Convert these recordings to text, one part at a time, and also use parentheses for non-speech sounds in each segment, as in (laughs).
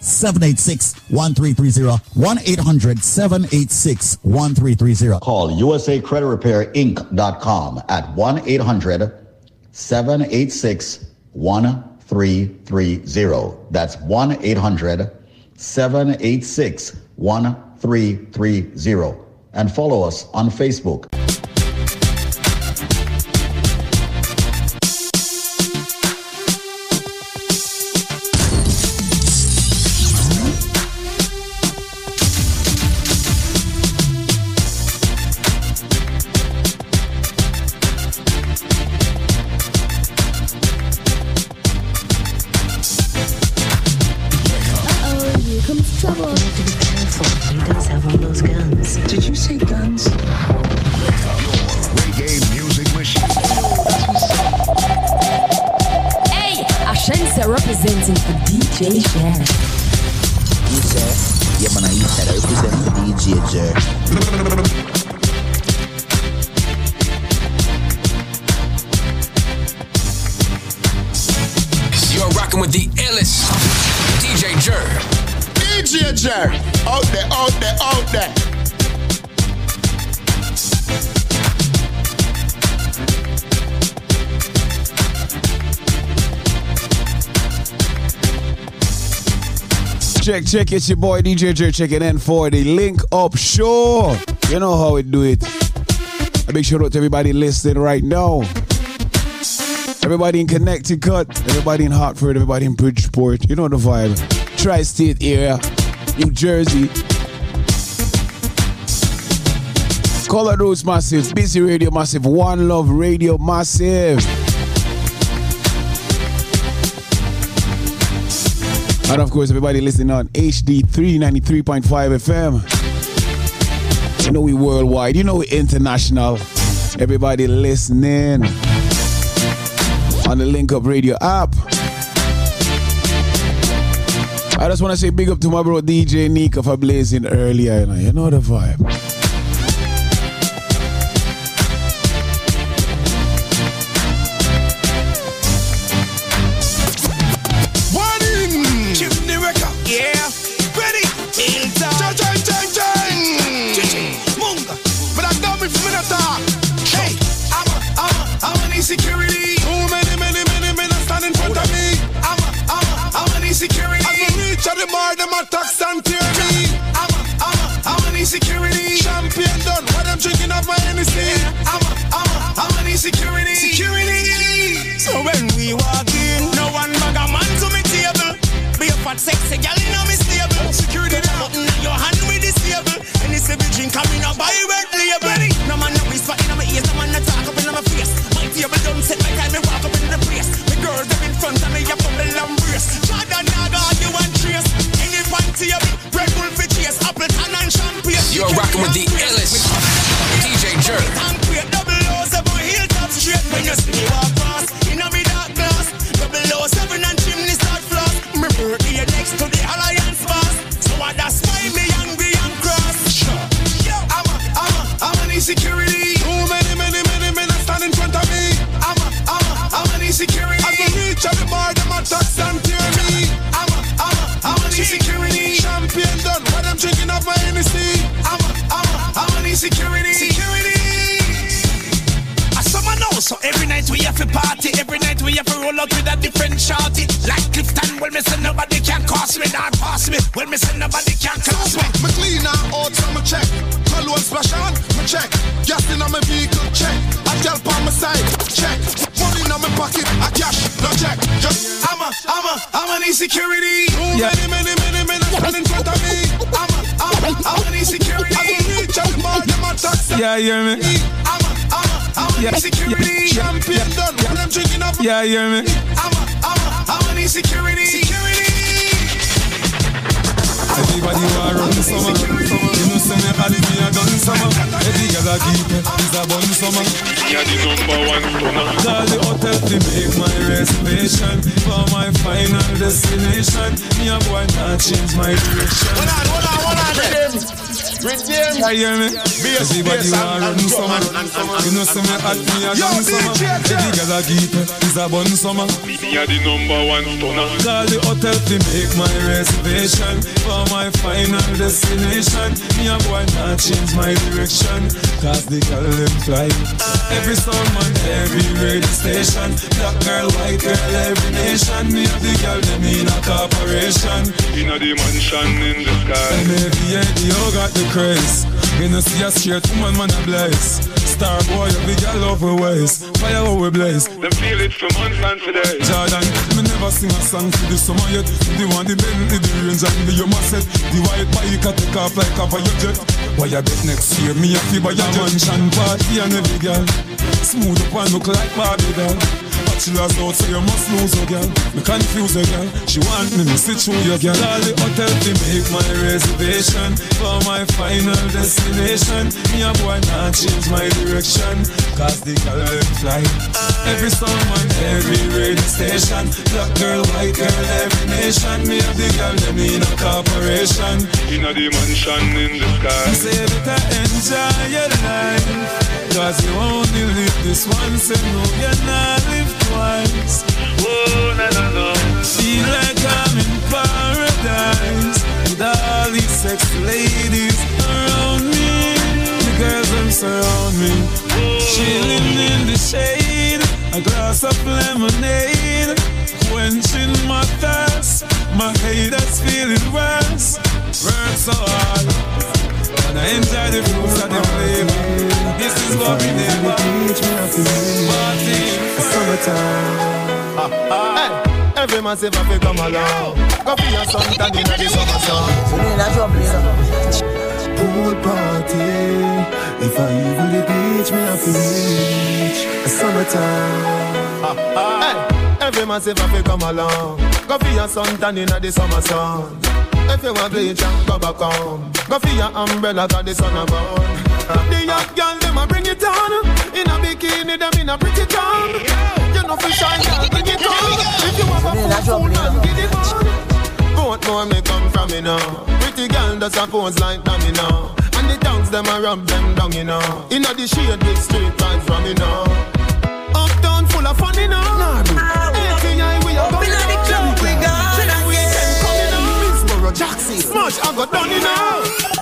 1-800-786-1330. 1-800-786-1330. Call USA Credit Repair Inc.com at 1-800-786-1330. That's 1-800-786-1330. And follow us on Facebook. Check, check, it's your boy DJ Jer checking in for the link up show. You know how we do it. Big shout out to everybody listening right now. Everybody in Connecticut, everybody in Hartford, everybody in Bridgeport. You know the vibe. Tri state area, New Jersey. Color Massive, Busy Radio Massive, One Love Radio Massive. And of course, everybody listening on HD 393.5 FM. You know we worldwide, you know we international. Everybody listening on the Link Up Radio app. I just want to say big up to my bro DJ Nika for blazing earlier. You know, you know the vibe. I'm insecurity. Champion done. Why them drinking off my Hennessy? I'm a, I'm a, I'm an insecurity. Security. So when we walk in, no one bag a man to me table. Be a fat sexy gal in me stable. Security the button in your hand with this table. And it's a big drink coming up by party, every night we have to roll out with a different shorty. Like Clifton, well, me say nobody can cross me, not pass me. Well, me say nobody can cost me. Me clean out, so me check. Cologne splash on, me check. Gas in on my vehicle, check. I tell on my side, check. Money in my pocket, I cash, no check. Just, I'm a, I'm a, I'm an insecurity. Too Yeah. many, many, many men are in front of me. I'm a, I'm a, I'm an insecurity. I can reach out the bar, them attacks. Yeah, you hear me? I'm a, I'm a, I'm an Yeah, insecurity. yeah, Champion yeah, done, when I'm drinking up. Yeah, you hear me? I'm a, I'm a, I'm an insecurity. Security. Everybody want run summer. You know, say me had it, me a gun summer. Every girl I keep it is a bun summer. You're the number one stunner. Call the hotel to make my reservation for my final destination. Me a boy not change my direction. Hold on, hold on, hold on. Redeem. I hear me. Bass, Everybody want and- run summer. drum and- and- You know some me hot me a Yo, summer. Every girl a keep it is a bun summer. Me are the number one stunner. Call the hotel to make my reservation for my final destination. Me a boy not change my direction, cause the girl them fly. Every sound man, every radio station. Black girl, white girl, every nation. Me have the girl them in a corporation. In a the mansion in the sky. And every idea got the craze. You know see a straight woman, man a blaze. Star boy, every girl over waist. Fire how we blaze. Them feel it for months and for days. Jordan, me never sing a song for the summer yet. The one, the Bentley, the range and the Yuma set. The white bike can take off like your jet. Why you bet next year? Me a feel by your mansion party and every girl. Smooth up and look like Barbie doll. Bachelor's out, so you must lose a girl. Me confuse her, girl. She want me, me sit through your girl. All the hotel to make my reservation for my final destination. Me a boy not change my direction, cause the girl them fly. Every song man, every radio station. Black girl, white girl, every nation. Me have the girl them in a corporation. In a the mansion in the sky. Say better enjoy your life Cause you only live this once and no you not live twice. Oh na na na. Feel like I'm in paradise With all these sexy ladies around me. The girls them surround me. Chilling in the shade A glass of lemonade. Quenching my thirst My haters feeling worse. Work so hard and I enjoy the fruits of the flavor. This is what we never Party. Summertime. Hey, every man say fi come along. Go for your sun tan inna the summer sun. Pool party. If I even the beach, me have to reach. A summertime. Hey, every man say fi come along. Go for your sun tan inna the summer sun. If you want bleach, go back home. Go for your umbrella 'cause the sun a burn. The young girl them a bring it on. In a bikini them in a pretty town. You know fi shine girl bring it on. If you have a food and get it on. Vote more me come from me now. Pretty girl does a pose like dummy now. And the tongues them a rub them down you know. Inna the shade with street vibes from me now. Uptown full of fun you know. Nah, Jackson, Smash, I got done you know.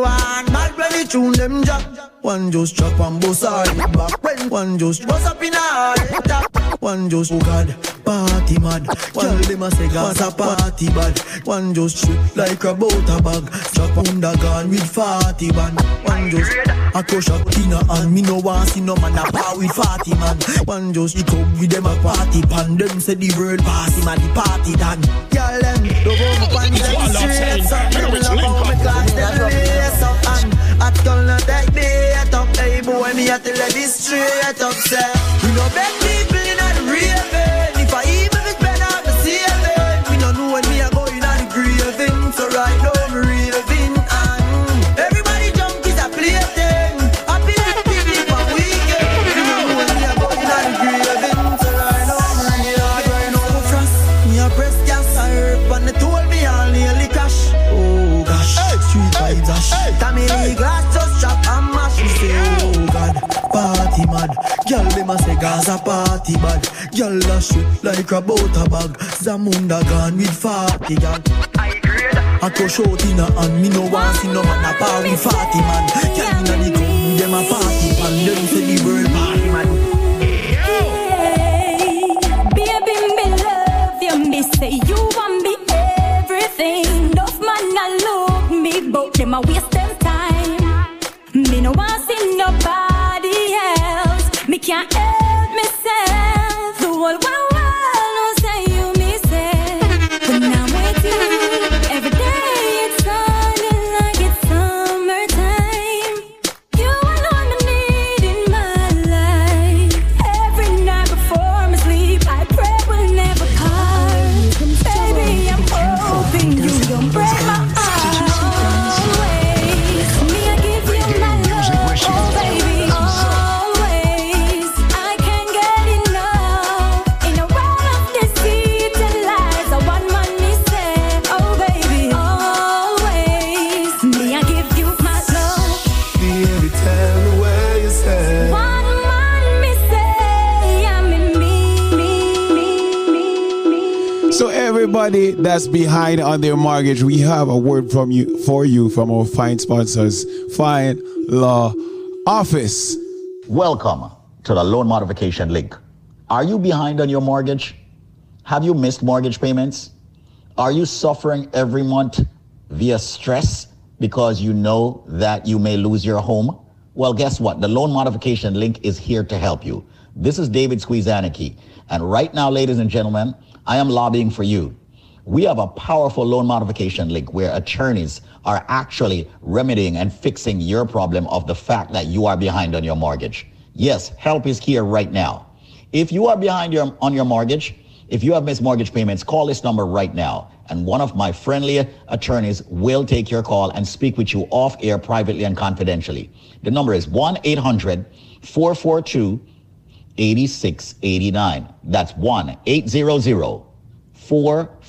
Go on, bad when tune them jack. One just chop and bust the back. When one just bust up in a top. One just oh God, party mad. One them a say gas a party bad. One just shoot like a boat a bag. Chop on the gun with forty man. One just a crush a tina and me no want see no man a power with forty man. One just it up with them a party pan. Them say the world pass him a the party done. Girl them how me pants them straight Tell you this straight up say. We no beg Girl say Gaza party bad. Girl a shoot like a butter bag. Zamunda gone with forty gal. I go short in her hand, me no want see no man a par with forty man. Girl inna the club, them a party pan. Them say the world party man. Baby, me love you. Me say you want me everything. Enough man a look me, but them a waste them time. Me no want see nobody else. Me can't help myself. The whole world Everybody that's behind on their mortgage, we have a word from you for you from our fine sponsors, Fine Law Office. Welcome to the loan modification link. Are you behind on your mortgage? Have you missed mortgage payments? Are you suffering every month via stress because you know that you may lose your home? Well, guess what? The loan modification link is here to help you. This is David Squeezaniki. And right now, ladies and gentlemen, I am lobbying for you. We have a powerful loan modification link where attorneys are actually remedying and fixing your problem of the fact that you are behind on your mortgage. Yes, help is here right now. If you are behind your, on your mortgage, if you have missed mortgage payments, call this number right now. And one of my friendly attorneys will take your call and speak with you off air privately and confidentially. The number is 1 800 442 8689. That's 1 800 442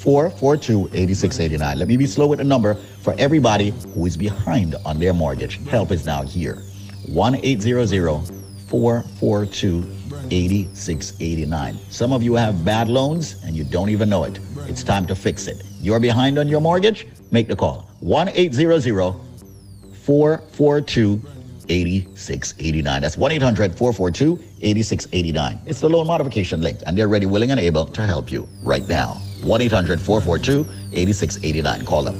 442 8689. Let me be slow with the number for everybody who is behind on their mortgage. Help is now here. 1 800 442 8689. Some of you have bad loans and you don't even know it. It's time to fix it. You're behind on your mortgage? Make the call. 1 800 442 8689. That's 1 800 442 8689. It's the loan modification link, and they're ready, willing, and able to help you right now. 1 800 442 8689. Call them.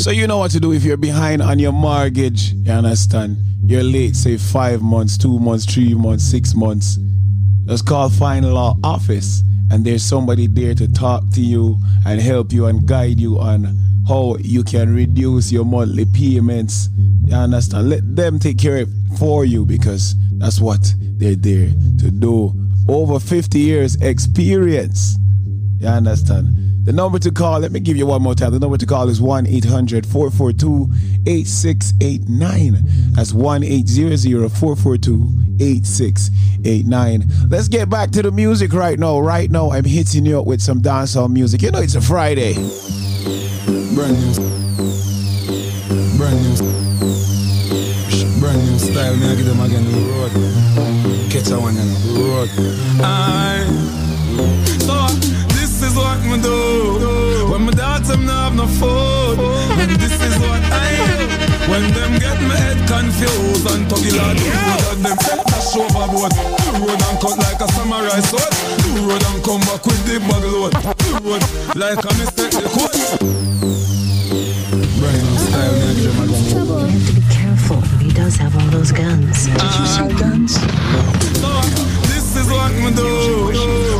So you know what to do if you're behind on your mortgage. You understand? You're late, say five months, two months, three months, six months. Let's call Fine Law Office, and there's somebody there to talk to you and help you and guide you on how you can reduce your monthly payments. You understand? Let them take care of it for you because that's what they're there to do. Over 50 years experience. You understand? The number to call, let me give you one more time. The number to call is 1 800 442 8689. That's 1 800 442 8689. Let's get back to the music right now. Right now, I'm hitting you up with some dancehall music. You know, it's a Friday. Brand new. Brand new style, me I give them again the road. Catch a one in the road. I. So this is what me do. When my daughter me have no food. And this is what I do. When them get my head confused and tuggy lad and them set dash overboard. The road and cut like a samurai sword. The road and come back with the bag load. The road like a mistake the. Brand new style, me I give them again. You have to be careful. He does have all those guns. Did you say uh, guns? So, this is what me do.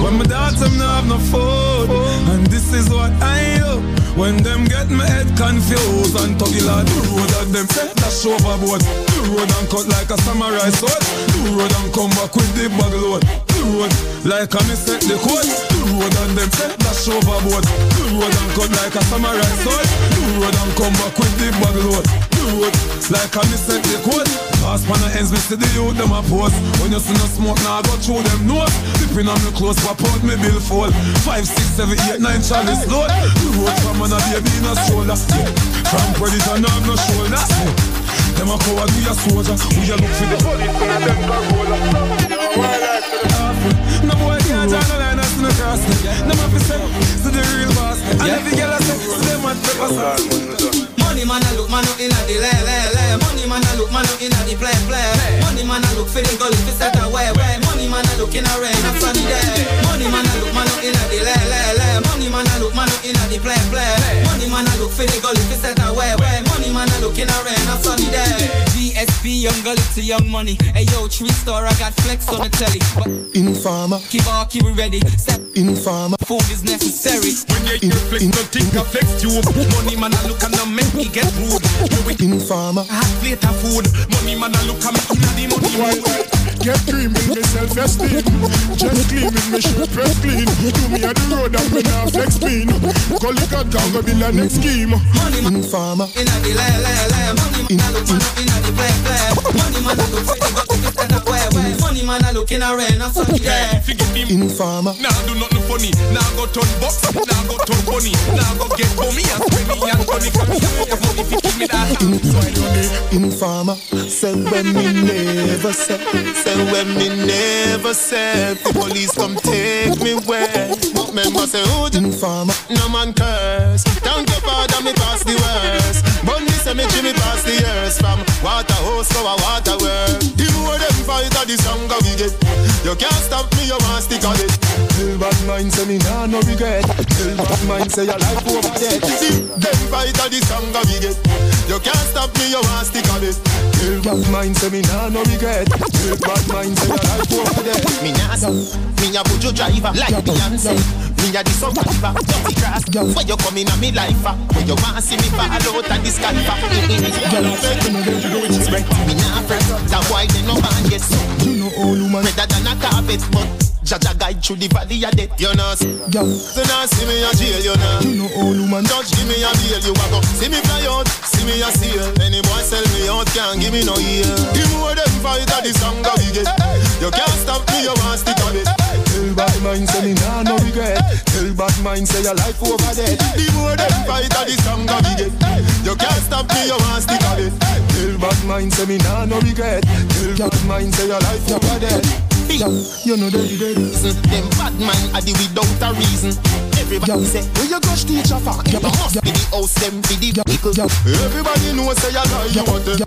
When my daughter me have no food. And this is what I do. When them get my head confused and tuggy like the road and them set dash overboard. The road and cut like a samurai sword. The road and come back with the bag load. The road like a me set the code. The road and them set dash overboard. The road and cut like a samurai sword. The road and come back with the bag load. The road like a me set the code. Pass pan the ends, see the youth them a pose. When you see no smoke, now I go through them nose. Dipping on me clothes, pop out me bill fall. Five, six, seven, eight, nine, chalice load. The road from man a baby in a stroller. From predator, now I'm no shoulder. Them a coward, we a soldier. We a look for the police and them back No boy can't draw no line, that's no cross. Them have to say, to the real boss. And every girl I say, to them want pepper Money man a look man up inna the le le le. Money man a look man up inna the play play. Money man a look for the gully fi set away way. Money man a look inna rain a sunny day. Money man a look man up inna the le le le. Money man a look man up inna the play play. Money man a look for the gully fi set away way. Money man a look inna rain a sunny day. GSP young gully to young money. Hey yo, tree store I got flex on the telly. But Informer, keep on keep it ready. Step informer, food is necessary. When you hear flex, don't think I flex you. Money man a look and I make me get rude. You with informer. hot plate of food. Money man a look at me inna the money mood. Get cream in me self-esteem Just clean with me shirt press clean Do me at the road and me nah flex clean Call it God can go build a next scheme Money man Informer, inna the le le le. Money man a look man up inna the play play. Money man a look for the way. Money man a look inna rain a sunny day. Forget him. informer, Nah do nothing funny. Nah go turn box. Nah go turn bunny. Nah go get bummy and penny and funny. Come here, your money fi give me that. So I do this. informer. Say when me never say, Say when me never said the police come take me where But member say who the informer, no man curse. Thank your father me pass the worst. But me say me Jimmy pass the years. From water hose to a water work The more them fight the stronger we get. You can't stop me you want stick on it. Tell bad mind say me nah no regret. Tell bad mind say your life over dead. Them fight the stronger we get You can't stop me you want stick on it Tell bad mind say me nah no regret. Tell bad mind say your life over dead. Me nah stop, me a buju driver like Beyonce. Me a the survivor, dirty grass. Where you coming on me life? ah? Where you want see me fall out of the sky? ah? Me nah fret, that why they no man so. You know all woman, Better than a carpet, but Jaja guide through the valley of death. You know, see. girl. So now see me a jail, you know. You know all woman, Judge give me a bail, you a go See me fly out, see me a sail Any boy sell me out, can't give me no ear The more them fight, the stronger we get You can't stop me, you want stick on it Tell bad mind say me nah no regret. Tell bad mind say your life over dead. The more them fight, the stronger we get You can't stop me, you want stick on it Tell bad mind say me nah no regret. Tell bad mind say your life over dead. Girl, you know dirty dirty. Listen, Them bad man are the without a reason Everybody say, Where you crush teacher for? you must be the house, them be the vehicle Everybody know what say you lie, you want it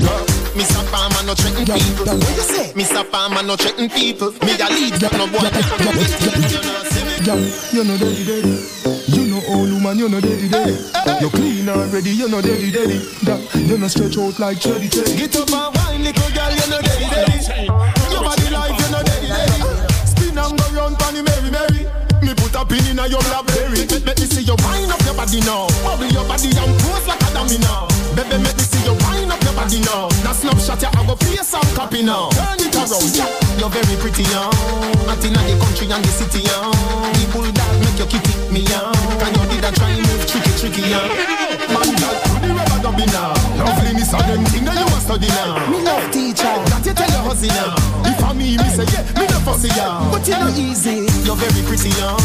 Mr. Palmer no threaten people What you say? Mr. Palmer no threaten people Me a lead, no boy You know, see me Girl, you know dirty dirty. You know all woman, you know dirty dirty. You clean already, you know dirty dirty. You know stretch out like cherry cherry. Get up and wine, little girl, you know daddy daddy. Pin in your blackberry. Make me see you wind up your body now. Bubble your body and pose like a dummy now. Baby, make me see you wind up your body now. Now snapshot ya, I go face and copy now. Turn it around, yeah. You're very pretty, young. Out in the country and the city, young. The bulldog make your kitty me, young. And you did a try move tricky, tricky, young. Man, girl, do the rubber dubbing now. Loveliness and them thing that you a study now. Me love teacher, That you tell your husband now. If I me, me say yeah, me no fussy ya. but you know easy. You're very pretty young.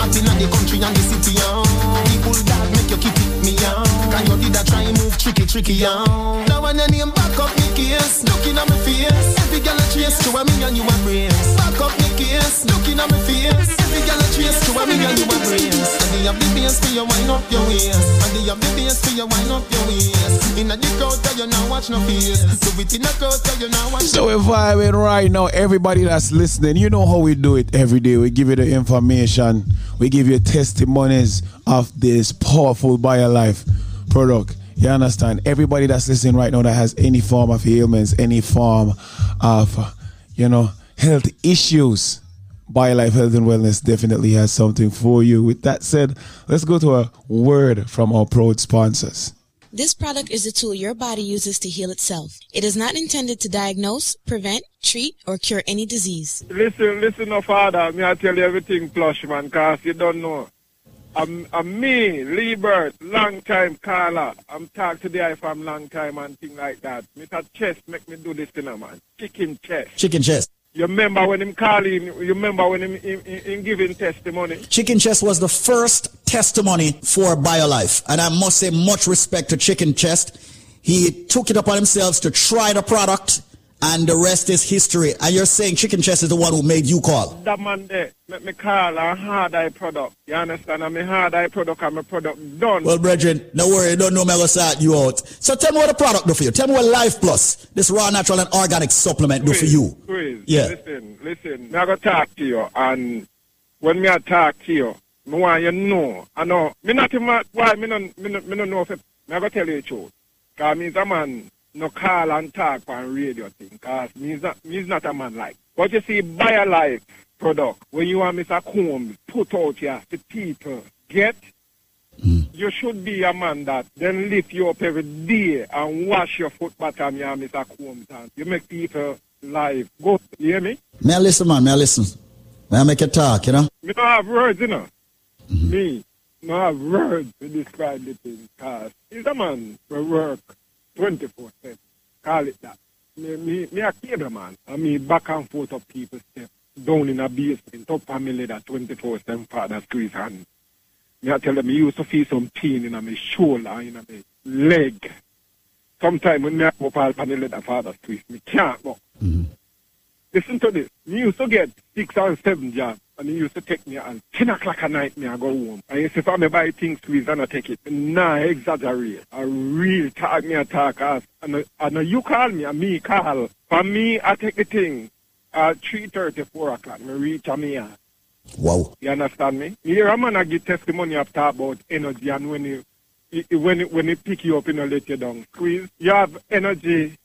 Out in the country and the city young. People that make you keep it me young. Can you did a try move tricky tricky young. Now when your name back up me case, looking at me face. Every girl a trace to a me and you embrace. Back up me case, looking at me face. Every girl a trace to a me and you embrace. And they have the bass for you wind up your waist. And they have the bass for you wind up your waist. You. So we're vibing right now. Everybody that's listening, you know how we do it every day. We give you the information. We give you testimonies of this powerful BioLife product. You understand? Everybody that's listening right now that has any form of ailments, any form of, you know, health issues, BioLife Health and Wellness definitely has something for you. With that said, let's go to a word from our proud sponsors. This product is a tool your body uses to heal itself. It is not intended to diagnose, prevent, treat, or cure any disease. Listen, listen, no father. Me I tell you everything plush, man, cause you don't know. I'm, I'm me, Lee Bird, long time caller. I'm talk to the eye from long time and thing like that. Me that chest make me do this thing, man. Chicken chest. Chicken chest. You remember when him calling, you remember when him, him, him, giving testimony? Chicken Chest was the first testimony for BioLife. And I must say much respect to Chicken Chest. He took it upon himself to try the product and the rest is history. And you're saying Chicken Chest is the one who made you call. That man there, make me call a hard eye product. You understand? I'm a hard eye product I'm a product done. Well, brethren, don't worry, don't know me, I'm going to start you out. So tell me what the product do for you. Tell me what Life Plus, this raw, natural, and organic supplement do for you. Chris, Yeah. listen, listen. Me I go talk to you and when me I talk to you, me want you know. I know. Me not even, why me no, me no, me no know if it, me I go tell you the truth. Cause me's a man no call and talk on radio thing. Cause me's not, me's not a man like. But you see, BioLife product, when you are Mr. Combs put out here to people, get, hmm. you should be a man that then lift you up every day and wash your foot bottom, yeah, Mr. Combs. And you make people life go. You hear me? May I listen, man? May I listen? May I make a talk, you know? Me don't have words, you know. Mm-hmm. Me, no have words to describe the thing. Cause he's a man for work 24-7. Call it that. Me, me, me a cable man. And me back and forth up people's step. Down in a basement, up family that 24-7 father squeeze hand. Me I tell them, me used to feel some pain in my shoulder, in my leg. Sometimes when me go up all the leather father squeeze, me can't go. Mm-hmm. Listen to this. Me used to get six or seven jobs, and he used to take me at 10 o'clock at night, me I go home. And he say, if I me buy things squeeze and I take it, nah, exaggerate. I real talk me a talk as, and, I- and you call me, and me call. For me, I take the thing at 3.30, 4 o'clock, me reach a me. Wow. You understand me? Me hear a man I give testimony after about energy and when you he- he- when it, when it pick you up, you know, let you down. Squeeze. You have energy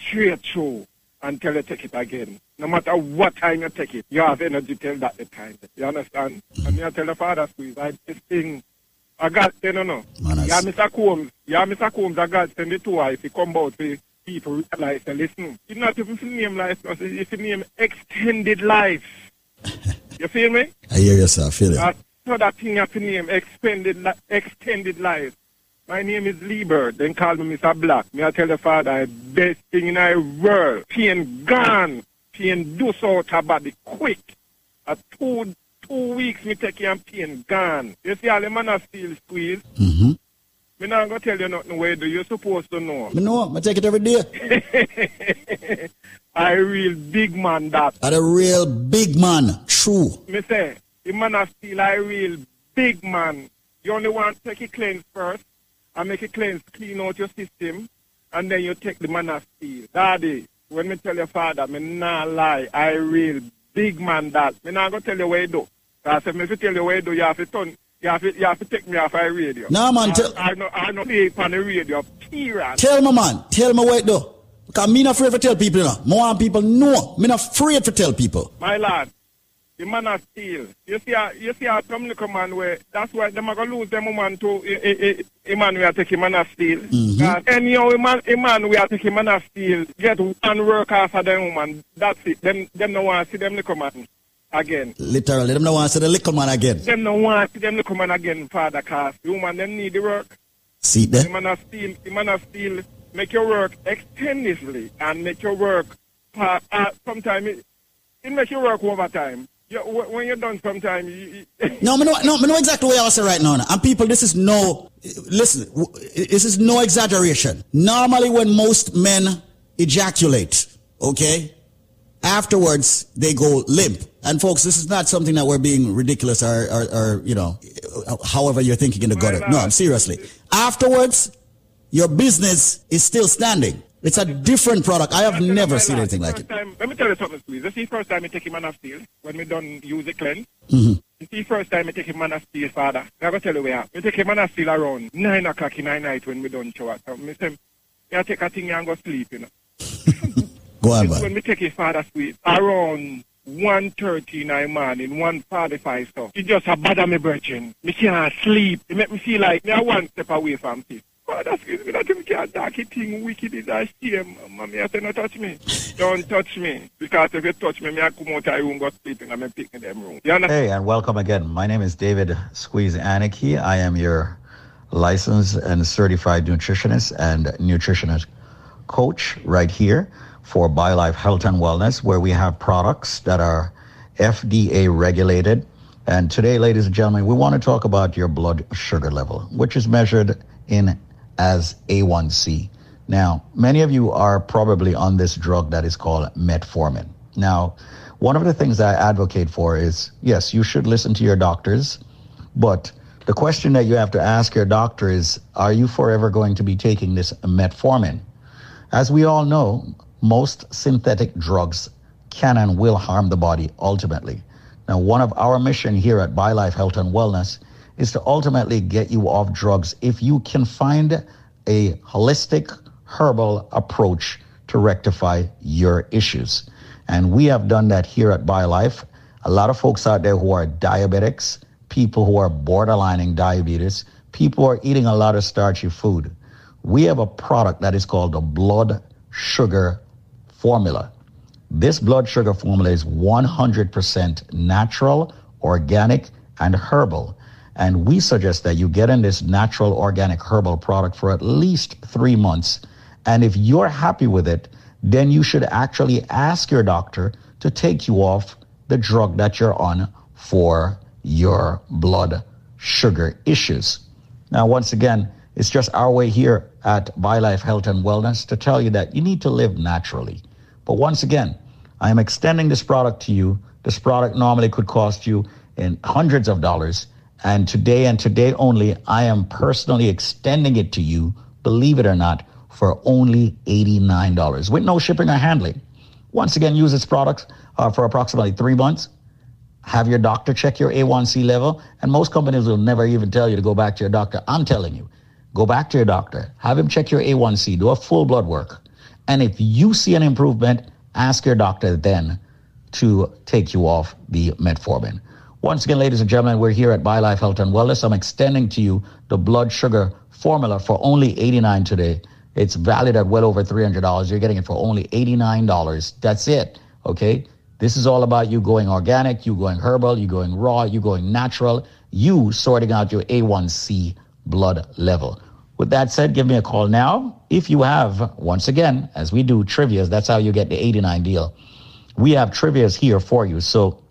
straight through until you take it again. No matter what time you take it, you have energy till that the time. You understand? And me I tell the father squeeze, I this thing I got you know no. Yeah, Mr. Combs, yeah, Mr. Combs, I got send it to her if he come out to people realize and listen. It's not even for name life, it's for name extended life. (laughs) you feel me? I hear yourself, feel it. Uh, so that thing have to name extended li- extended life. My name is Lee Bird. Then call me Mr. Black. Me I tell the father, best thing in the world. Pain gone. Pain do so out her body quick. A two two weeks me take you and pain gone. You see all the man a still squeeze. Mm-hmm. Me not gonna tell you nothing where do you supposed to know. Me know, I take it every day. (laughs) I real big man that. I'm a real big man. True. Me say, the man a still a real big man. You only want to take it cleanse first and make it cleanse, clean out your system, and then you take the man of steel. Daddy, when me tell your father, me not lie, I real big man that. Me not gonna tell you what you do. Because if me tell you what you do, you have to turn, you have to, you have to take me off the radio. Nah, man, I, tell- I, know, I know it on the radio, period. Tell me, man. Tell me what it do. Because me not afraid to tell people, you know. Want people know. Me not afraid to tell people. My lad, the man of steel. You see, a, you see, a some little man where that's why them are gonna lose them woman to a, a, man we are taking man of steel. Mhm. Cause anyhow, a man, a man we are taking man of steel get one work after them woman. That's it. Them, them no want to see them little man again. Literally, them no want to say the little man again. Them no want to see them little man again, father. Cause the woman them need the work. See The there? man of steel, the man of steel, make your work extensively and make your work. Uh, uh, sometimes it, it make your work overtime. You, when you're done, sometimes you, (laughs) No, me know, no, know exactly what I was saying right now. And people, this is no, listen, this is no exaggeration. Normally when most men ejaculate, okay, afterwards they go limp. And folks, this is not something that we're being ridiculous or, or, or you know, however you're thinking in the gutter. No, I'm seriously. Afterwards, your business is still standing. It's a different product. I have never seen anything like it. Time, let me tell you something, please. This is the first time I take him man of steel when we done use it cleanse. Mhm. This is the first time I take him man of steel, father. I'm going to tell you where. I take him man of steel around 9 o'clock in the night when we done shower. So I say, I take a thing and go sleep, you know. (laughs) Go on, man. when we take his father sweet around 1.30 in the morning, 1.45 so. It just a bother me virgin. Me can't sleep. It make me feel like me a one step away from this. That's me him can't it thing wicked is shame. Eh, mommy, I say no touch me. Don't touch me. Because if you touch me, me I come out of the room, go sleep and I'm them room. You? Hey, and welcome again. My name is David Squeeze Anarchy. I am your licensed and certified nutritionist and nutritionist coach right here for BioLife Health and Wellness, where we have products that are FDA regulated. And today, ladies and gentlemen, we want to talk about your blood sugar level, which is measured in as A1C. Now, many of you are probably on this drug that is called metformin. Now, one of the things I advocate for is yes, you should listen to your doctors, but the question that you have to ask your doctor is are you forever going to be taking this metformin? As we all know, most synthetic drugs can and will harm the body ultimately. Now, one of our mission here at BioLife Health and Wellness is to ultimately get you off drugs if you can find a holistic herbal approach to rectify your issues. And we have done that here at BioLife. A lot of folks out there who are diabetics, people who are borderlining diabetes, people who are eating a lot of starchy food. We have a product that is called the blood sugar formula. This blood sugar formula is 100% natural, organic, and herbal. And we suggest that you get in this natural, organic, herbal product for at least three months. And if you're happy with it, then you should actually ask your doctor to take you off the drug that you're on for your blood sugar issues. Now, once again, it's just our way here at BioLife Health and Wellness to tell you that you need to live naturally. But once again, I am extending this product to you. This product normally could cost you in hundreds of dollars. And today and today only, I am personally extending it to you, believe it or not, for only $89 with no shipping or handling. Once again, use this product uh, for approximately three months. Have your doctor check your A1C level. And most companies will never even tell you to go back to your doctor. I'm telling you, go back to your doctor, have him check your A1C, do a full blood work. And if you see an improvement, ask your doctor then to take you off the metformin. Once again, ladies and gentlemen, we're here at BioLife Health and Wellness. I'm extending to you the blood sugar formula for only 89 today. It's valued at well over $300. You're getting it for only $89. That's it. Okay. This is all about you going organic, you going herbal, you going raw, you going natural, you sorting out your A1C blood level. With that said, give me a call now. If you have, once again, as we do trivias, that's how you get the 89 deal. We have trivias here for you. So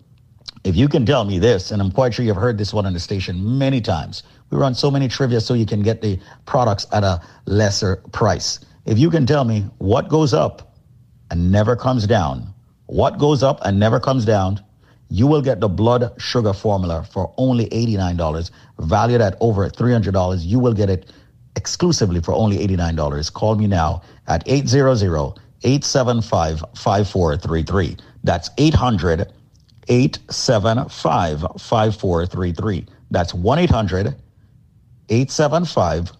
if you can tell me this, and I'm quite sure you've heard this one on the station many times, we run so many trivia so you can get the products at a lesser price. If you can tell me what goes up and never comes down, what goes up and never comes down, you will get the blood sugar formula for only $89, valued at over $300. You will get it exclusively for only $89. Call me now at 800-875-5433. That's 800 875 5433. That's 1 800 875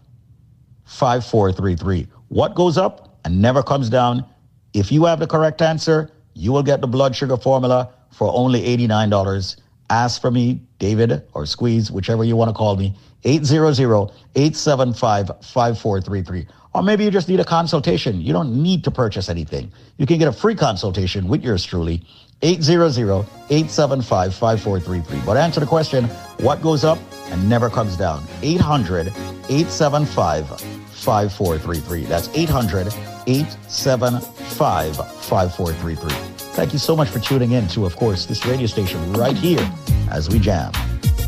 5433. What goes up and never comes down? If you have the correct answer, you will get the blood sugar formula for only $89. Ask for me, David or Squeeze, whichever you want to call me, 800-875-5433. Or maybe you just need a consultation. You don't need to purchase anything. You can get a free consultation with yours truly, 800-875-5433. But answer the question, what goes up and never comes down? 800-875-5433. That's 800-875-5433. Thank you so much for tuning in to, of course, this radio station right here as we jam.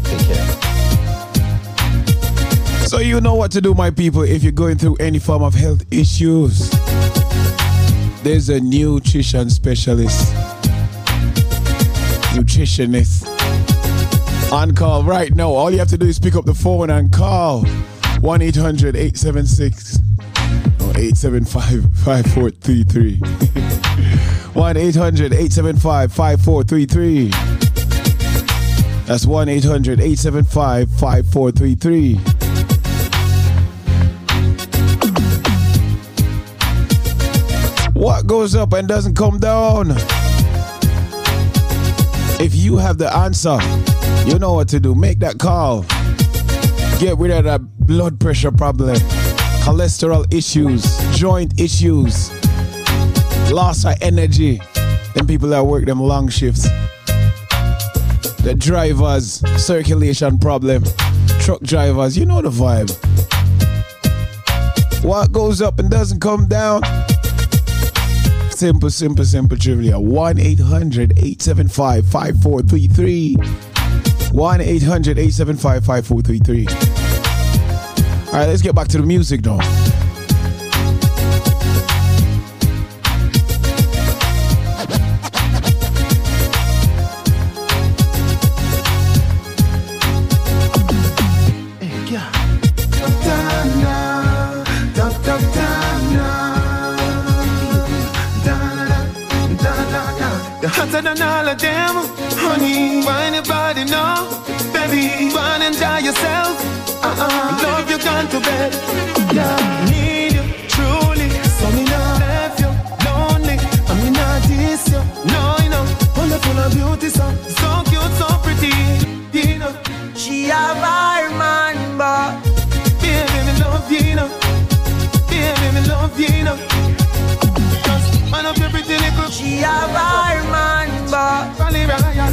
Take care. So you know what to do, my people, if you're going through any form of health issues. There's a nutrition specialist, nutritionist on call right now. All you have to do is pick up the phone and call 1 800 876 875 5433. (laughs) 1 800 875 5433. That's 1 800 875 5433. What goes up and doesn't come down? If you have the answer, you know what to do. Make that call. Get rid of that blood pressure problem, cholesterol issues, joint issues, loss of energy. Them people that work them long shifts. The drivers, circulation problem, truck drivers, you know the vibe. What goes up and doesn't come down? Simple, simple, simple trivia. 1 800 875 5433. 1 800 875 5433. All right, let's get back to the music though. All of them, honey. Why anybody know? Baby, wanna enjoy yourself. Uh-uh. Love you gone to bed. Yeah, need you truly. So me not left you lonely. I me not diss you. No, you know, full of beauty, so so cute, so pretty. You know, She a bar man, but baby, me love you, you know. Baby, me love you, you know. Just man up your pretty little. She a bar man, but Valley Royal.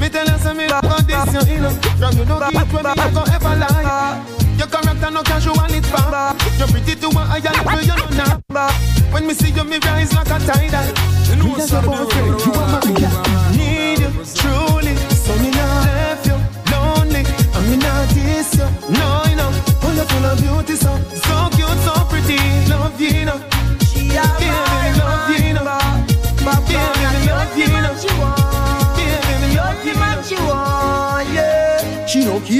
Me tell you some me back on this, you know. From you don't get when me a go ever lie. Your character no casual, it's far. You're pretty to a higher level, you know now. When me see you, me rise like a tidal. You know what's up, you are my Need you truly, so me not left you lonely. And me not diss you, no, you know. All you full of beauty, so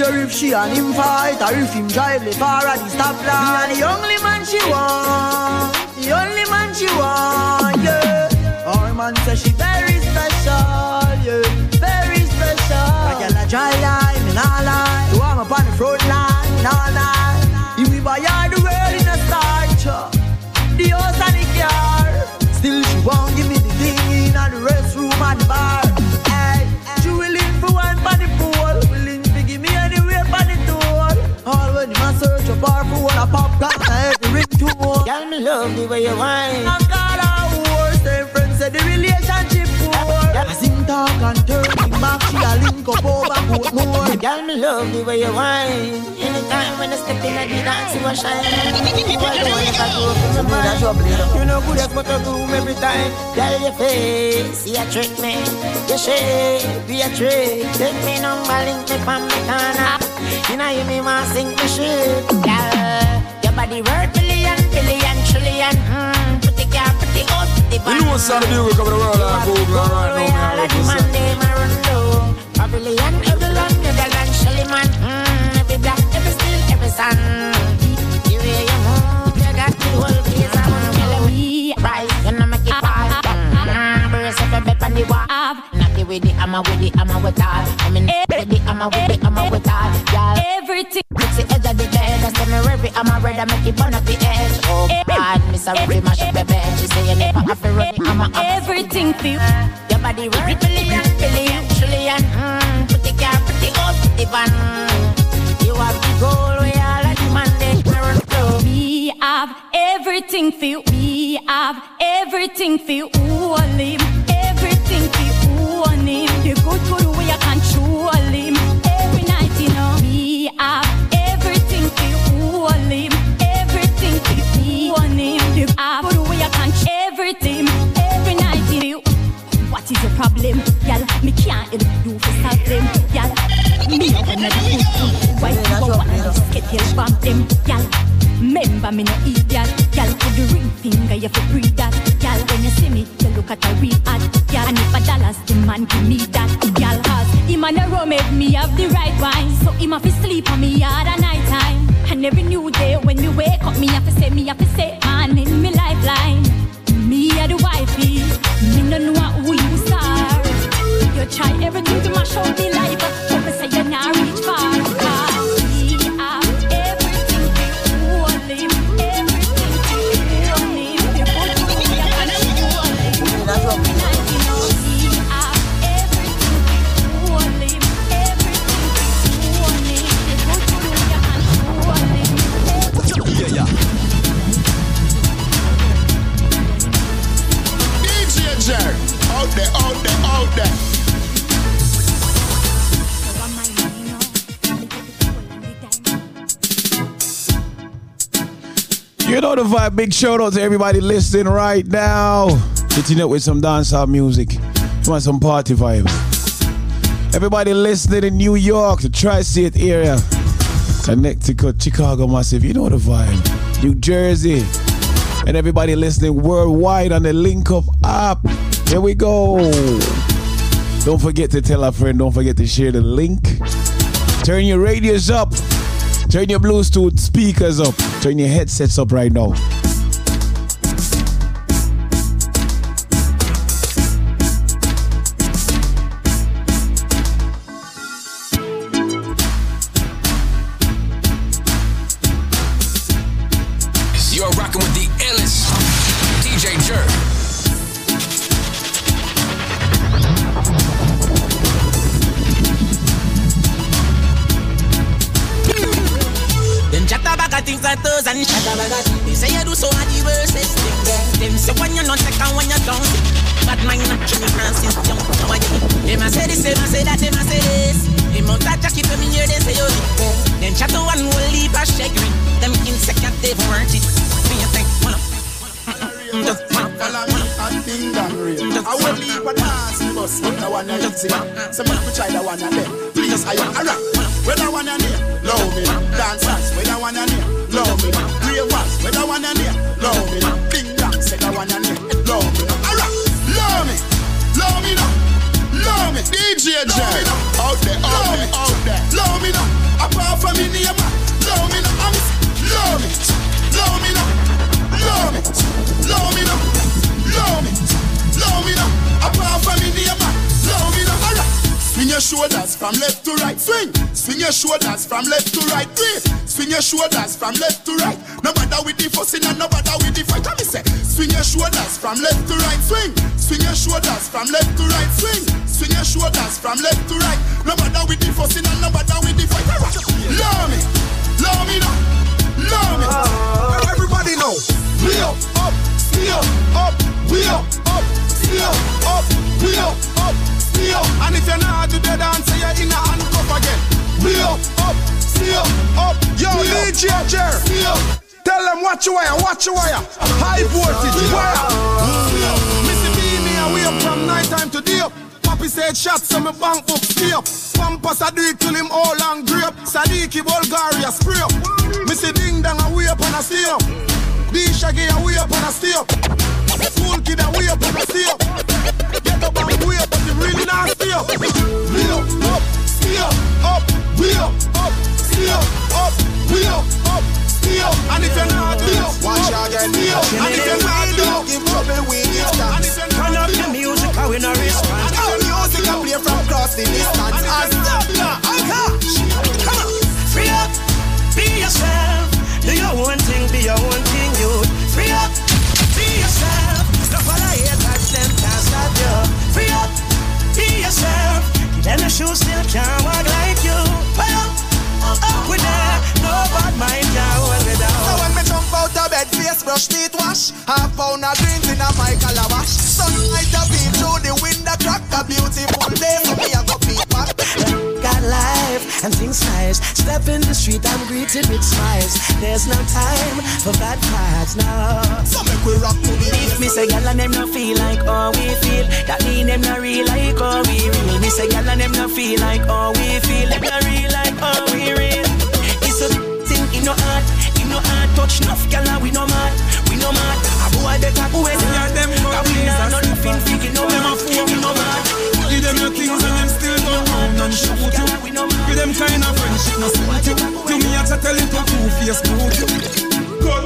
care if she and him fight or if him drive the car at the stoplight. Me the only man she want, the only man she want, yeah. Our man say she very special, yeah, very special. Like a dry line, me nah lie. You want me on the front line, nah lie. If we buy her the world in a starch, uh, the house and the car. Still she won't give me the thing in the restroom and the bar. Ringtone. Girl, me love the way you whine. I got a war, same friends said the relationship poor. As him talk and turn him back, she a link up over both more. Girl, me love the way you whine. Anytime when I step in at the dance, you a shine. You alone, you can go from. You know good as but a room every time. Girl, your face, you trick me. Your shape, be a trick. Take me number, link me from me corner. You know you me want sing me shit. Girl, your body worth billion, billion, trillion. Mm, pretty car, pretty old, pretty van. You know what's on the music of the world like Google right now, man. Love Man, this. they my run down. Babylon, Babylon, Netherlands, Shelly man. Mm, every black, every steel, every sun. The way you move, you got the whole place on. Me, right, you know make it fall. Mm, burst up bed on the wall. Naughty with the hammer, with the hammer, with all. I mean, with the hammer, with the red, I make it burn up the edge. Oh God, Miss a Ruby mash up the bed. She say you never have to run the hammer, Everything feel. your body worth billion, billion, trillion. Mm, pretty car, pretty old, pretty van. You have the gold, we all are demanding. We have everything feel. We have everything feel. All him. Problem, y'all? Me can't help you for solve them, y'all. Me no wanna do good. Why you go wanna just get help from them, y'all? Remember me no idiot, y'all. Put the ring finger, you fi breathe that, y'all. When you see me, you look at a real ad, y'all. And if a dollars demand, give me that, y'all. Cause him and the rum me have the right wine, so him have to sleep on me hard at night time. And every new day when me wake up, me have to say, me have to say, man in me lifeline. Me a the wifey, me no know are. You try everything to mash up me life, You know the vibe. Big shout out to everybody listening right now. Hitting up with some dancehall music. You want some party vibes. Everybody listening in New York, the tri-state area, Connecticut, Chicago, massive. You know the vibe. New Jersey, and everybody listening worldwide on the Link Up app. Here we go. Don't forget to tell a friend. Don't forget to share the link. Turn your radios up. Turn your Bluetooth speakers up. Turn your headsets up right now. Brush, teeth wash Half pound of greens in a my calabash Sunlight a beat through the window crack A beautiful day, so me a go peep back Got life and things nice. Step in the street, I'm greeted with smiles. There's no time for bad vibes now. So make we rock to the If me say gyal and them no feel like how we feel, that mean them no real like how we real. Me say gyal and them no feel like how we feel, them no real like how we real. Touch enough and we no mad, we no mad. A boy better go and Yeah, them Cause we Jesus, nah no nothing know Them a mad, fool. you know mad. Give them your things and them still don't round and shoot you. Give them kind of friendship, no suit you. To me, I tell it to two face boot you. Good.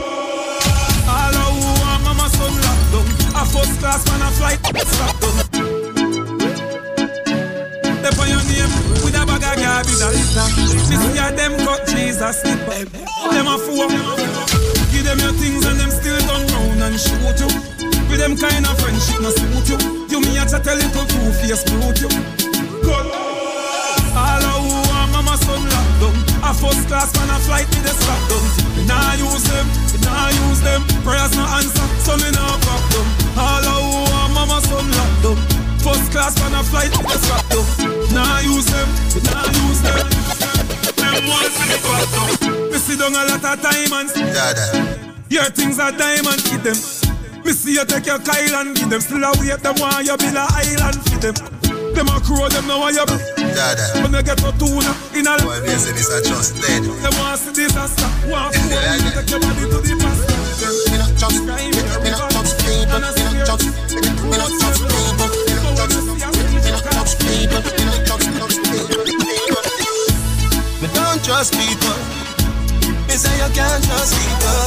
All who want mama son locked down. A first class man a flight stop down. They on your name with a bag of garbage a litter. See a them cut Jesus slipper. Them a fool. Give them your things and them still don't round and shoot you. With them kind of friendship no suit you. You me a chat a little two face brute you. Good. All of who want mama son locked down. A first class man a flight with the strap down. Me nah use them, me nah use them. Prayers no answer, so me nah pop them. All of who want mama son locked down. First class man a flight the strap down. Nah use them, nah use them. Them ones with the down. Me sit down a lot of Yeah, that. Your things are diamond, hit them. Me see you take your Kyle and give them. Still a wait, them want you build a island fit them. Them a crow, them know why you Dada. When they get to tuna in a Boy, me say this a just dead. Them want see disaster. Want (laughs) you take your body to the pastor. Me not just, me, me not just people. Me not just, Me don't trust people. Me say you can't trust people.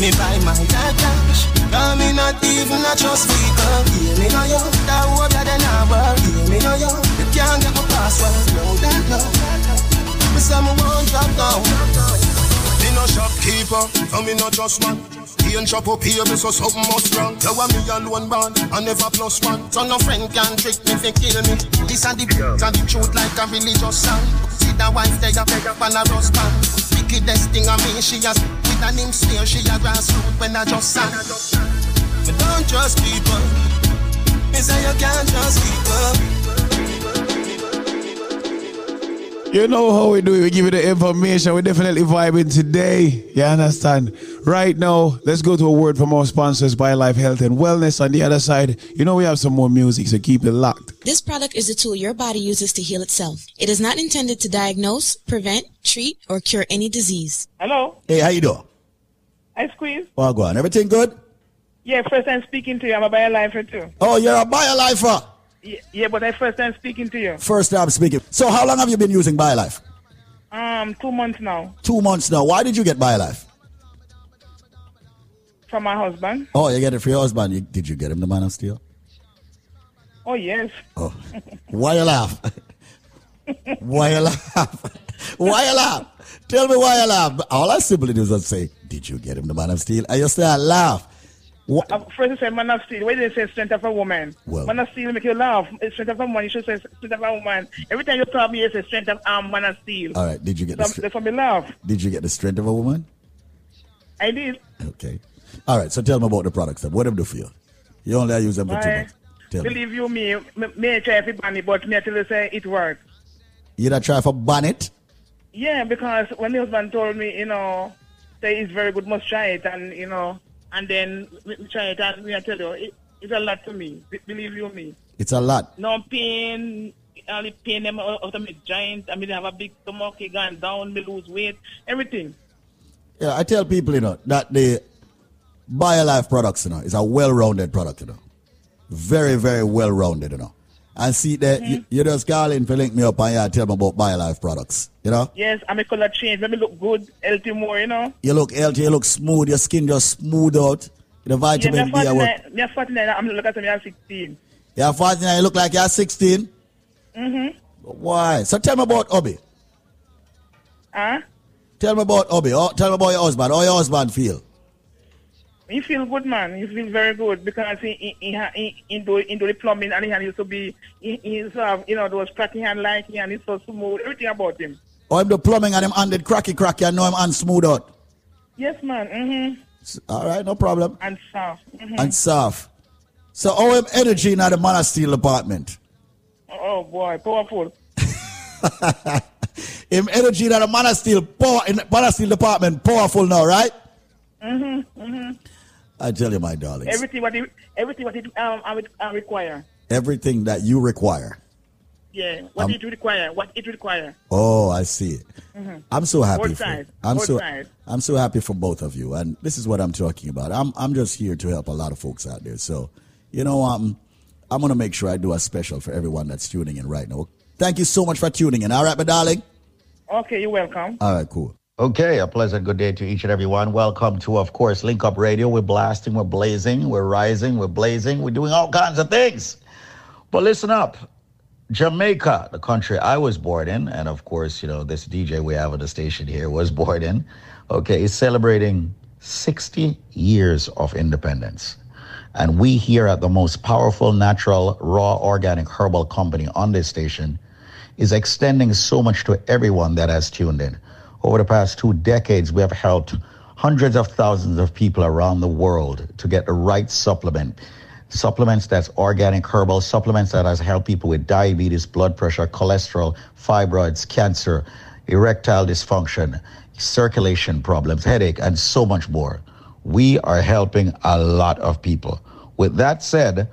Me buy my dad cash. Now me not even a trust people. Yeah, me know you. That hope that they not work. Yeah, me know you. You can't get my password. No, that no. Me say me won't drop down. Me no shopkeeper, no me no trust man. And shop up here, me so something must wrong. You want me alone band, I never plus one. So no friend can trick me, fi kill me. This and the and the truth like a religious song. See that wife there, up on a rust band. Wickedest thing I mean, she has with an name sneer, she a grassroots when I just sang. Me don't trust people. Me say you can't trust people. You know how we do it. We give you the information. We're definitely vibing today. You understand? Right now, let's go to a word from our sponsors, BioLife Health and Wellness. On the other side, you know we have some more music, so keep it locked. This product is a tool your body uses to heal itself. It is not intended to diagnose, prevent, treat, or cure any disease. Hello, Hey, how you doing? I squeeze. Oh, go on. Everything good? Yeah, first time speaking to you. I'm a biolifer too. Oh, you're a biolifer. Yeah, yeah, but I first time speaking to you. First time speaking. So how long have you been using BioLife? Um, two months now Two months now. Why did you get BioLife? from my husband. Oh, you get it for your husband. You, did you get him the Man of Steel? Oh yes. Oh. Why you laugh? (laughs) why you laugh? why you laugh? Tell me why you laugh. All I simply do is say, did you get him the Man of Steel? And you still laugh. Uh, first you say man of steel. Why did you say strength of a woman? Well- man of steel make you laugh. It's strength of a woman. You should say strength of a woman. Every time you talk me, you say strength of um man of steel. All right. Did you get the That's str- that's me laugh. Did you get the strength of a woman? I did. Okay. All right. So tell me about the products. Then. What them do for you? You only use them for two months. Tell me. Believe you me, me, me try ban but me tell you say it works. You not try for ban it? Yeah, because when the husband told me, you know, say it's very good, must try it, and you know, and then we we try it, and me I tell you, it, it's a lot to me. Be- Believe you me. It's a lot. No pain, only pain them out out of my joint. I mean, I have a big stomach, it gone down, me lose weight, everything. Yeah, I tell people, you know, that the BioLife products, you know, is a well-rounded product, you know. Very, very well-rounded, you know. And see that you, you just call in to link me up and you tell me about BioLife products, you know. Yes, I make color change. Let me look good, healthy more, you know. You look healthy, you look smooth, your skin just smooth out. The vitamin yeah, D, work. 49, me 49, I'm looking at me, I'm 16. You're 49, you look like you're 16. Mm-hmm. Why? So tell me about Obi. Huh? Tell me about Obi. Oh, tell me about your husband. How your husband feel? He feel good, man. He feel very good because he he he, he, he do he do the plumbing and he used to be he, he used to have you know those cracky hand like he and he's so smooth. Everything about him. Oh, him the plumbing and him handed cracky cracky. I know him hand smooth out. Yes, man. Mm-hmm. All right, no problem. And soft. Mm-hmm. And soft. So him energy in the man of steel department? oh boy, powerful. (laughs) him energy in the man of steel power in the man steel department powerful now, right? Mm-hmm. Mm-hmm. I tell you, my darling. Everything what he everything what it um I would I require. everything that you require. Yeah, what Um, it require, what it require. Oh, I see it. Mhm. I'm so happy Both for sides. I'm Both so sides. I'm so happy for both of you, and this is what I'm talking about. I'm I'm just here to help a lot of folks out there. So, you know, um, I'm gonna make sure I do a special for everyone that's tuning in right now. Thank you so much for tuning in. All right, my darling. Okay, you're welcome. All right, cool. Okay, a pleasant good day to each and every one. Welcome to, of course, Link Up Radio. We're blasting, we're blazing, we're rising, we're blazing, we're doing all kinds of things. But listen up. Jamaica, the country I was born in, and of course, you know, this DJ we have at the station here was (laughs) born in, okay, is celebrating 60 years of independence. And we here at the most powerful natural, raw, organic herbal company on this station is extending so much to everyone that has tuned in. Over the past two decades, we have helped hundreds of thousands of people around the world to get the right supplement. Supplements that's organic herbal, supplements that has helped people with diabetes, blood pressure, cholesterol, fibroids, cancer, erectile dysfunction, circulation problems, headache, and so much more. We are helping a lot of people. With that said,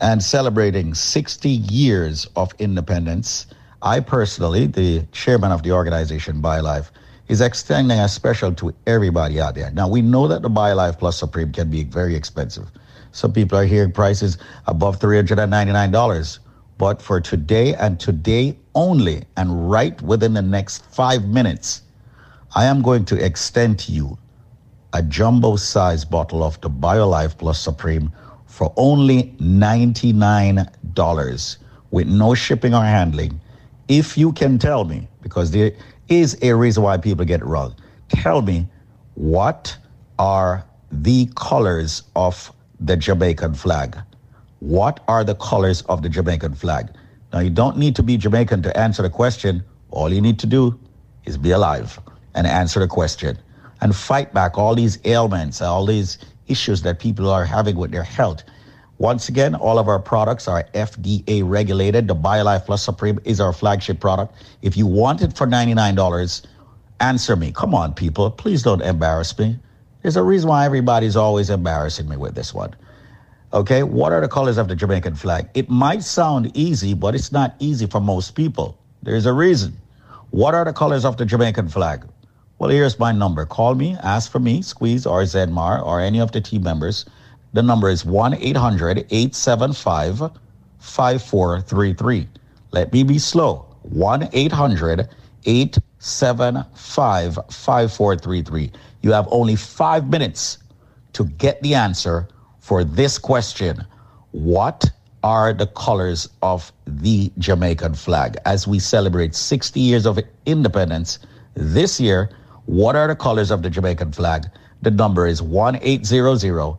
and celebrating 60 years of independence, I personally, the chairman of the organization BioLife, is extending a special to everybody out there. Now, we know that the BioLife Plus Supreme can be very expensive. Some people are hearing prices above $399. But for today and today only, and right within the next five minutes, I am going to extend to you a jumbo size bottle of the BioLife Plus Supreme for only $99 with no shipping or handling. If you can tell me, because there is a reason why people get it wrong, tell me what are the colors of the Jamaican flag? What are the colors of the Jamaican flag? Now, you don't need to be Jamaican to answer the question. All you need to do is be alive and answer the question and fight back all these ailments, all these issues that people are having with their health. Once again, all of our products are FDA regulated. The BioLife Plus Supreme is our flagship product. If you want it for $99, answer me. Come on, people. Please don't embarrass me. There's a reason why everybody's always embarrassing me with this one. Okay, what are the colors of the Jamaican flag? It might sound easy, but it's not easy for most people. There's a reason. What are the colors of the Jamaican flag? Well, here's my number. Call me, ask for me, Squeeze or Zedmar or any of the team members. The number is 1 800 875 5433. Let me be slow. 1 800 875 5433. You have only five minutes to get the answer for this question What are the colors of the Jamaican flag? As we celebrate 60 years of independence this year, what are the colors of the Jamaican flag? The number is 1 800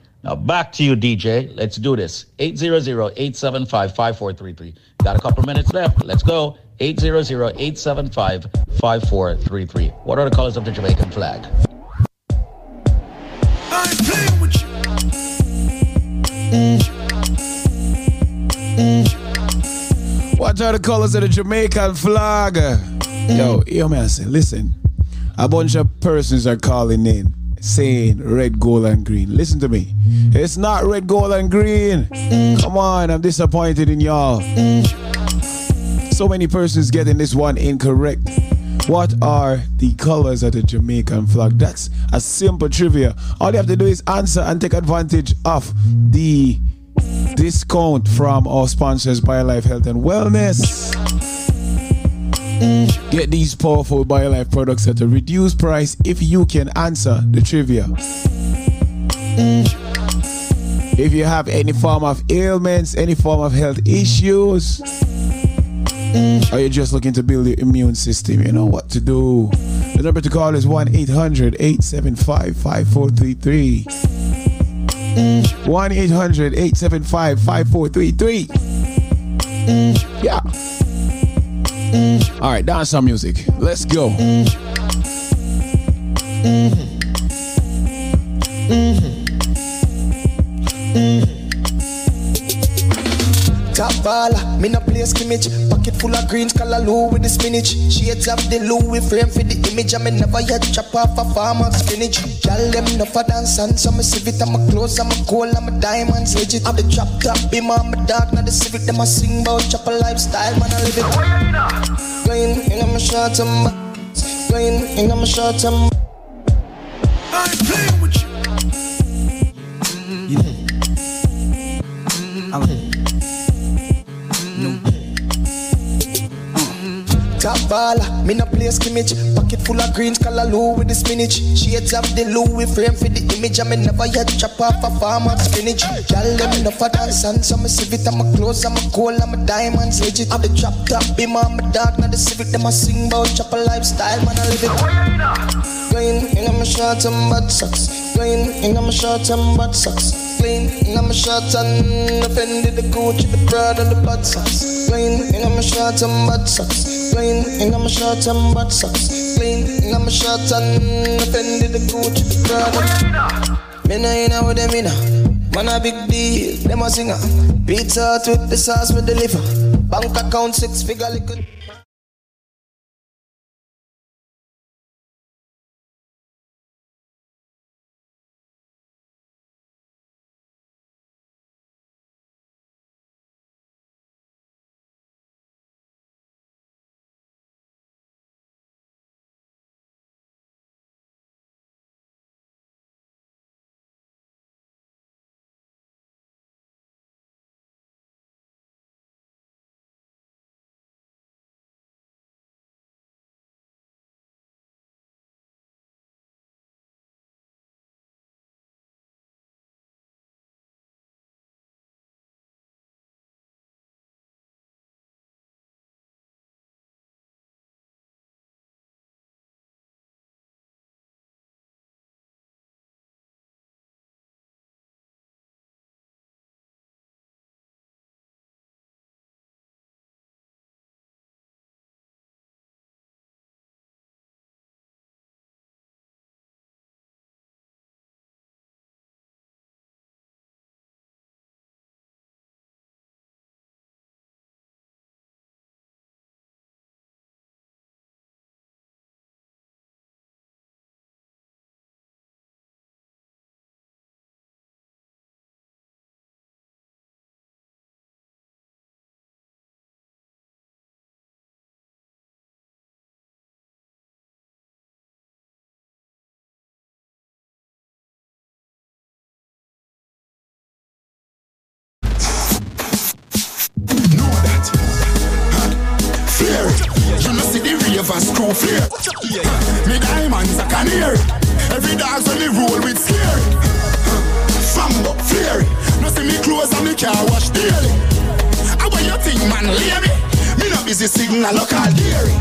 Now, back to you, DJ. Let's do this. 800 875 5433. Got a couple minutes left. Let's go. 800 875 5433. What are the colors of the Jamaican flag? I'm playing with you. What are the colors of the Jamaican flag? Yo, yo, man, listen. A bunch of persons are calling in saying red, gold, and green. Listen to me. It's not red, gold, and green. Come on, I'm disappointed in y'all. So many persons getting this one incorrect. What are the colors of the Jamaican flag? That's a simple trivia. All you have to do is answer and take advantage of the discount from our sponsors, BioLife Health and Wellness. Get these powerful BioLife products at a reduced price if you can answer the trivia. If you have any form of ailments, any form of health issues, or you're just looking to build your immune system, you know what to do. The number to call is 1 800 875 5433. 1 800 875 5433. Yeah. All right, dance some music. Let's go. Mm-hmm. Mm-hmm. Mm-hmm. Top baller, me no play skimmage. Pocket full of greens, color callaloo with the spinach. Shades of the Louis frame for the image. I me never yet chop off a farmer's spinach. Y'all them no for dance and so me civic. I'm a clothes, I'm a gold, I'm a diamonds legit. I'm the chop top, be my I'm a dark, not the civic. Them a sing about chop a lifestyle, man I live it. Playing, and I'm a short and Playing, and I'm a short and I'm playing with you. You there? I'm here. Top baller. Me no play skimmage. Pocket full of greens, color callaloo with the spinach. Shades of the Louis frame for the image. I me never yet chop off a farm of spinach. Y'all let me know for dance and so me civic. I'm a clothes, I'm a gold, I'm a diamonds. Legit. I'm the drop top, be my I'm a dog, not the civic. Them a sing about chop a lifestyle, man. I live it. Clean, in my shorts and butt socks. Clean, in my shorts and butt socks. Clean, my shorts and offended the Gucci, the Prada, the butt socks. Clean, my shorts and butt socks. Clean, my shorts and butt socks. Clean, my shorts and offended the Gucci, the Prada. Me nah inna with them inna. Man a big deal, them a singer. Pizza with the sauce we deliver. Bank account six figure liquor. Ravers screw flare. Me diamonds a canary. Every dog's on the roll with scary. Fambo flare. No see me clothes and me car wash daily. How what you think man lay me? Me not busy signal local dairy.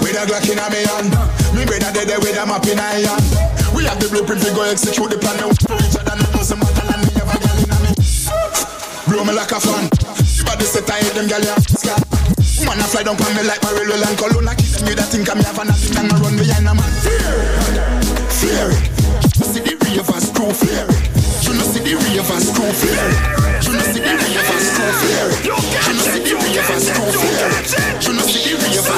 With a Glock in a me hand Me brother dead there with a map in a hand We have the blueprint we go execute the plan Now each other no some matter and me a girl in a me Blow me like a fan Body set I hate them scat Man a fly down on me like my railway and Cologne I kiss me that think I'm have nothing and I run behind a man. Fear Fear You see the ravers screw fear You know see the ravers screw fear You know see the ravers screw fear You know see the ravers screw fear You know see the ravers screw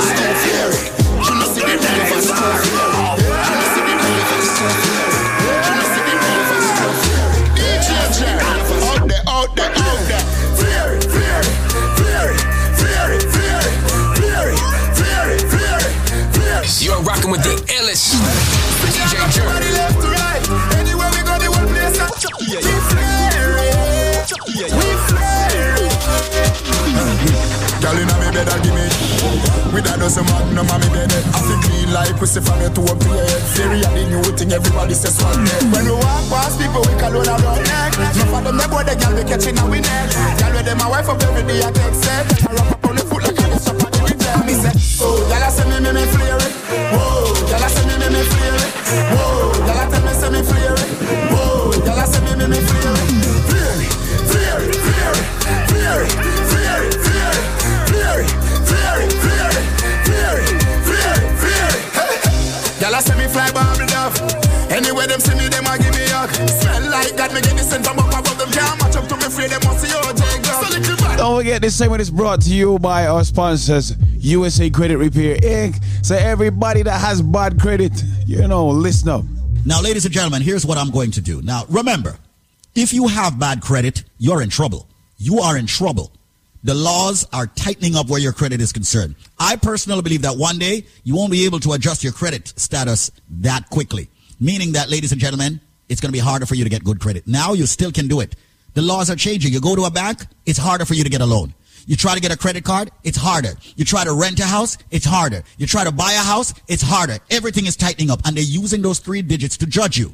You're rocking with the illest DJ left. Anywhere we a flare it. We flare it. Girl inna me I give me With a dozen magnum on me bed eh. I feel clean like pussy from up to your head Fairy are the new thing, everybody says swag neck. When we walk past people, we call on a rock neck. Enough of them, they boy, the girl we catching a we neck. Girl with them, my wife up every day, I take set I wrap up on the foot like a shop at the retail Me say, oh, girl, I say me, me, me flare it. Whoa, Whoa, I tell me, say me it Whoa, I say me, me, me it, flare it, flare it, flare it, flare it, flare it. Girl, I say me fly Barbie Dove. Anywhere them see me, them a give me hug. Smell like God, me get the scent from up above them. Can't match up to me, free them must see OJ. Don't forget this segment is brought to you by our sponsors, USA Credit Repair Inc. So everybody that has bad credit, you know, listen up. Now, ladies and gentlemen, here's what I'm going to do. Now, remember, if you have bad credit, you're in trouble. You are in trouble. The laws are tightening up where your credit is concerned. I personally believe that one day you won't be able to adjust your credit status that quickly. Meaning that, ladies and gentlemen, it's going to be harder for you to get good credit. Now you still can do it. The laws are changing. You go to a bank, it's harder for you to get a loan. You try to get a credit card, it's harder. You try to rent a house, it's harder. You try to buy a house, it's harder. Everything is tightening up and they're using those three digits to judge you.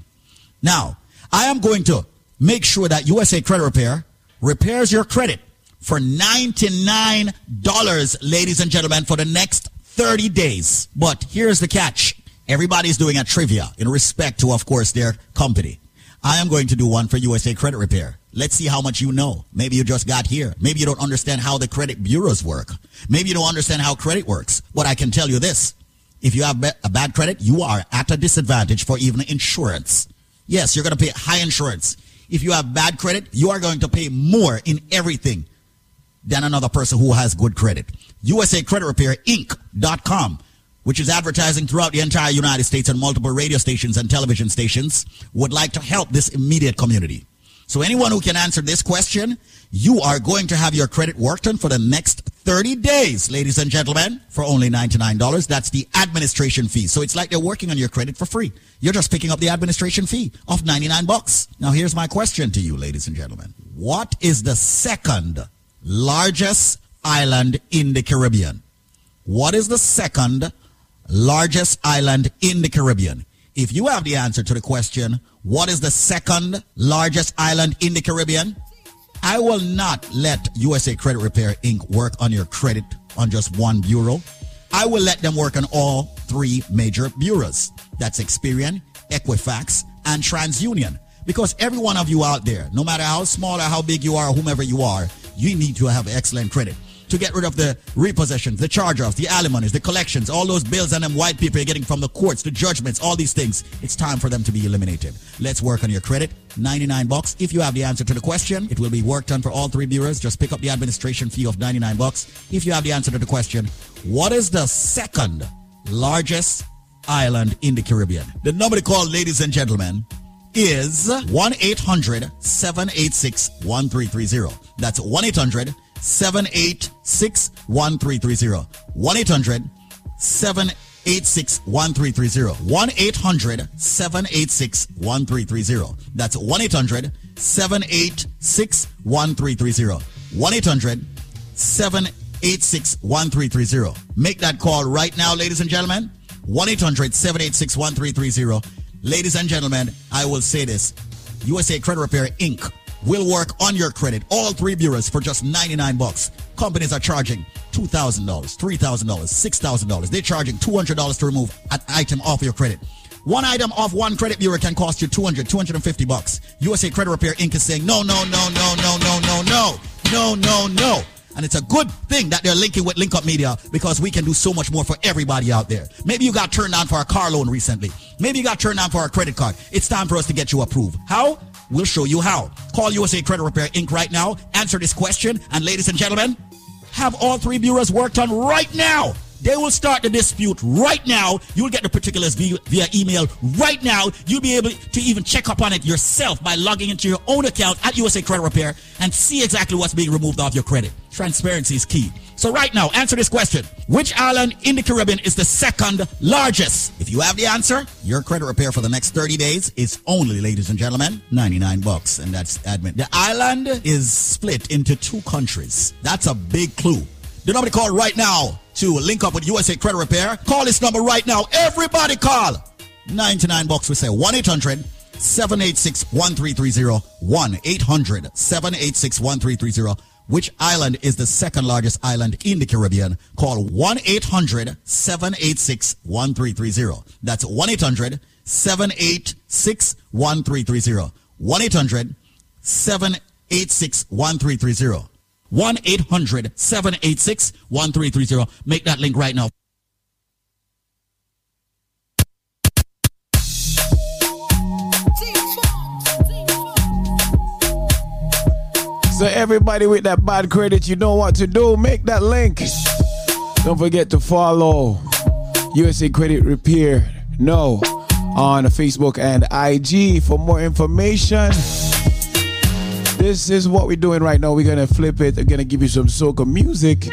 Now, I am going to make sure that USA Credit Repair repairs your credit for $99, ladies and gentlemen, for the next 30 days. But here's the catch. Everybody's doing a trivia in respect to, of course, their company. I am going to do one for USA Credit Repair. Let's see how much you know. Maybe you just got here. Maybe you don't understand how the credit bureaus work. Maybe you don't understand how credit works. But I can tell you this. If you have a bad credit, you are at a disadvantage for even insurance. Yes, you're going to pay high insurance. If you have bad credit, you are going to pay more in everything than another person who has good credit. USA Credit Repair Inc.com, which is advertising throughout the entire United States and multiple radio stations and television stations, would like to help this immediate community. So anyone who can answer this question, you are going to have your credit worked on for the next 30 days, ladies and gentlemen, for only $99. That's the administration fee. So it's like they're working on your credit for free. You're just picking up the administration fee of 99 bucks. Now here's my question to you, ladies and gentlemen. What is the second largest island in the Caribbean? What is the second largest island in the Caribbean? If you have the answer to the question, what is the second largest island in the Caribbean? I will not let USA Credit Repair Inc. work on your credit on just one bureau. I will let them work on all three major bureaus. That's Experian, Equifax, and TransUnion. Because every one of you out there, no matter how small or how big you are, whomever you are, you need to have excellent credit to get rid of the repossessions, the charge-offs, the alimonies, the collections, all those bills and them white people you're getting from the courts, the judgments, all these things. It's time for them to be eliminated. Let's work on your credit. 99 bucks. If you have the answer to the question, it will be worked on for all three bureaus. Just pick up the administration fee of 99 bucks. If you have the answer to the question, what is the second largest island in the Caribbean? The number to call, ladies and gentlemen, is 1-800-786-1330. That's 1-800 786 1330. 1 800 786 1330. 1 800 786 1330. That's 1 800 786 1330. 1 800 786 1330. Make that call right now, ladies and gentlemen. 1 800 786 1330. Ladies and gentlemen, I will say this USA Credit Repair Inc will work on your credit. All three bureaus for just 99 bucks. Companies are charging $2,000, $3,000, $6,000. They're charging $200 to remove an item off your credit. One item off one credit bureau can cost you 200, 250 bucks. USA Credit Repair Inc. is saying no, no, no, no, no, no, no, no, no, no, no. And it's a good thing that they're linking with Link Up Media because we can do so much more for everybody out there. Maybe you got turned on for a car loan recently. Maybe you got turned on for a credit card. It's time for us to get you approved. How? We'll show you how. Call USA Credit Repair Inc. right now. Answer this question. And ladies and gentlemen, have all three bureaus worked on right now. They will start the dispute right now. You'll get the particulars via, via, email right now. You'll be able to even check up on it yourself by logging into your own account at USA Credit Repair and see exactly what's being removed off your credit. Transparency is key. So right now, answer this question. Which island in the Caribbean is the second largest? If you have the answer, your credit repair for the next 30 days is only, ladies and gentlemen, 99 bucks. And that's admin. The island is split into two countries. That's a big clue. The number to call right now to link up with USA Credit Repair. Call this number right now. Everybody call. 99 bucks. We say 1-800- 786-1330. 1-800-786-1330. Which island is the second largest island in the Caribbean? Call 1-800-786-1330. That's 1-800-786-1330. 1-800-786-1330. 1-800-786-1330. Make that link right now. So everybody with that bad credit, you know what to do. Make that link. Don't forget to follow USA Credit Repair No on Facebook and IG for more information. This is what we're doing right now. We're gonna flip it. I'm gonna give you some soca music.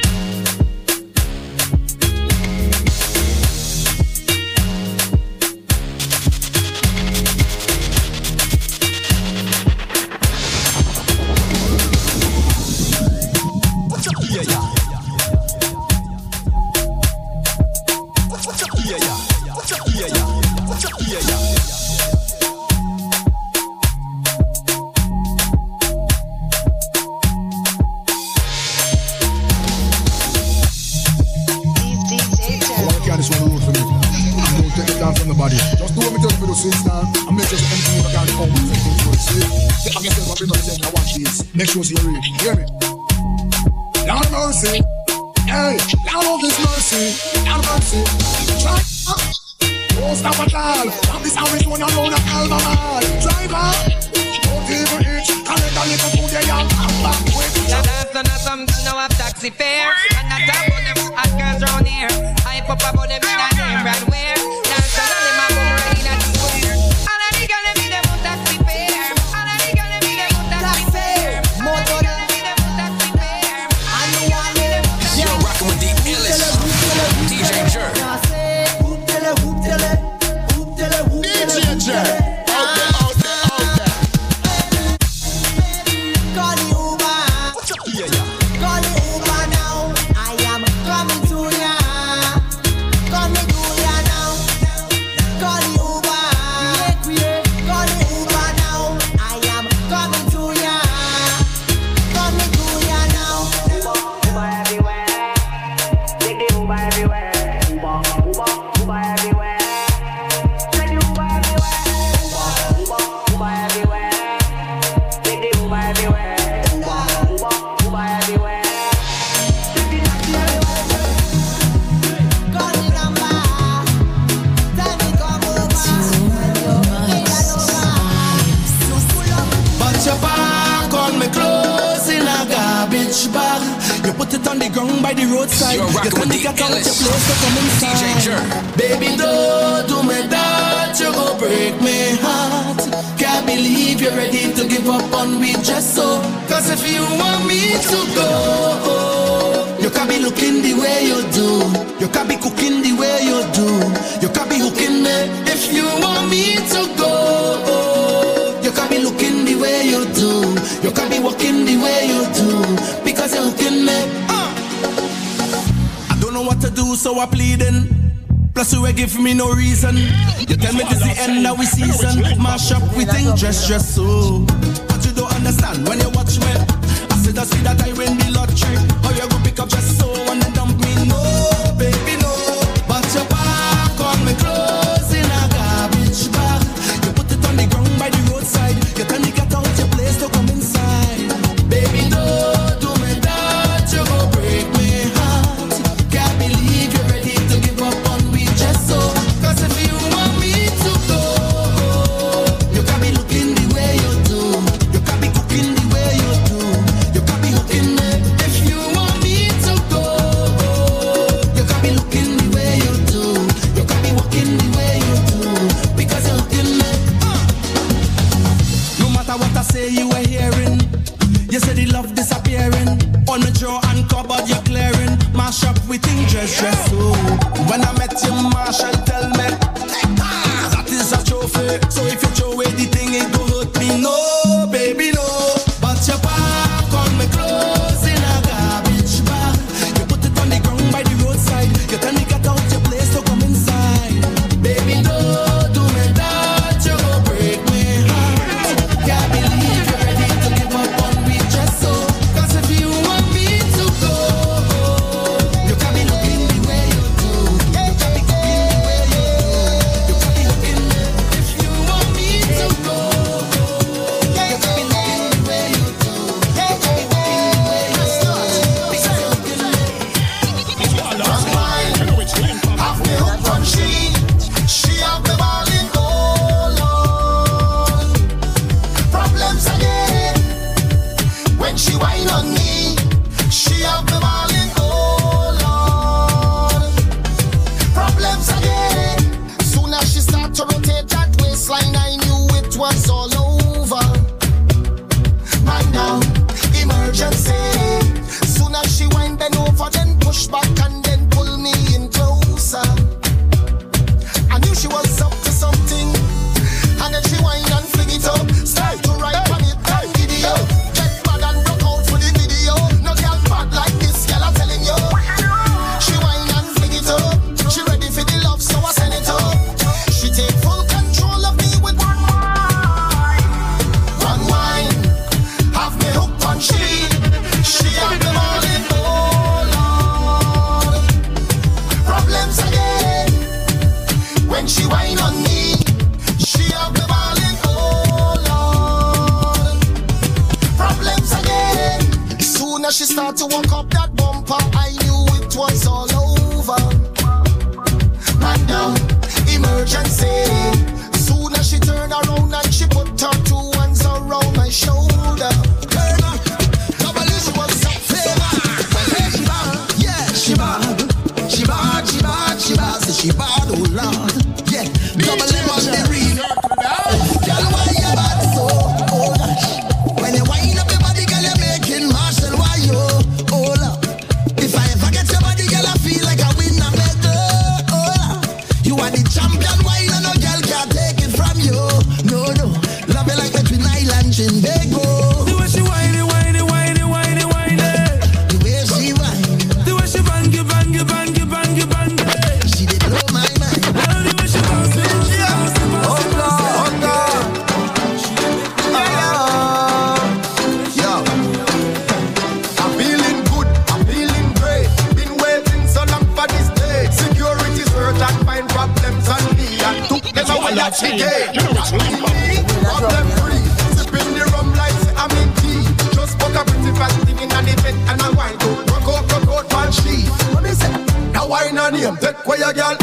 Them away at the gate. Problem free. Sipping the rum like I'm in tea. Just book a pretty fat thing in an event and I wine to rock out, rock out, man she. What me say? Now wine on him, take where your girl.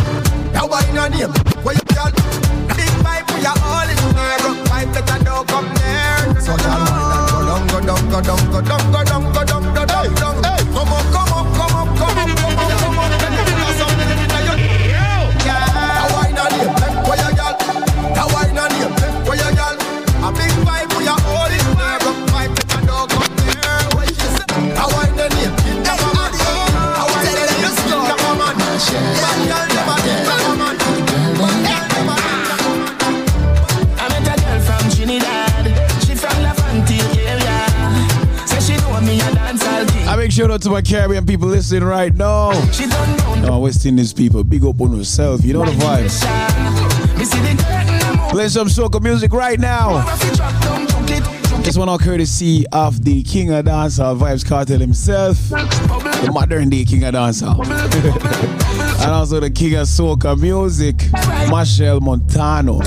Now wine on him, where your girl. Big pipe, we are all in there. Pipe, better don't come there. So y'all wine and go down, go down, go down, go down, go down, go down, shout out to my Caribbean people listening right now. No, West Indies people, big up on yourself. You know the vibes. Play some soca music right now. This one all courtesy of the King of Dancehall Vybz Kartel himself, the modern day King of Dancehall, (laughs) and also the King of Soca Music, Machel Montano.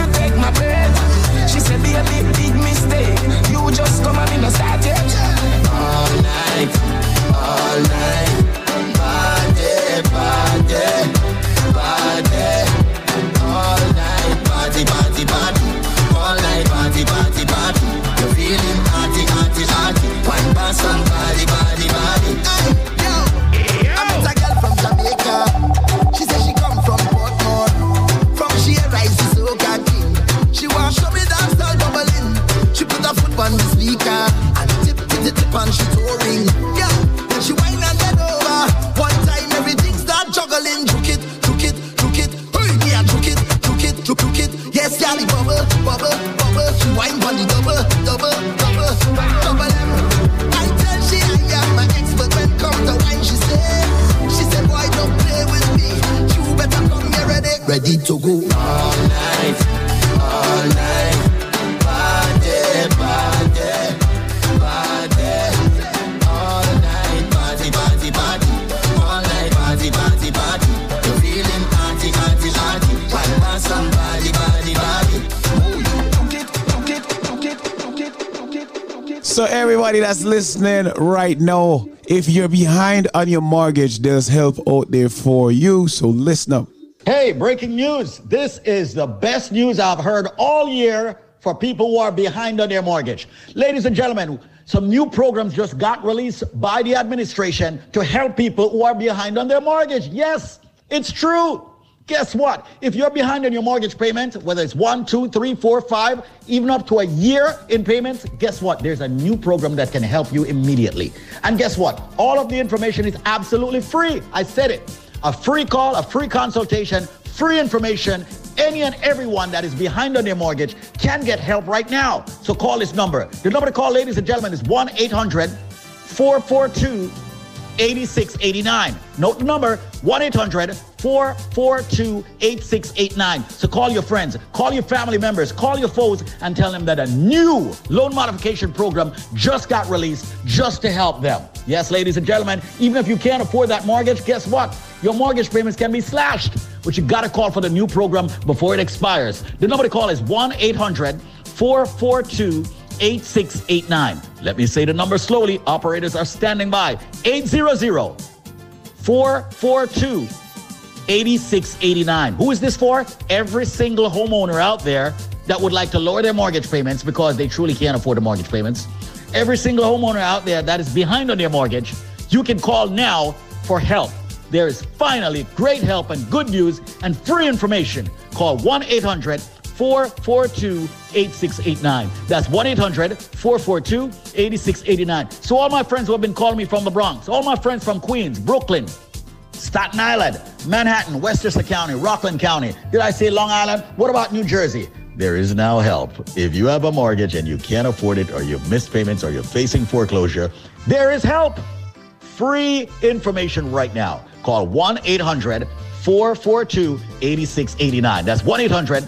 That's listening right now, if you're behind on your mortgage, there's help out there for you. So listen up. Hey, breaking news. This is the best news I've heard all year for people who are behind on their mortgage. Ladies and gentlemen, some new programs just got released by the administration to help people who are behind on their mortgage. Yes, it's true. Guess what? If you're behind on your mortgage payment, whether it's one, two, three, four, five, even up to a year in payments, guess what? There's a new program that can help you immediately. And guess what? All of the information is absolutely free. I said it. A free call, a free consultation, free information. Any and everyone that is behind on their mortgage can get help right now. So call this number. The number to call, ladies and gentlemen, is 1 800 442 8689. Note the number 1 800 442 8689. So call your friends, call your family members, call your foes, and tell them that a new loan modification program just got released just to help them. Yes, ladies and gentlemen, even if you can't afford that mortgage, guess what? Your mortgage payments can be slashed, but you got to call for the new program before it expires. The number to call is 1 800 442 8689. Let me say the number slowly. Operators are standing by. 800 442 8689. Who is this for? Every single homeowner out there that would like to lower their mortgage payments because they truly can't afford the mortgage payments. Every single homeowner out there that is behind on their mortgage, you can call now for help. There is finally great help and good news and free information. Call 1 800 442 8689. That's 1 800 442 8689. So, all my friends who have been calling me from the Bronx, all my friends from Queens, Brooklyn, Staten Island, Manhattan, Westchester County, Rockland County. Did I say Long Island? What about New Jersey? There is now help. If you have a mortgage and you can't afford it, or you've missed payments, or you're facing foreclosure, there is help. Free information right now. Call 1 800 442 8689. That's 1 800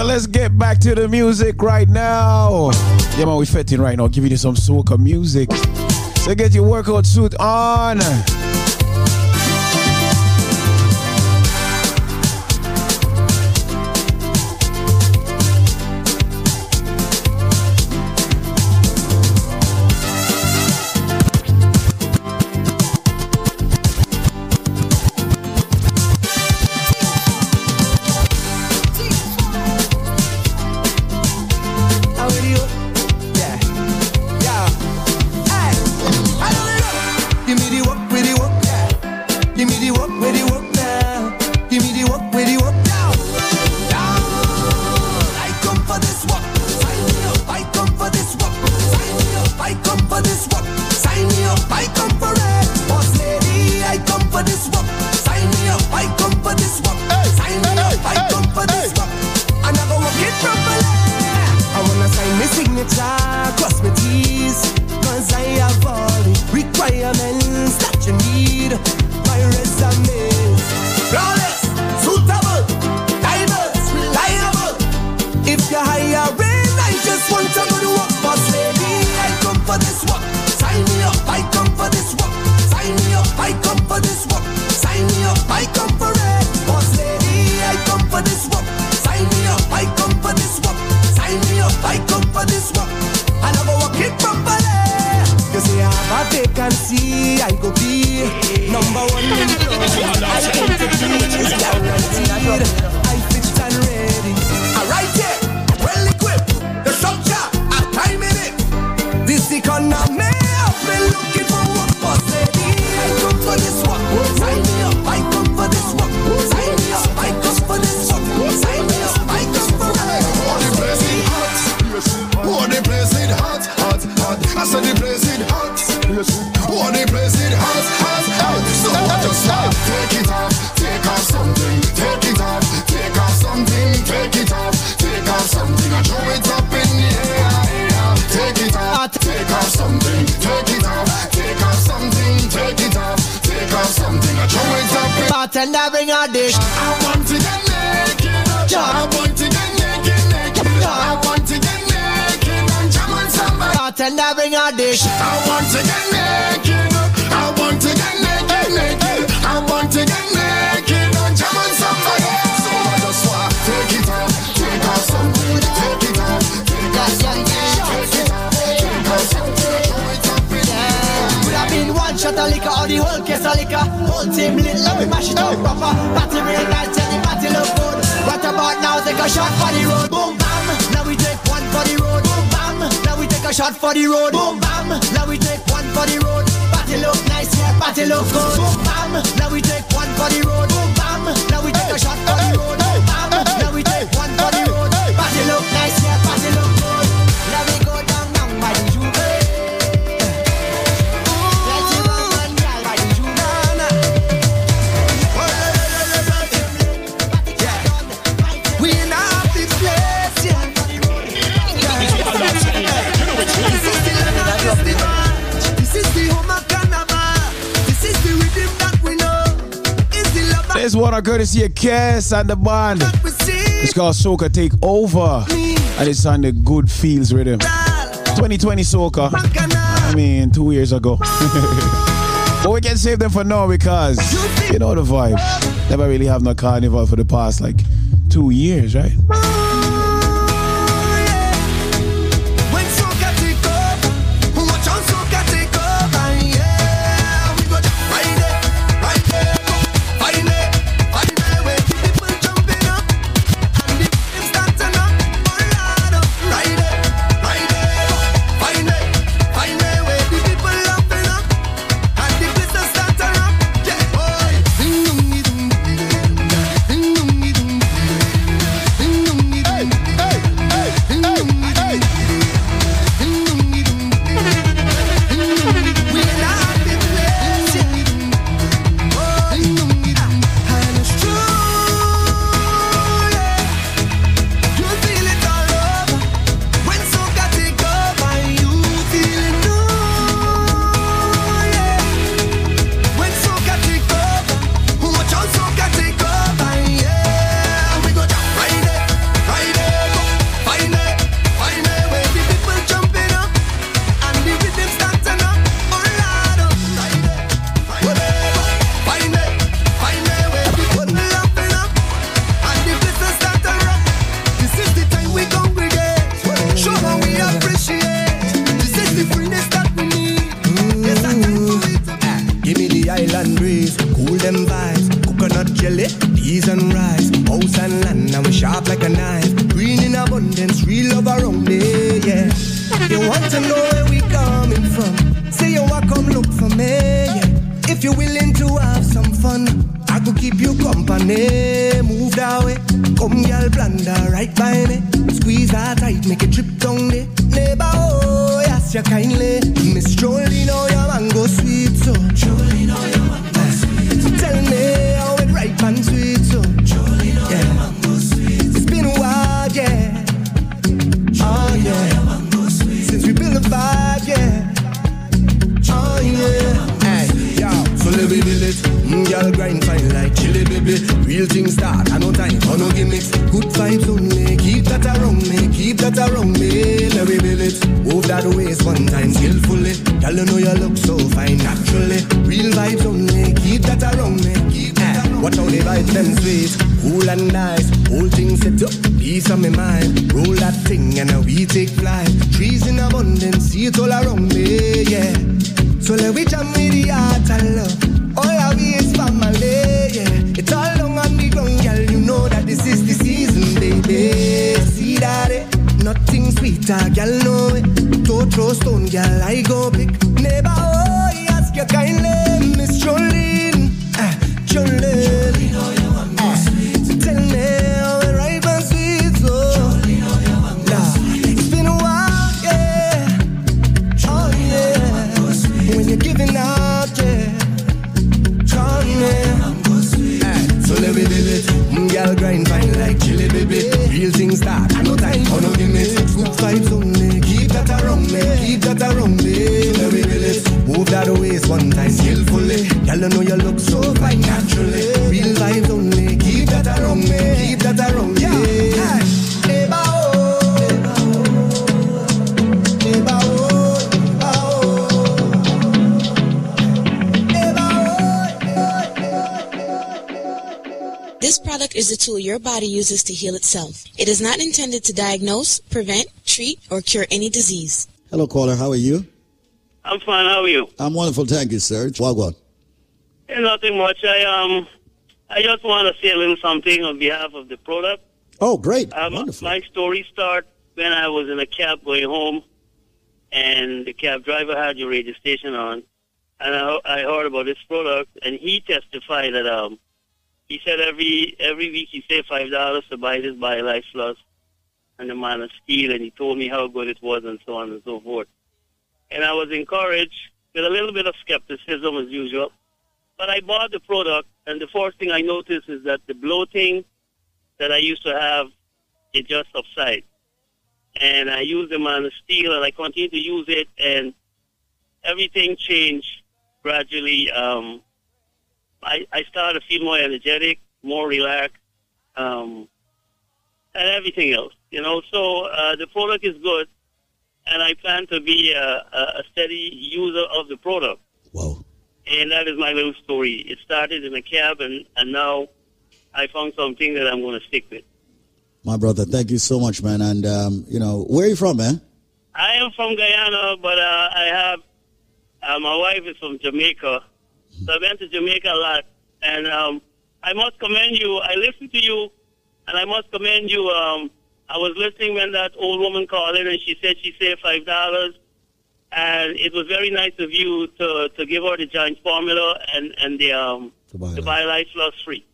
So let's get back to the music right now. Yeah, man, we're fetting right now, giving you some soca music. So get your workout suit on. And the band. It's called Soca Take Over. And it's on the Good Feels rhythm. 2020 Soca. I mean, two years ago. (laughs) but we can save them for now because you know the vibe. Never really have no carnival for the past like two years, right? Keep you company. Move that way, come girl, blunder right by me. Squeeze her tight, make it trip down there. Neighbor, oh, yes, you kindly. Miss Jolene, oh, your mango sweet, so. Jolene, oh, your Real things start, I no time for no gimmicks. Good vibes only, keep that around me, keep that around me. Let me build it. Move that waist one time skillfully. Girl, you know you look so fine naturally. Real vibes only, keep that around me, keep that around Watch how the vibes them sweet, cool and nice. Whole thing set up, peace on my mind. Roll that thing and now we take flight. Trees in abundance, see it all around me, yeah. So let we jam with the heart and love. All I we is family, yeah. Baby. See that it? Nothing sweeter, girl, know it. Don't throw stone, girl. I go pick. Neighbor, oh, he ask you kindly, Miss Jolene. Ah, Jolene. Real things start. I oh, no time for no gimmicks. Good vibes only. Keep that around me. Keep that around me. Let me it. Move that waist one time skillfully. You know you look so fine naturally. Real vibes only. Keep that around me. Keep that around me. Is a tool your body uses to heal itself. It is not intended to diagnose, prevent, treat, or cure any disease. Hello, caller. How are you? I'm fine. How are you? I'm wonderful. Thank you, sir. Wagwan. Eh, nothing much. I um, I just want to say a little something on behalf of the product. Oh, great. Um, Wonderful. my story start when I was in a cab going home, and the cab driver had your radio station on, and I, I heard about this product, and he testified that um, he said every every week he saved five dollars to buy this BioLife Plus, and the man of steel, and he told me how good it was, and so on and so forth. And I was encouraged with a little bit of skepticism as usual, but I bought the product, and the first thing I noticed is that the bloating that I used to have, it just subsided. And I used the man of steel, and I continued to use it, and everything changed gradually. Um, I, I started to feel more energetic, more relaxed, um, and everything else. You know, so uh, the product is good, and I plan to be a, a, steady user of the product. Wow. And that is my little story. It started in a cab, and, and now I found something that I'm going to stick with. My brother, thank you so much, man. And, um, you know, where are you from, man? I am from Guyana, but uh, I have uh, my wife is from Jamaica, so I went to Jamaica a lot, and um, I must commend you. I listened to you, and I must commend you. Um, I was listening when that old woman called in, and she said she saved five dollars, and it was very nice of you to to give her the giant formula and and the um the BioLife Plus free.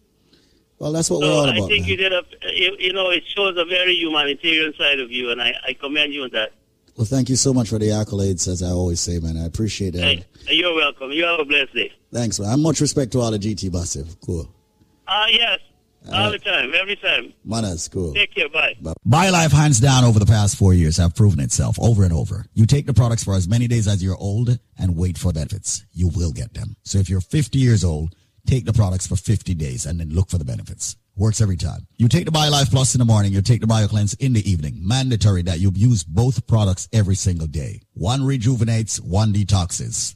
Well, that's what So we're all about. I think man. you did a you, you know it shows a very humanitarian side of you, and I, I commend you on that. Well, thank you so much for the accolades, as I always say, man. I appreciate it. Hey, you're welcome. You have a blessed day. Thanks, man. Much respect to all the GT massive. Cool. Ah, yes, all the time, every time. Manners, cool. Take care. Bye. BioLife, hands down, over the past four years, have proven itself over and over. You take the products for as many days as you're old and wait for benefits. You will get them. So if you're 50 years old, take the products for 50 days and then look for the benefits. Works every time. You take the BioLife Plus in the morning, you take the BioCleanse in the evening. Mandatory that you use both products every single day. One rejuvenates, one detoxes.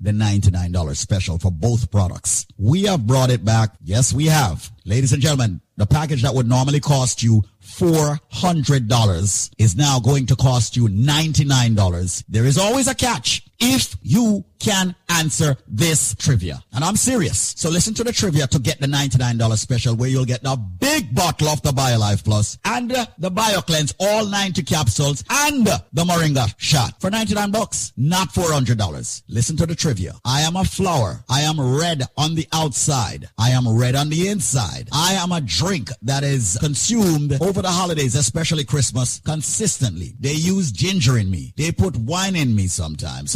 the $99 special for both products. We have brought it back. Yes, we have. Ladies and gentlemen, the package that would normally cost you $400 is now going to cost you $99. There is always a catch if you can answer this trivia. And I'm serious. So listen to the trivia to get the $99 special where you'll get the big bottle of the BioLife Plus and uh, the BioCleanse, all 90 capsules and uh, the Moringa shot for 99 bucks, not $400. Listen to the trivia. I am a flower. I am red on the outside. I am red on the inside. I am a drink that is consumed over the holidays, especially Christmas, consistently. They use ginger in me. They put wine in me sometimes.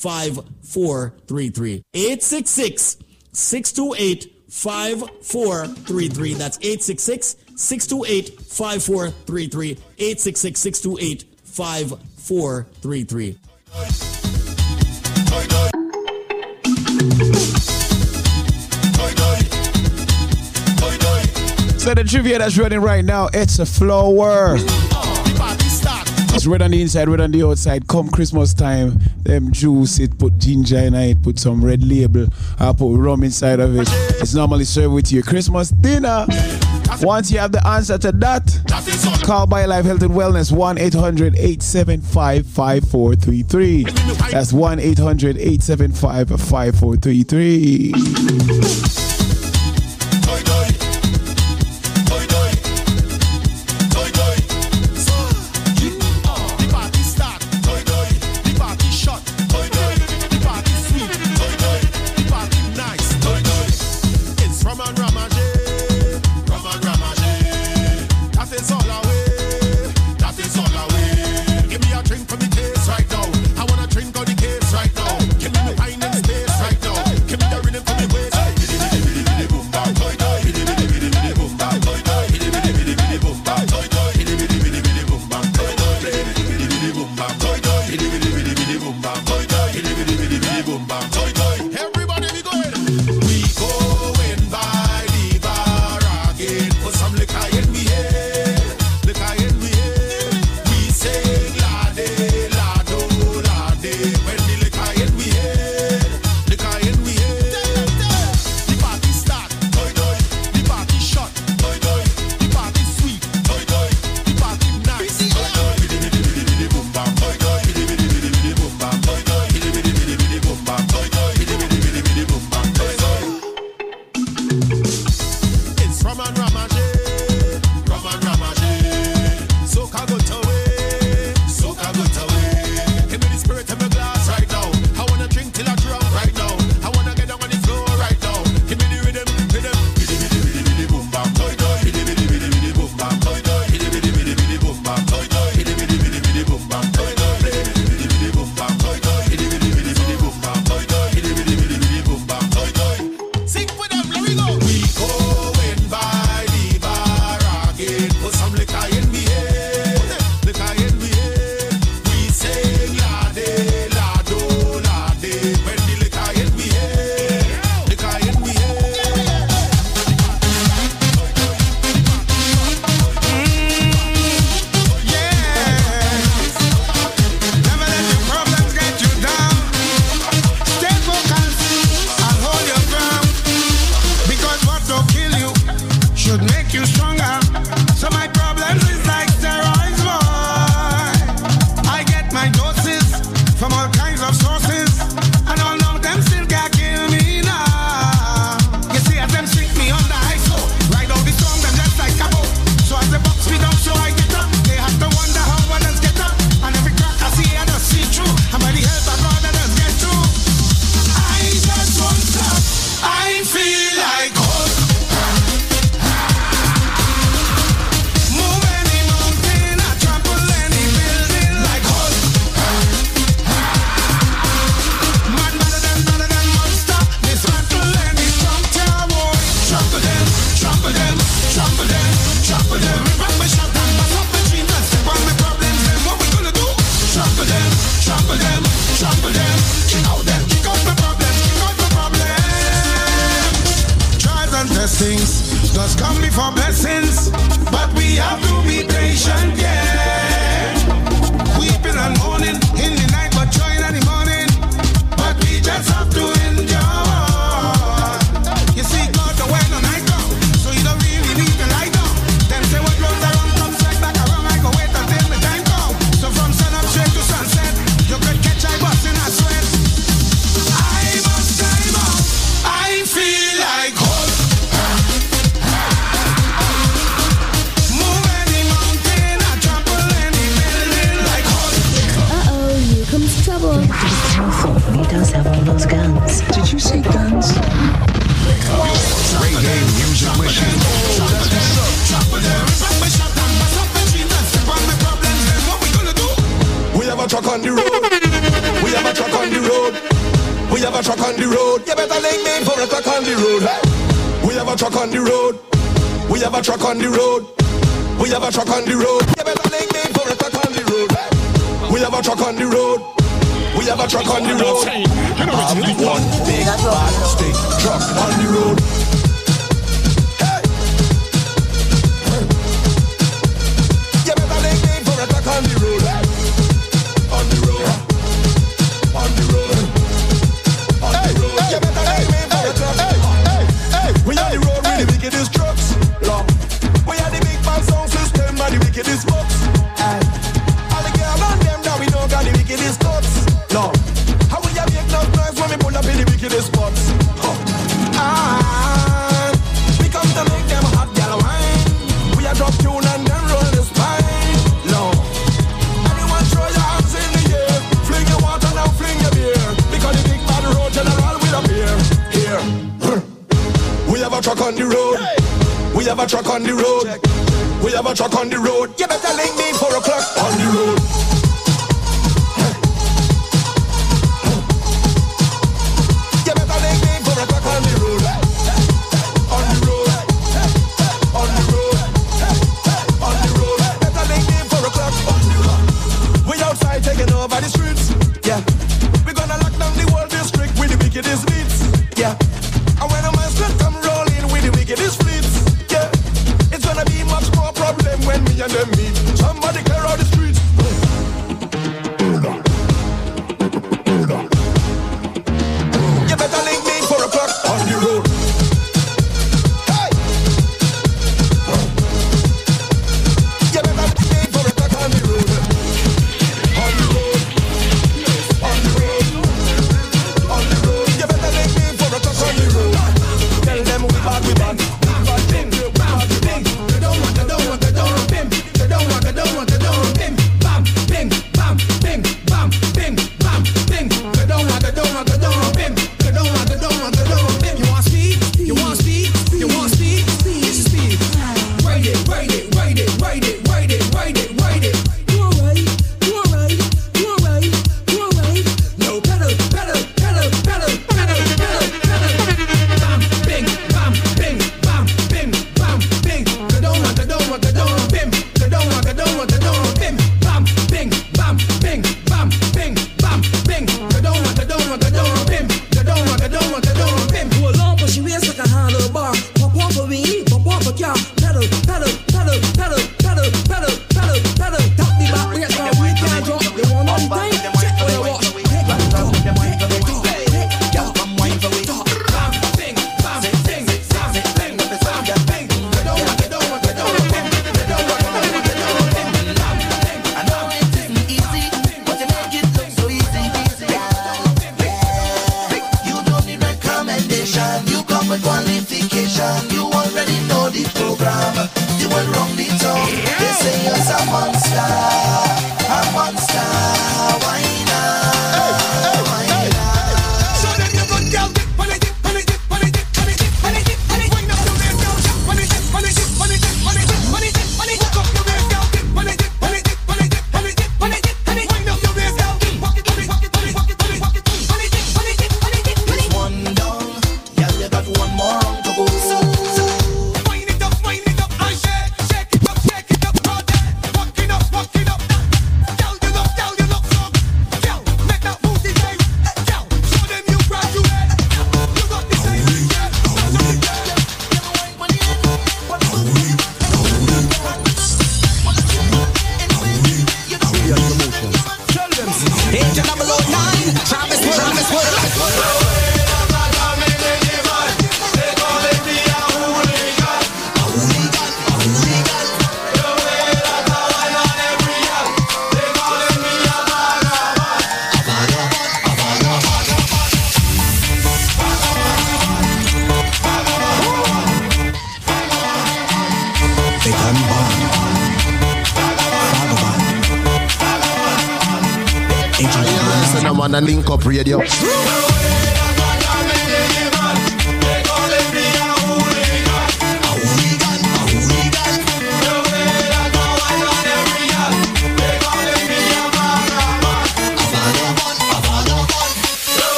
5433. 866 628 5433. That's 866 628 5433. 866 628 5433. So the trivia that's running right now, it's a flower. It's red on the inside, red on the outside. Come Christmas time, them juice it, put ginger in it, put some red label, I put rum inside of it. It's normally served with your Christmas dinner. Once you have the answer to that, call BioLife Health and Wellness 1 800 875 5433. That's 1 800 875 5433.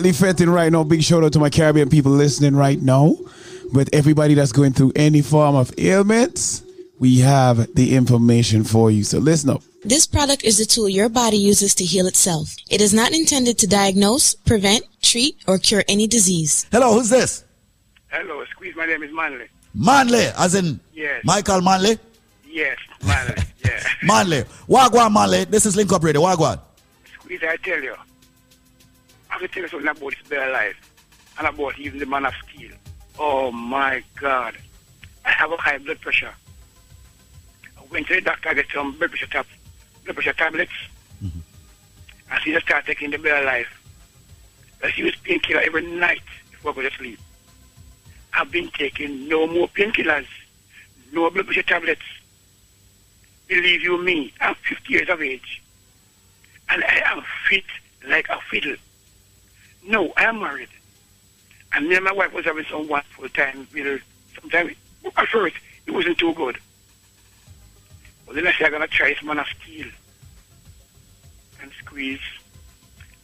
Definitely fetting right now. Big shout out to my Caribbean people listening right now. But everybody that's going through any form of ailments, we have the information for you. So listen up. This product is a tool your body uses to heal itself. It is not intended to diagnose, prevent, treat, or cure any disease. Hello, who's this? Hello, Squeeze. My name is Manley. Manley, as in Yes. Michael Manley. Yes, Manley. (laughs) yeah. Manley. Wagwan Manley. This is Link Up Radio. Wagwan. Squeeze, I tell you. I can tell you something about BioLife and about even the man of steel. Oh my God. I have a high blood pressure. I went to the doctor, I get some blood pressure, tab- blood pressure tablets. Mm-hmm. I see just start taking the BioLife. I use painkiller every night before I go to sleep. I've been taking no more painkillers, no blood pressure tablets. Believe you me, I'm 50 years of age. And I am fit like a fiddle. No, I am married. And me and my wife was having some wonderful time with her. Sometimes, at first, it wasn't too good. But then I said, I'm going to try this man of steel. And squeeze.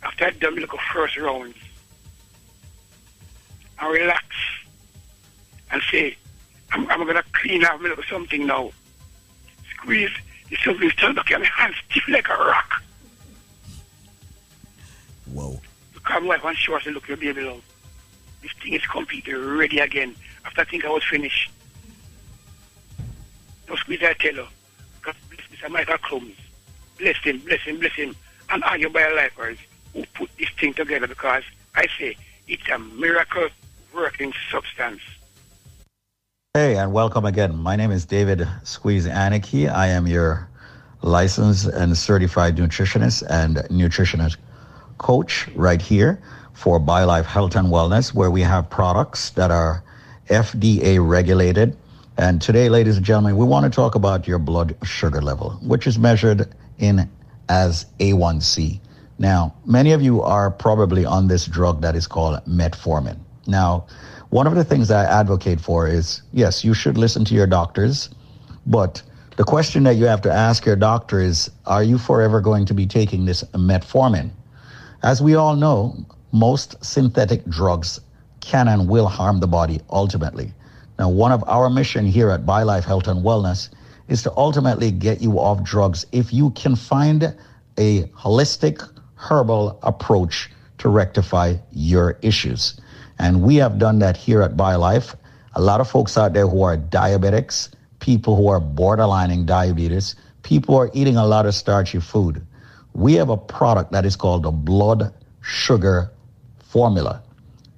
After I'd done me like a first round, I relax and say, I'm, I'm going to clean up me little something now. Squeeze. The something still looking at my hands stiff like a rock. Whoa. Because my wife and she was look your baby love. This thing is completely ready again. After I think I was finished. No squeeze I tell her. God bless Mr. Michael Clums. Bless him, bless him, bless him. And all your biolifers who put this thing together because I say it's a miracle working substance. Hey, and welcome again. My name is David Squeeze Anarchy. I am your licensed and certified nutritionist and nutritionist coach right here for BioLife Health and Wellness, where we have products that are FDA regulated, And today, ladies and gentlemen, we want to talk about your blood sugar level, which is measured in as A1C. Now, many of you are probably on this drug that is called metformin. Now, one of the things I advocate for is yes, you should listen to your doctors, but the question that you have to ask your doctor is are you forever going to be taking this metformin? As we all know, most synthetic drugs can and will harm the body ultimately. Now, one of our mission here at BioLife Health and Wellness is to ultimately get you off drugs if you can find a holistic herbal approach to rectify your issues. And we have done that here at BioLife. A lot of folks out there who are diabetics, people who are borderlining diabetes, people who are eating a lot of starchy food. We have a product that is called the blood sugar formula.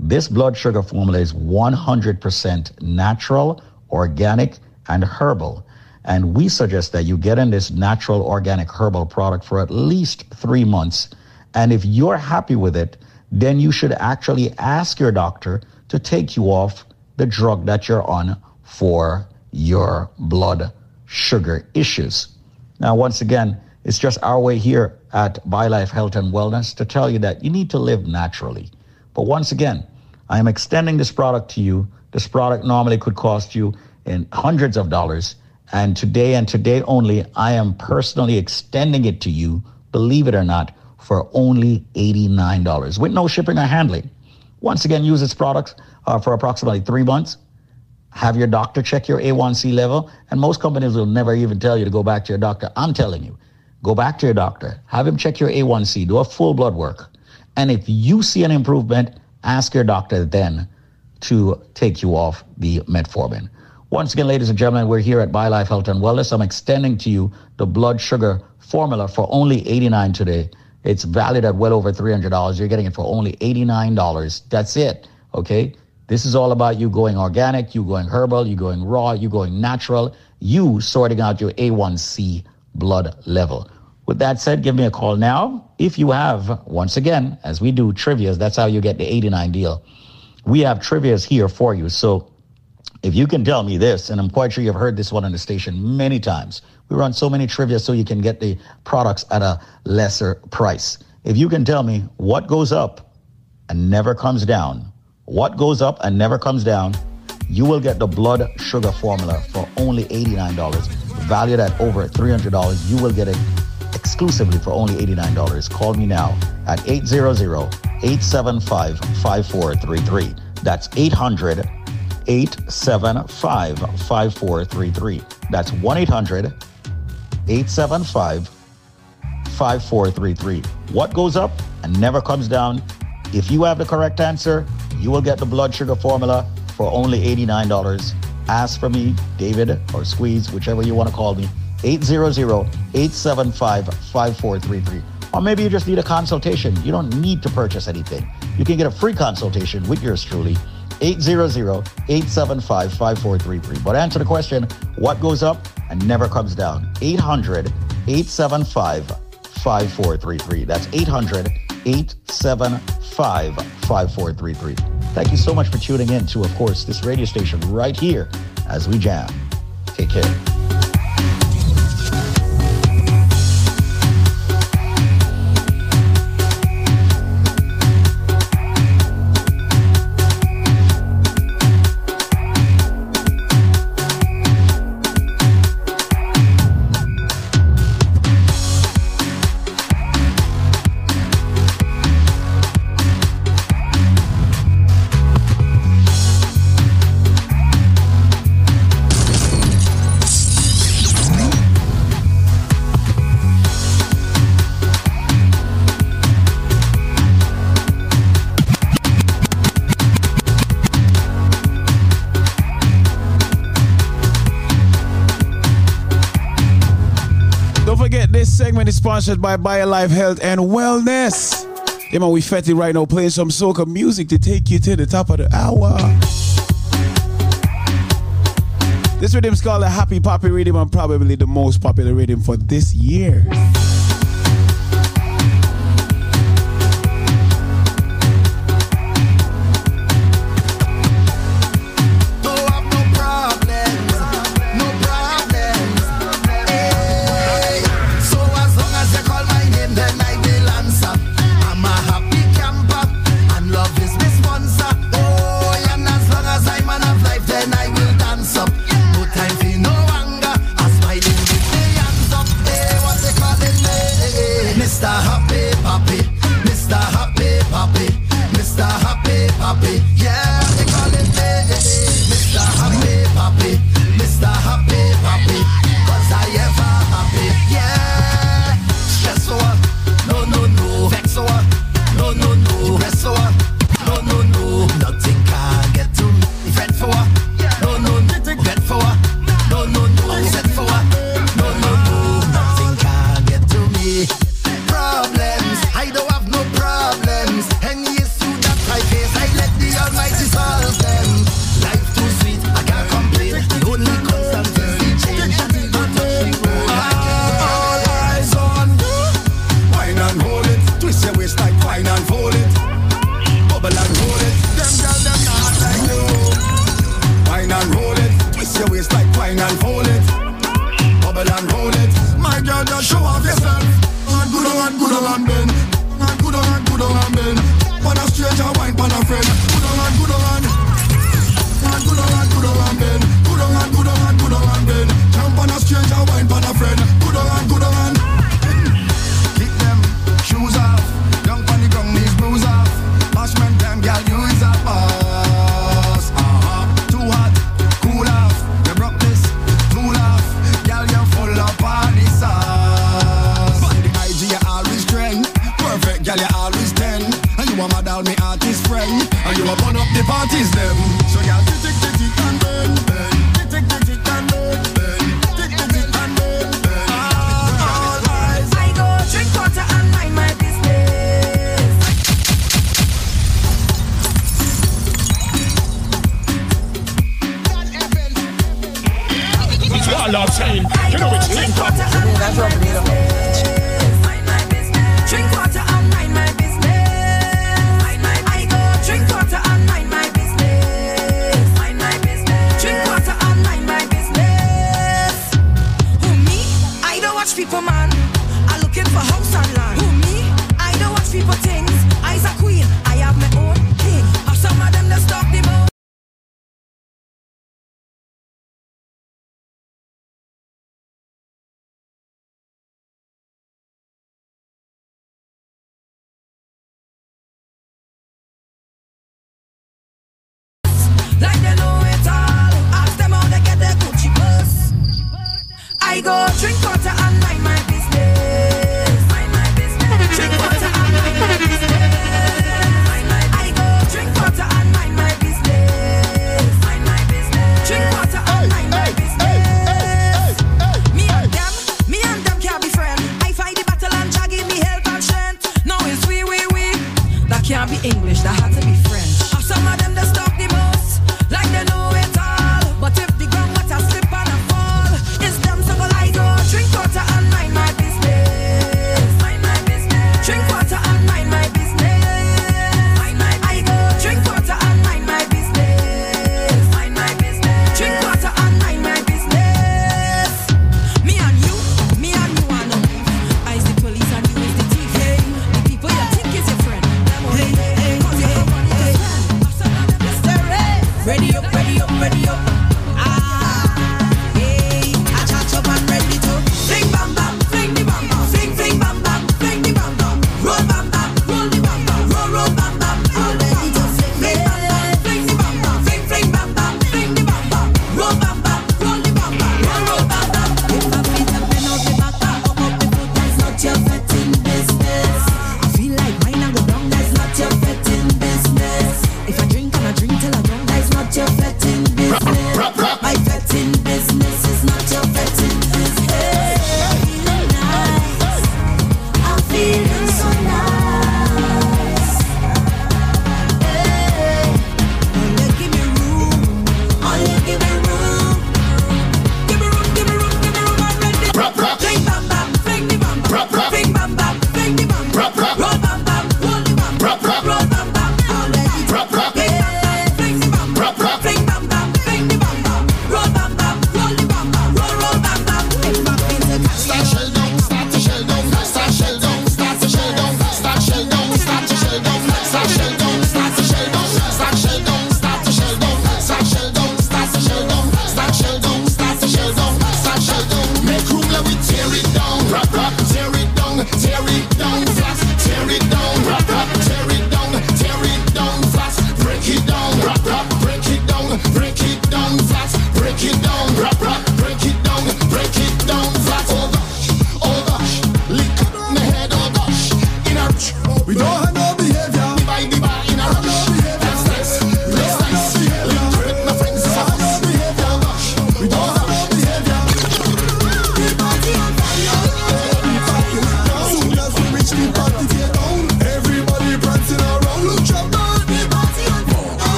This blood sugar formula is 100% natural, organic, and herbal. And we suggest that you get in this natural, organic, herbal product for at least three months. And if you're happy with it, then you should actually ask your doctor to take you off the drug that you're on for your blood sugar issues. Now, once again, it's just our way here at BioLife Health and Wellness to tell you that you need to live naturally. But once again, I am extending this product to you. This product normally could cost you in hundreds of dollars. And today and today only, I am personally extending it to you, believe it or not, for only $89 with no shipping or handling. Once again, use this product uh, for approximately three months. Have your doctor check your A1C level. And most companies will never even tell you to go back to your doctor. I'm telling you, go back to your doctor, have him check your A1C, do a full blood work. And if you see an improvement, ask your doctor then to take you off the metformin. Once again, ladies and gentlemen, we're here at BioLife Health and Wellness. I'm extending to you the blood sugar formula for only 89 today. It's valued at well over $300. You're getting it for only $89. That's it. Okay. This is all about you going organic, you going herbal, you going raw, you going natural, you sorting out your A1C blood level. With that said, give me a call now. If you have, once again, as we do trivias, that's how you get the 89 deal. We have trivias here for you. So if you can tell me this, and I'm quite sure you've heard this one on the station many times, we run so many trivia so you can get the products at a lesser price. If you can tell me what goes up and never comes down, what goes up and never comes down, you will get the blood sugar formula for only $89, valued at over $300. You will get it exclusively for only $89. Call me now at 800-875-5433. That's 800 875 5433. That's 1 800 875 5433. What goes up and never comes down? If you have the correct answer, you will get the blood sugar formula for only $89. Ask for me, David, or Squeeze, whichever you want to call me. 800-875-5433. Or maybe you just need a consultation. You don't need to purchase anything. You can get a free consultation with yours truly. 800-875-5433. But answer the question, what goes up and never comes down? 800-875-5433. That's 800-875-5433. Thank you so much for tuning in to, of course, this radio station right here as we jam. Take care. Sponsored by BioLife Health and Wellness. Yeah, man, we fetty right now playing some soca music to take you to the top of the hour. This rhythm's called a Happy Poppy rhythm and probably the most popular rhythm for this year.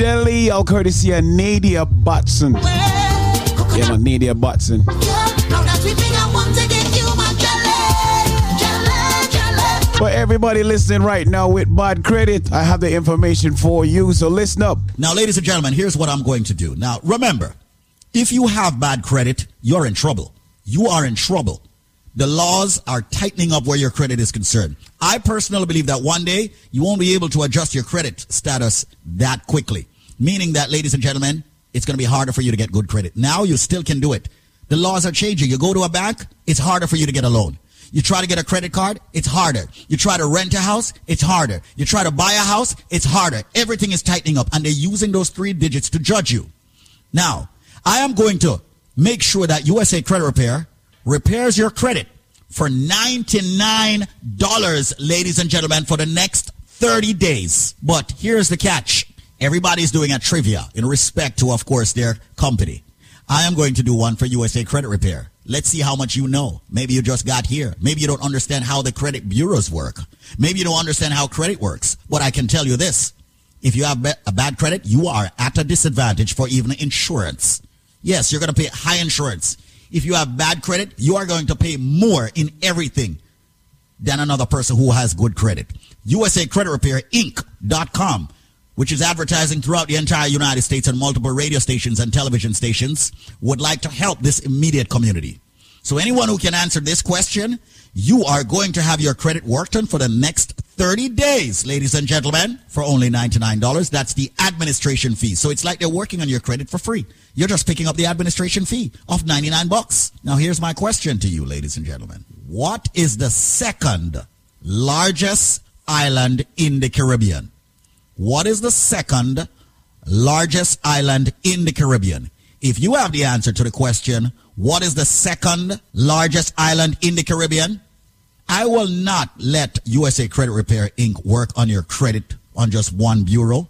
Jelly, all courtesy of Nadia Batson. Yeah, man, Nadia Batson. For everybody listening right now with bad credit, I have the information for you, so listen up. Now, ladies and gentlemen, here's what I'm going to do. Now, remember, if you have bad credit, you're in trouble. You are in trouble. The laws are tightening up where your credit is concerned. I personally believe that one day you won't be able to adjust your credit status that quickly. Meaning that, ladies and gentlemen, it's going to be harder for you to get good credit. Now you still can do it. The laws are changing. You go to a bank, it's harder for you to get a loan. You try to get a credit card, it's harder. You try to rent a house, it's harder. You try to buy a house, it's harder. Everything is tightening up and they're using those three digits to judge you. Now, I am going to make sure that USA Credit Repair repairs your credit for $99, ladies and gentlemen, for the next 30 days. But here's the catch. Everybody's doing a trivia in respect to, of course, their company. I am going to do one for USA Credit Repair. Let's see how much you know. Maybe you just got here. Maybe you don't understand how the credit bureaus work. Maybe you don't understand how credit works. But I can tell you this. If you have a bad credit, you are at a disadvantage for even insurance. Yes, you're going to pay high insurance. If you have bad credit, you are going to pay more in everything than another person who has good credit. USA Credit Repair Inc.com, which is advertising throughout the entire United States and multiple radio stations and television stations, would like to help this immediate community. So anyone who can answer this question, you are going to have your credit worked on for the next 30 days, ladies and gentlemen, for only $99. That's the administration fee. So it's like they're working on your credit for free. You're just picking up the administration fee of 99 bucks. Now here's my question to you, ladies and gentlemen. What is the second largest island in the Caribbean? What is the second largest island in the Caribbean? If you have the answer to the question, what is the second largest island in the Caribbean? I will not let USA Credit Repair Inc. work on your credit on just one bureau.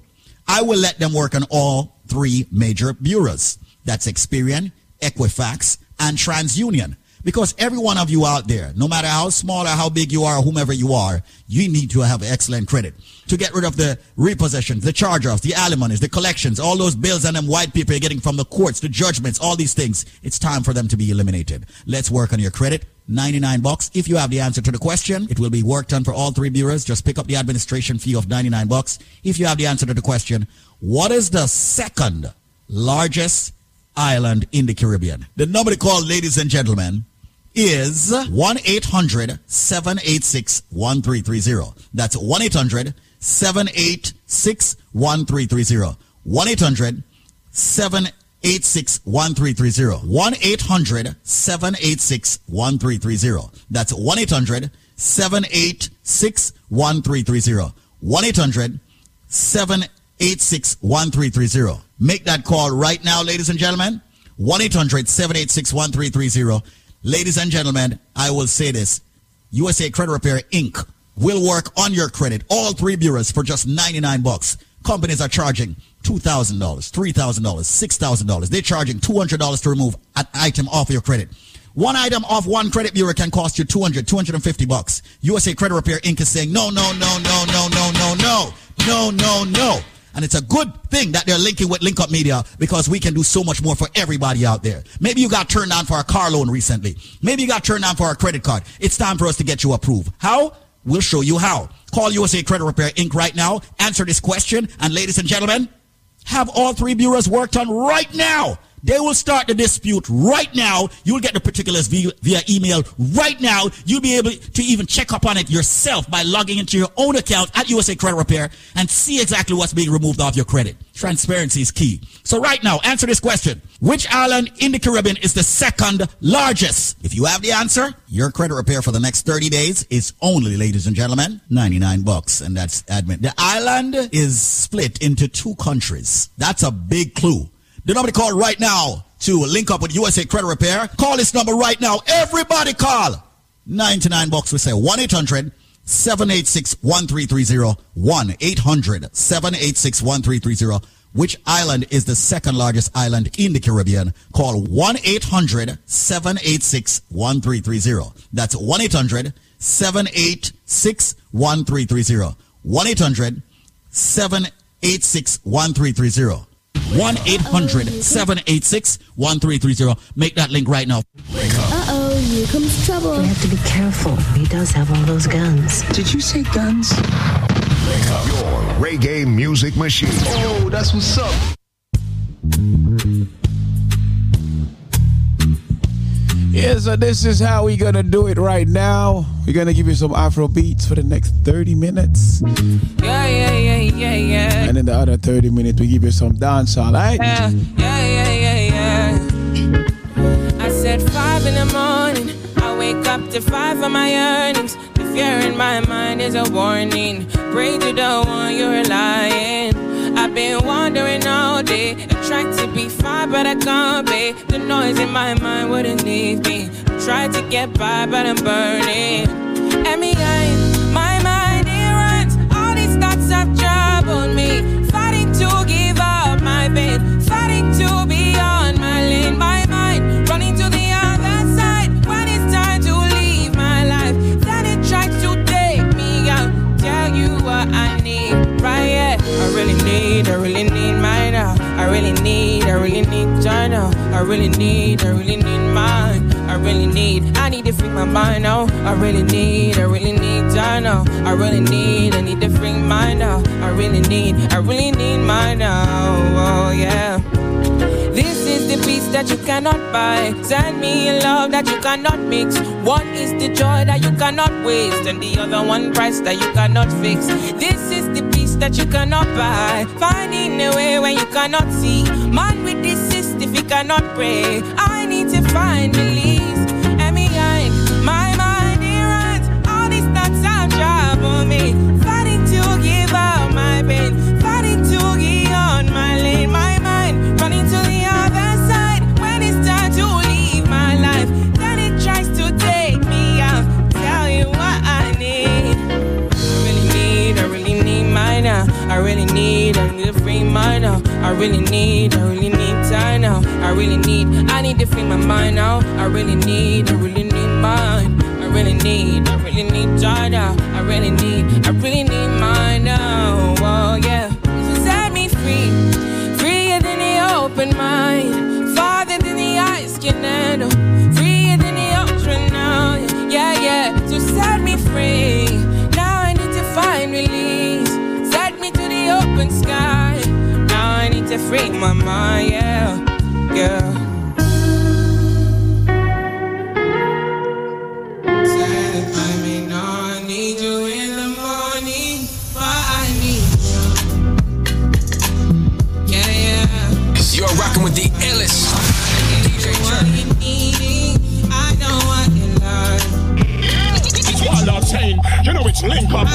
I will let them work on all three major bureaus. That's Experian, Equifax, and TransUnion. Because every one of you out there, no matter how small or how big you are whomever you are, you need to have excellent credit to get rid of the repossessions, the charge-offs, the alimonies, the collections, all those bills and them white people you're getting from the courts, the judgments, all these things. It's time for them to be eliminated. Let's work on your credit. 99 bucks. If you have the answer to the question, it will be worked on for all three bureaus. Just pick up the administration fee of 99 bucks. If you have the answer to the question, what is the second largest island in the Caribbean? The number to call, ladies and gentlemen, is 1-800-786-1330. That's 1-800-786-1330. 1-800-786-1330. 1-800-786-1330. That's 1-800-786-1330. 1-800-786-1330. Make that call right now, ladies and gentlemen. 1-800-786-1330. Ladies and gentlemen, I will say this. USA Credit Repair Inc. will work on your credit, all three bureaus for just 99 bucks. Companies are charging $2,000, $3,000, $6,000. They're charging $200 to remove an item off your credit. One item off one credit bureau can cost you 200, 250 bucks. USA Credit Repair Inc. is saying no, no, no, no, no, no, no, no, no, no, no. And it's a good thing that they're linking with Link Up Media because we can do so much more for everybody out there. Maybe you got turned on for a car loan recently. Maybe you got turned on for a credit card. It's time for us to get you approved. How? We'll show you how. Call USA Credit Repair Inc. right now. Answer this question. And ladies and gentlemen, have all three bureaus worked on right now. They will start the dispute right now. You'll get the particulars via, via, email right now. You'll be able to even check up on it yourself by logging into your own account at USA Credit Repair and see exactly what's being removed off your credit. Transparency is key. So right now, answer this question. Which island in the Caribbean is the second largest? If you have the answer, your credit repair for the next 30 days is only, ladies and gentlemen, 99 bucks. And that's admin. The island is split into two countries. That's a big clue. The number to call right now to link up with USA Credit Repair. Call this number right now. Everybody call. 99 bucks. We say 1-800 786-1330. 1-800-786-1330. Which island is the second largest island in the Caribbean? Call 1-800-786-1330. That's 1-800-786-1330. 1-800-786 786 1330. 1 800 786 1330. Make that link right now. Uh-oh, here comes trouble. We have to be careful. He does have all those guns. Did you say guns? Your reggae music machine. Oh, that's what's up. Yeah, so this is how we're gonna do it right now. We're gonna give you some Afro beats for the next 30 minutes. Yeah, yeah, yeah, yeah, yeah. And in the other 30 minutes, we give you some dance, all right? Yeah, yeah, yeah, yeah, yeah. I said five in the morning. I wake up to five of my earnings. The fear in my mind is a warning. Pray to the one you're lying. I've been wandering all day, tried to be fine, but I can't be. The noise in my mind wouldn't leave me. Tried to get by, but I'm burning. And me, I, my mind it runs. All these thoughts have troubled me. Fighting to give up my pain, fighting to be China. I really need, I really need mine. I really need, I need to free my mind now. I really need, I really need China. I really need, I need to free mine now. I really need, I really need mine now. Oh yeah. This is the peace that you cannot buy. Send me a love that you cannot mix. One is the joy that you cannot waste, and the other one price that you cannot fix. This is the peace that you cannot buy. Finding a way when you cannot see. Man with this if you cannot pray. I need to find release. And behind my mind, it runs. All these thoughts are trouble me. Fighting to give out my pain. Fighting to get on my lane. My mind running to the other side when it's time to leave my life. Then it tries to take me out. Tell you what I need. I really need, I really need mine now. I really need, mine now. I really need, I really need time now. I really need, I need to free my mind now. I really need, I really need mine. I really need, I really need time now. I really need, I really need mine now. Oh yeah, so set me free, freer than the open mind, farther than the eyes can handle, freer than the ocean now. Yeah yeah, so set me free. Now I need to find release. Set me to the open sky. Now I need to free my mind, yeah, yeah. Said I may not need you in the morning, but I need you. Yeah, yeah. You're rocking with the illest. What you needing, I know what you like. It's one chain. You know it's link up.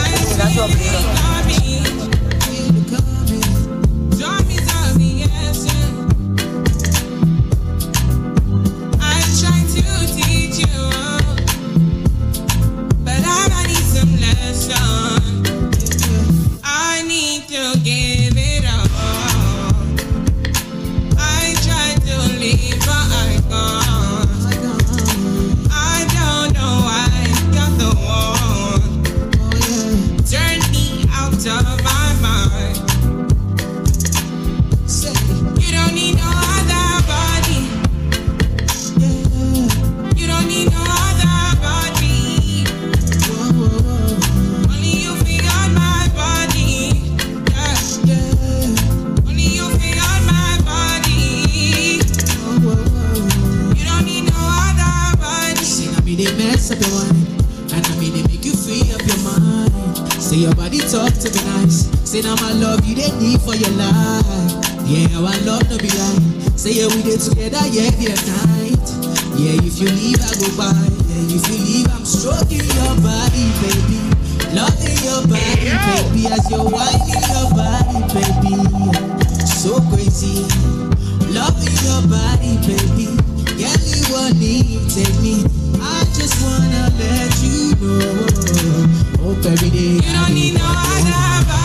Say now my love you they need for your life Yeah, our love no be lie Say yeah we did together yeah and night Yeah if you leave I go by Yeah if you leave I'm stroking your body baby Loving your body baby As you're whining your body baby So crazy Loving your body baby Girl, you want me, take me. I just wanna let you know. Hope every day. You don't need no other body.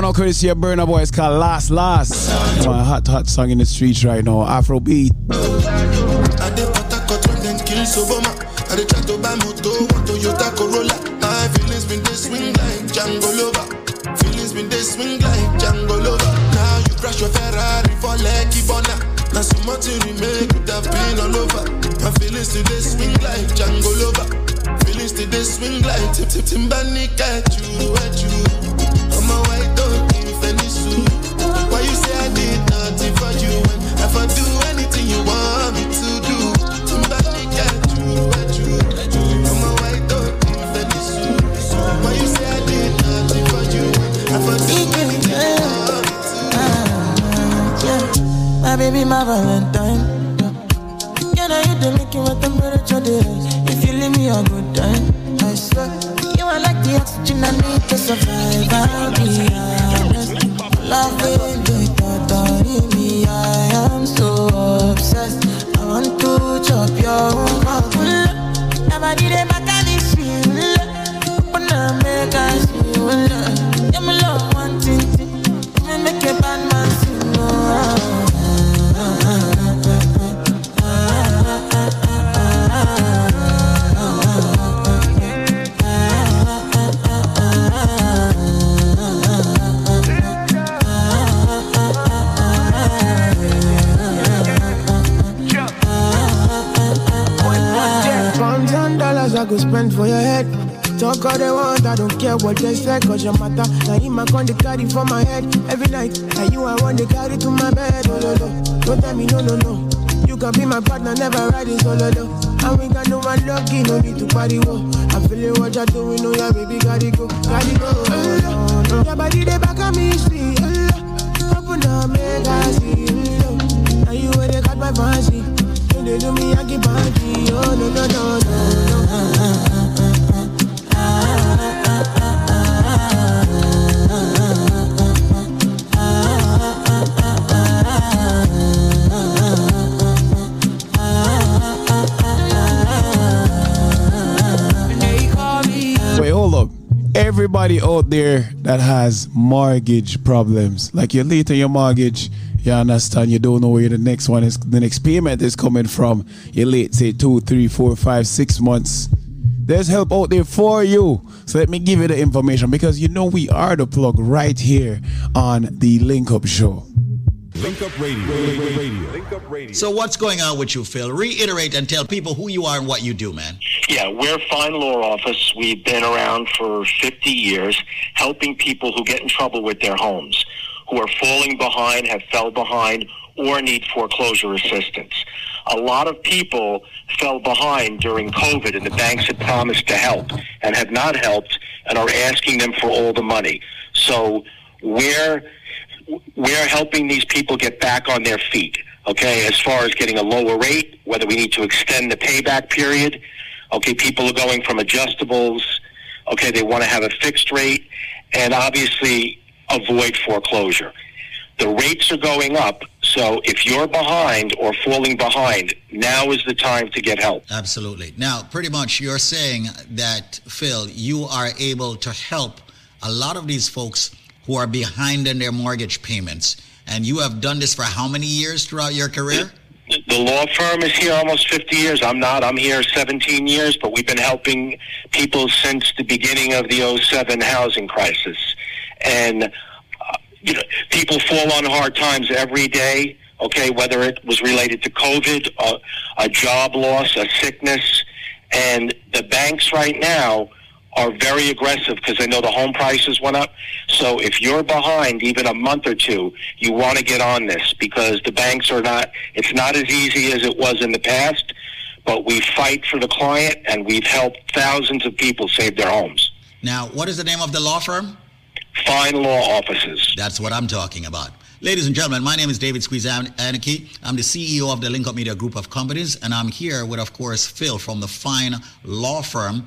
one out courtesy of Burna Boy. It's called Last Last. My hot, hot song in the streets right now. Afrobeat. Feelings they swing like Lover. Feelings they swing like Lover. Now you crash your Ferrari for Lucky Bona. Now so much you remake with have pain all over. My feelings today swing like Django Lover. Feelings today swing like tim tim Timbani at you, at you. traveling. for just like cause your matter. Now him I come to carry for my head every night. Now you I want to carry to my bed. Oh, no, no. Don't tell me no, no, no. You can be my partner, never riding solo, no. And we got no one lucky, no need to party, whoa. I'm feeling what you're doing, oh, know your baby, got it go, Got it go. Oh, no, no. Your body, they back at me, see. Oh, no, open up, make I see. Oh, no. Now you where they got my fancy. Don't they do me, I keep on Oh, no, no, no, no, no. Anybody out there that has mortgage problems, like you're late on your mortgage, you understand, you don't know where the next one is, the next payment is coming from, you're late, say two, three, four, five, six months. There's help out there for you. So let me give you the information because you know we are the plug right here on the Link Up Show. Link Up Radio. Radio. Link Up Radio. So what's going on with you, Phil? Reiterate and tell people who you are and what you do, man. Yeah, we're Fine Law Office. We've been around for 50 years helping people who get in trouble with their homes, who are falling behind, have fell behind, or need foreclosure assistance. A lot of people fell behind during COVID and the banks had promised to help and have not helped and are asking them for all the money. So we're we're helping these people get back on their feet. Okay, as far as getting a lower rate, whether we need to extend the payback period. Okay, people are going from adjustables. Okay, they want to have a fixed rate, and obviously avoid foreclosure. The rates are going up, so if you're behind or falling behind, now is the time to get help. Absolutely. Now, pretty much you're saying that, Phil, you are able to help a lot of these folks who are behind in their mortgage payments. And you have done this for how many years throughout your career? The law firm is here almost 50 years. I'm not. I'm here 17 years, but we've been helping people since the beginning of the 07 housing crisis. And, uh, you know, people fall on hard times every day, okay, whether it was related to COVID, a, a job loss, a sickness. And the banks right now are very aggressive because they know the home prices went up. So if you're behind even a month or two, you want to get on this because the banks are not, it's not as easy as it was in the past, but we fight for the client and we've helped thousands of people save their homes. Now, what is the name of the law firm? Fine Law Offices. That's what I'm talking about. Ladies and gentlemen, my name is David Squeeze Anarchy. I'm the CEO of the Link Up Media Group of Companies, and I'm here with, of course, Phil from the Fine Law Firm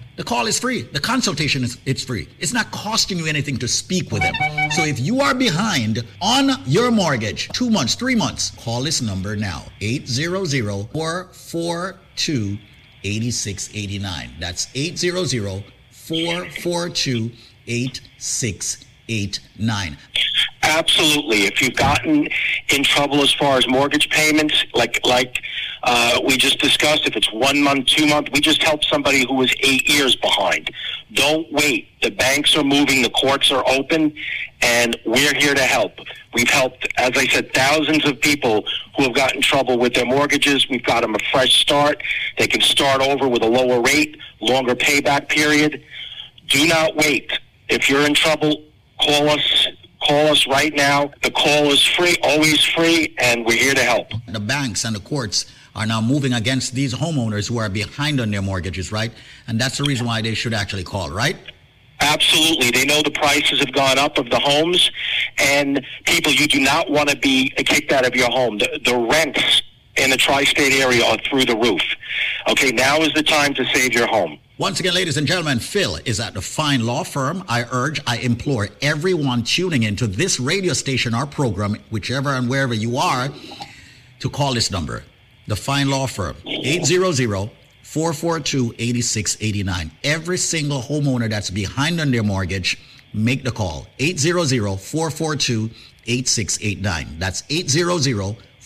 the call is free. The consultation is it's free. It's not costing you anything to speak with them. So if you are behind on your mortgage, two months, three months, call this number now. 800-442-8689. That's 800-442-8689. Absolutely. If you've gotten in trouble as far as mortgage payments, like like uh, we just discussed, if it's one month, two month, we just help somebody who is eight years behind. Don't wait. The banks are moving, the courts are open, and we're here to help. We've helped, as I said, thousands of people who have gotten trouble with their mortgages. We've got them a fresh start. They can start over with a lower rate, longer payback period. Do not wait. If you're in trouble, call us. Call us right now. The call is free, always free, and we're here to help. The banks and the courts are now moving against these homeowners who are behind on their mortgages, right? And that's the reason why they should actually call, right? Absolutely. They know the prices have gone up of the homes, and people, you do not want to be kicked out of your home. The, the rents in the tri state area are through the roof. Okay, now is the time to save your home. Once again, ladies and gentlemen, Phil is at the fine law firm. I urge, I implore everyone tuning into this radio station or program, whichever and wherever you are, to call this number. The fine law firm, 800 442 8689. Every single homeowner that's behind on their mortgage, make the call. 800 442 8689. That's 800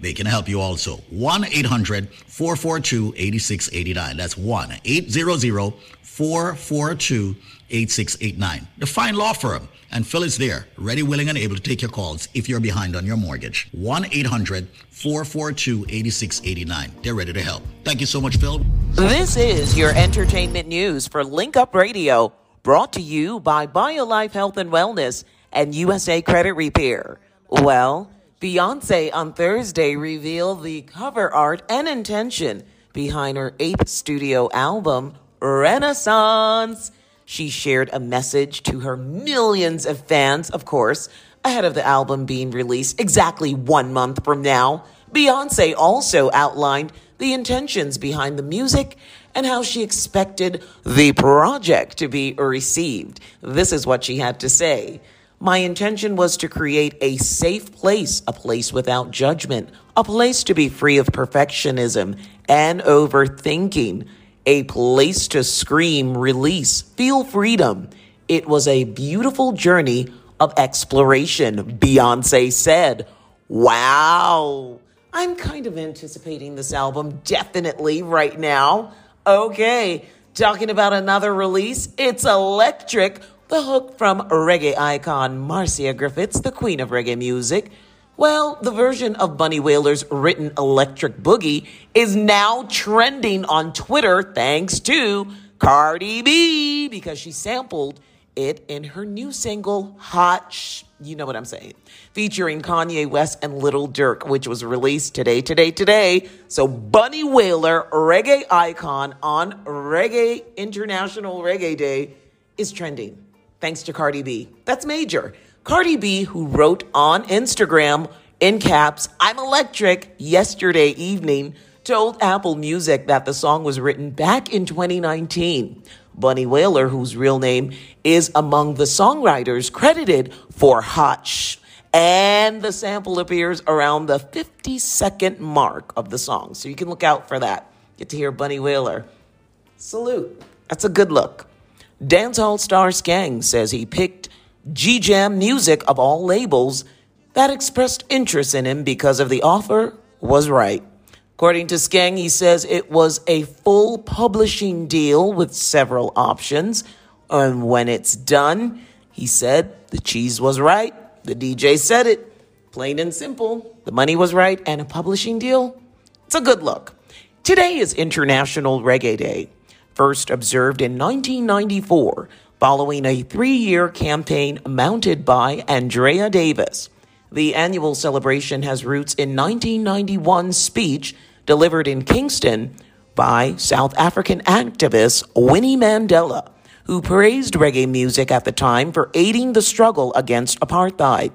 They can help you also. 1 800 442 8689. That's 1 800 442 8689. The fine law firm. And Phil is there, ready, willing, and able to take your calls if you're behind on your mortgage. 1 800 442 8689. They're ready to help. Thank you so much, Phil. This is your entertainment news for Link Up Radio, brought to you by BioLife Health and Wellness and USA Credit Repair. Well, Beyonce on Thursday revealed the cover art and intention behind her eighth studio album, Renaissance. She shared a message to her millions of fans, of course, ahead of the album being released exactly one month from now. Beyonce also outlined the intentions behind the music and how she expected the project to be received. This is what she had to say. My intention was to create a safe place, a place without judgment, a place to be free of perfectionism and overthinking, a place to scream, release, feel freedom. It was a beautiful journey of exploration, Beyonce said. Wow. I'm kind of anticipating this album definitely right now. Okay, talking about another release, it's electric the hook from reggae icon Marcia Griffiths, the queen of reggae music. Well, the version of Bunny Wailer's written Electric Boogie is now trending on Twitter thanks to Cardi B because she sampled it in her new single Hot Sh- you know what I'm saying, featuring Kanye West and Lil Durk, which was released today, today, today. So Bunny Wailer, reggae icon on Reggae International Reggae Day, is trending thanks to Cardi B. That's major. Cardi B, who wrote on Instagram in caps, I'm electric, yesterday evening, told Apple Music that the song was written back in 2019. Bunny Wailer, whose real name is among the songwriters credited for Hotch. And the sample appears around the 50 second mark of the song. So you can look out for that. Get to hear Bunny Wailer. Salute. That's a good look. Dancehall star Skeng says he picked G Jam music of all labels that expressed interest in him because of the offer was right. According to Skeng, he says it was a full publishing deal with several options. And when it's done, he said the cheese was right. The DJ said it. Plain and simple. The money was right and a publishing deal. It's a good look. Today is International Reggae Day first observed in 1994 following a three year campaign mounted by Andrea Davis. The annual celebration has roots in 1991's speech delivered in Kingston by South African activist Winnie Mandela, who praised reggae music at the time for aiding the struggle against apartheid.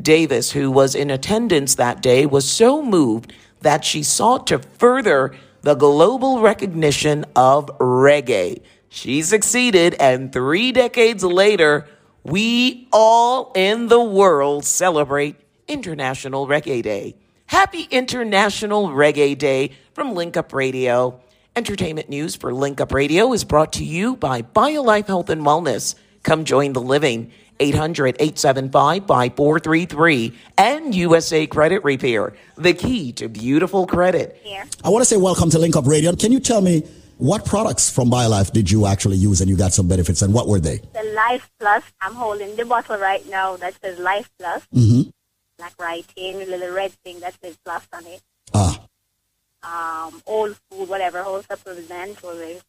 Davis, who was in attendance that day, was so moved that she sought to further the global recognition of reggae. She succeeded, and three decades later, we all in the world celebrate International Reggae Day. Happy International Reggae Day from Link Up Radio. Entertainment news for Link Up Radio is brought to you by BioLife Health and Wellness. Come join the living. 800 875 5433 and USA Credit Repair, the key to beautiful credit. I want to say welcome to Link Up Radio. Can you tell me what products from BioLife did you actually use and you got some benefits and what were they? The Life Plus. I'm holding the bottle right now that says Life Plus. Mm-hmm. Like writing, a little red thing that says plus on it. Ah. Um, old food, whatever, whole supplement, whatever.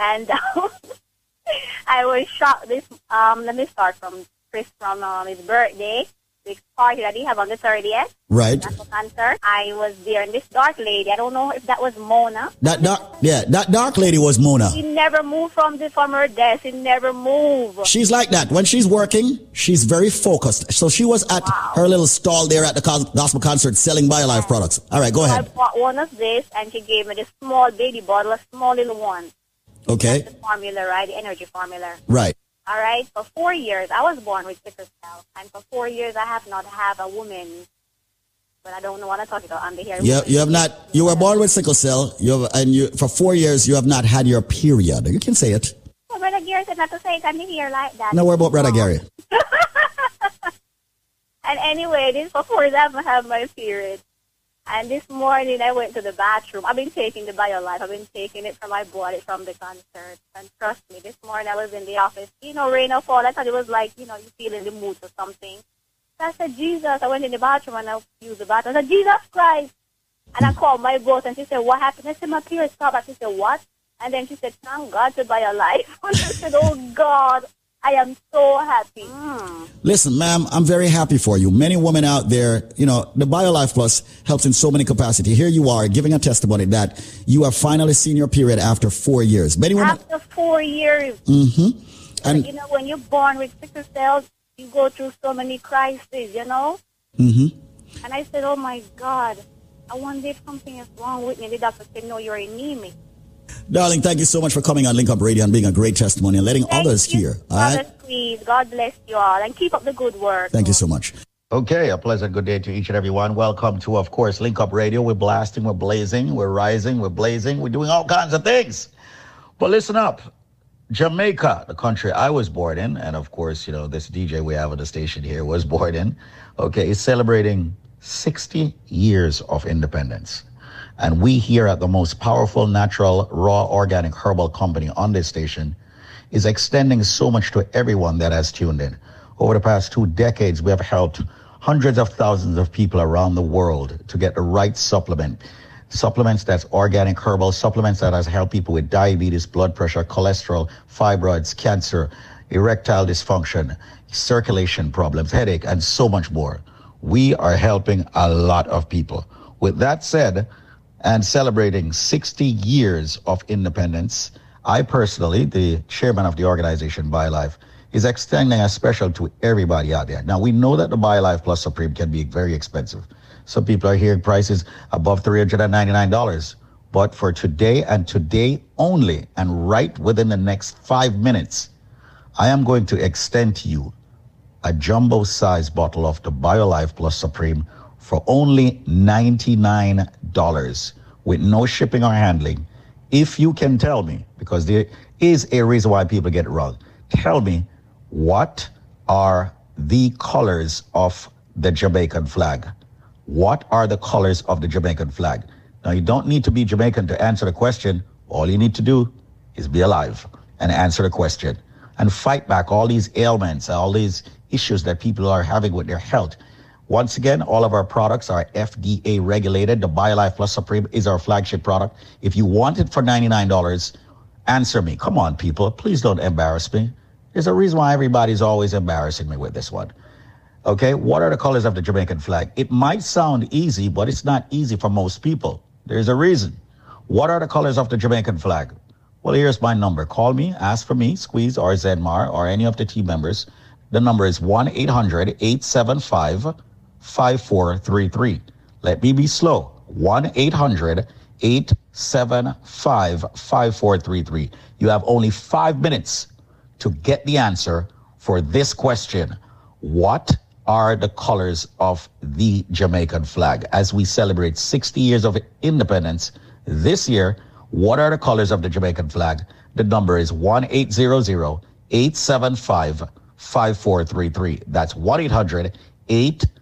And (laughs) (laughs) I was shocked this, um, let me start from Chris from um, his birthday. the party that they have on the 30th. Right. That's a concert. I was there, and this dark lady, I don't know if that was Mona. That dark, yeah, that dark lady was Mona. She never moved from the from her desk. She never moved. She's like that. When she's working, she's very focused. So she was at her little stall there at the gospel concert selling BioLife products. All right, go I ahead. I bought one of this, and she gave me this small baby bottle, a small little one. Okay. The formula, right? The energy formula. Right. All right. For four years, I was born with sickle cell, and for four years, I have not had a woman. But I don't what I'm talking about under here. You, you have not, you were born with sickle cell, you have, and you, for four years, you have not had your period. You can say it. Oh, Brother Gary said not to say it under here like that. No, worry about Brother Gary. (laughs) And anyway, this for four years, I haven't had my period. And this morning, I went to the bathroom. I've been taking the BioLife. I've been taking it from my body from the concert. And trust me, this morning I was in the office. You know, rain or fall. I thought it was like, you know, you feel in the mood or something. So I said, Jesus. I went in the bathroom and I used the bathroom. I said, Jesus Christ. And I called my boss and she said, what happened? I said, my period stopped. And she said, what? And then she said, thank God to BioLife. and (laughs) I said, oh God, I am so happy. Mm. Listen, ma'am, I'm very happy for you. Many women out there, you know, the BioLife Plus helps in so many capacity. Here you are giving a testimony that you have finally seen your period after four years. Many women, After four years, mm-hmm. and you know, when you're born with sickle cells, you go through so many crises, you know? mm-hmm. And I said, oh my God, I wonder if something is wrong with me. The doctor said, no, you're anemic. Darling, thank you so much for coming on Link Up Radio and being a great testimony and letting others hear. All Father, right. please, God bless you all and keep up the good work. Thank you so much. Okay, a pleasant good day to each and everyone. Welcome to, of course, Link Up Radio. We're blasting, we're blazing, we're rising, we're blazing, we're doing all kinds of things. But listen up. Jamaica, the country I was born in, and of course, you know, this DJ we have on the station here was (laughs) born in, okay, is celebrating 60 years of independence. And we here at the most powerful natural, raw, organic herbal company on this station is extending so much to everyone that has tuned in. Over the past two decades, we have helped hundreds of thousands of people around the world to get the right supplement. Supplements that's organic herbal, supplements that has helped people with diabetes, blood pressure, cholesterol, fibroids, cancer, erectile dysfunction, circulation problems, headache, and so much more. We are helping a lot of people. With that said, and celebrating 60 years of independence, I personally, the chairman of the organization BioLife, is extending a special to everybody out there. Now we know that the BioLife Plus Supreme can be very expensive. Some people are hearing prices above $399. But for today and today only, and right within the next five minutes, I am going to extend to you a jumbo size bottle of the BioLife Plus Supreme for only $99 with no shipping or handling. If you can tell me, because there is a reason why people get it wrong, tell me what are the colors of the Jamaican flag? What are the colors of the Jamaican flag? Now, you don't need to be Jamaican to answer the question. All you need to do is be alive and answer the question and fight back all these ailments, all these issues that people are having with their health. Once again, all of our products are FDA regulated. The BioLife Plus Supreme is our flagship product. If you want it for $99, answer me. Come on, people. Please don't embarrass me. There's a reason why everybody's always embarrassing me with this one. Okay, what are the colors of the Jamaican flag? It might sound easy, but it's not easy for most people. There's a reason. What are the colors of the Jamaican flag? Well, here's my number. Call me, ask for me, Squeeze or Zenmar or any of the team members. The number is 1 800 875 5433. Let me be slow. 1 800 875 5433. You have only five minutes to get the answer for this question What are the colors of the Jamaican flag? As we celebrate 60 years of independence this year, what are the colors of the Jamaican flag? The number is 1 800 875 5433. That's 1 800 875